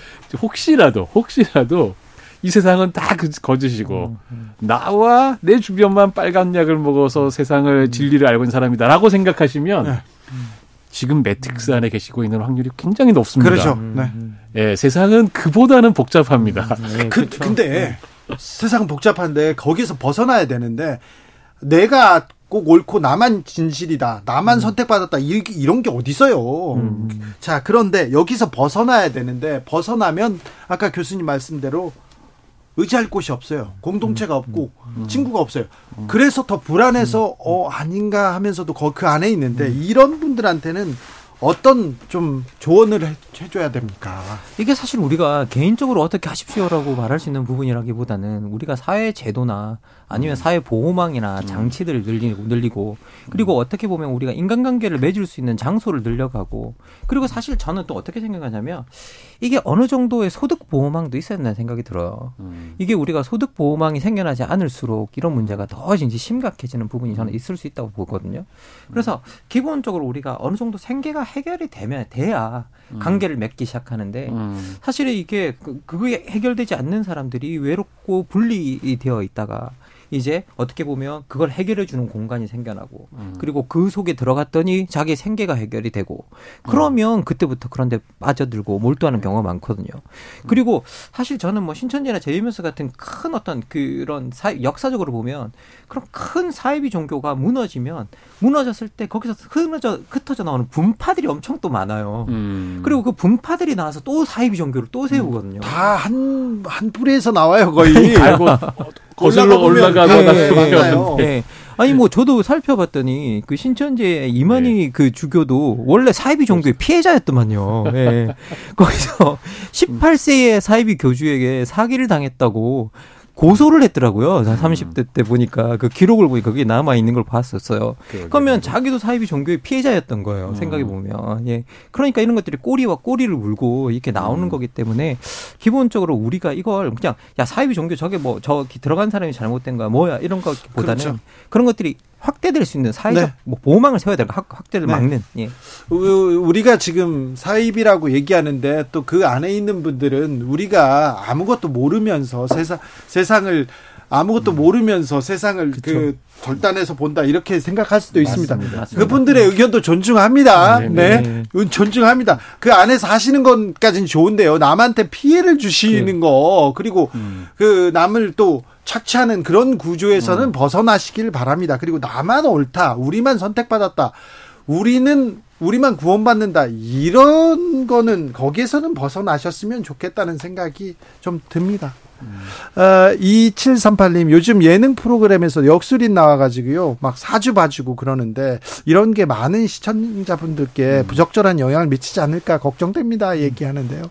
혹시라도 혹시라도 이 세상은 다 그- 거짓이고 나와 내 주변만 빨간 약을 먹어서 세상을 진리를 알고 있는 사람이다라고 생각하시면 지금 매트릭스 안에 계시고 있는 확률이 굉장히 높습니다. 그렇죠. 네. 예, 세상은 그보다는 복잡합니다. 그, 근데 세상은 복잡한데 거기서 벗어나야 되는데 내가 꼭 옳고 나만 진실이다. 나만 선택받았다. 이, 이런 게 어디 있어요. 자, 그런데 여기서 벗어나야 되는데 벗어나면 아까 교수님 말씀대로 의지할 곳이 없어요. 공동체가 없고 친구가 없어요. 그래서 더 불안해서 어 아닌가 하면서도 거- 그 안에 있는데 이런 분들한테는 어떤 좀 조언을 해, 해줘야 됩니까? 이게 사실 우리가 개인적으로 어떻게 하십시오라고 말할 수 있는 부분이라기보다는 우리가 사회 제도나 아니면 사회 보호망이나 장치들을 늘리고 늘리고 그리고 어떻게 보면 우리가 인간관계를 맺을 수 있는 장소를 늘려가고 그리고 사실 저는 또 어떻게 생각하냐면 이게 어느 정도의 소득 보호망도 있어야 된다는 생각이 들어요. 이게 우리가 소득 보호망이 생겨나지 않을수록 이런 문제가 더 이제 심각해지는 부분이 저는 있을 수 있다고 보거든요. 그래서 기본적으로 우리가 어느 정도 생계가 해결이 되면 돼야 관계를 맺기 시작하는데 사실 이게 그, 그게 해결되지 않는 사람들이 외롭고 분리되어 있다가 이제 어떻게 보면 그걸 해결해 주는 공간이 생겨나고 그리고 그 속에 들어갔더니 자기 생계가 해결이 되고 그러면 그때부터 그런데 빠져들고 몰두하는 경우가 많거든요. 그리고 사실 저는 뭐 신천지나 제이면스 같은 큰 어떤 그런 사, 역사적으로 보면 그런 큰 사이비 종교가 무너지면 무너졌을 때 거기서 흩어져 흩어져 나오는 분파들이 엄청 또 많아요. 그리고 그 분파들이 나와서 또 사이비 종교를 또 세우거든요. 다 한한 뿌리에서 나와요 거의. 알고 거슬러 올라가고 네, 나서 맞아요. 네. 아니 뭐 저도 살펴봤더니 그 신천지의 이만희 그 주교도 원래 사이비 종교의 피해자였더만요. 예. 거기서 18세의 사이비 교주에게 사기를 당했다고 고소를 했더라고요. 30대 때 보니까 그 기록을 보니까 그게 남아 있는 걸 봤었어요. 그러면 자기도 사이비 종교의 피해자였던 거예요. 생각해 보면. 예. 그러니까 이런 것들이 꼬리와 꼬리를 물고 이렇게 나오는 거기 때문에 기본적으로 우리가 이걸 그냥 야 사이비 종교 저게 뭐 저기 들어간 사람이 잘못된 거야 뭐야 이런 것보다는 그렇죠. 그런 것들이 확대될 수 있는 사회적 네. 뭐 보호망을 세워야 확, 확대를 네. 막는 예. 우- 우리가 지금 사입이라고 얘기하는데 또 그 안에 있는 분들은 우리가 아무것도 모르면서 세상 세상을 아무것도 모르면서 세상을 그 절단해서 본다 이렇게 생각할 수도 있습니다. 맞습니다. 그분들의 의견도 존중합니다. 네, 네, 네. 음, 존중합니다. 그 안에서 하시는 것까지는 좋은데요. 남한테 피해를 주시는 거 그리고 그 남을 또 착취하는 그런 구조에서는 벗어나시길 바랍니다. 그리고 나만 옳다, 우리만 선택받았다, 우리는 우리만 구원받는다 이런 거는 거기에서는 벗어나셨으면 좋겠다는 생각이 좀 듭니다. 어, 2738님, 요즘 예능 프로그램에서 역술인 나와가지고요, 막 사주 봐주고 그러는데, 이런 게 많은 시청자분들께 부적절한 영향을 미치지 않을까 걱정됩니다. 얘기하는데요.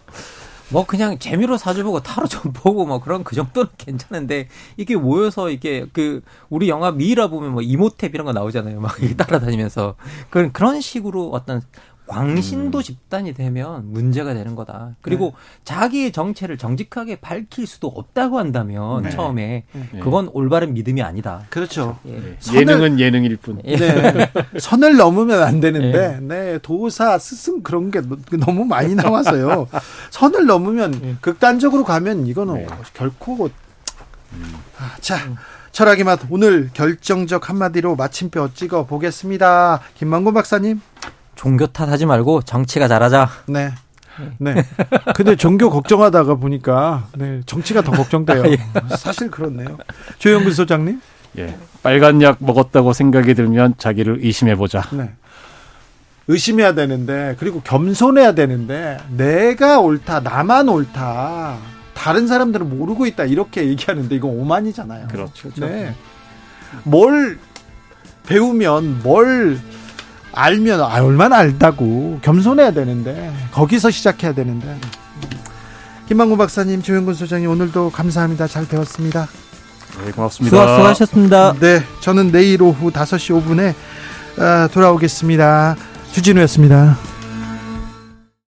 뭐 그냥 재미로 사주 보고 타로 좀 보고 뭐 그런 그 정도는 괜찮은데 이게 모여서 이게 그 우리 영화 미라 보면 뭐 이모탭 이런 거 나오잖아요. 막 이렇게 따라다니면서 그런 그런 식으로 어떤 광신도 집단이 되면 문제가 되는 거다. 그리고 자기의 정체를 정직하게 밝힐 수도 없다고 한다면 네. 처음에 네. 그건 올바른 믿음이 아니다. 그렇죠. 예. 예능은 예능일 뿐. 네. 선을 넘으면 안 되는데, 네, 도사, 스승 그런 게 너- 너무 많이 나와서요. 선을 넘으면 극단적으로 가면 이거는 결코. 아, 자, 철학의 맛 오늘 결정적 한마디로 마침표 찍어 보겠습니다. 김만곤 박사님. 종교 탓하지 말고 정치가 잘하자. 네. 네. 근데 종교 걱정하다가 보니까 네, 정치가 더 걱정돼요. 예. 사실 그렇네요. 조영근 소장님. 예. 빨간 약 먹었다고 생각이 들면 자기를 의심해 보자. 네. 의심해야 되는데 그리고 겸손해야 되는데 내가 옳다 나만 옳다 다른 사람들은 모르고 있다 이렇게 얘기하는데 이건 오만이잖아요. 그렇죠. 네. 뭘 배우면 뭘 알면 아 얼마나 알다고. 겸손해야 되는데 거기서 시작해야 되는데. 김만구 박사님 조영근 소장님 오늘도 감사합니다. 잘 배웠습니다. 네, 고맙습니다. 수고, 수고하셨습니다. 네 저는 내일 오후 5시 5분에 어, 돌아오겠습니다. 주진우였습니다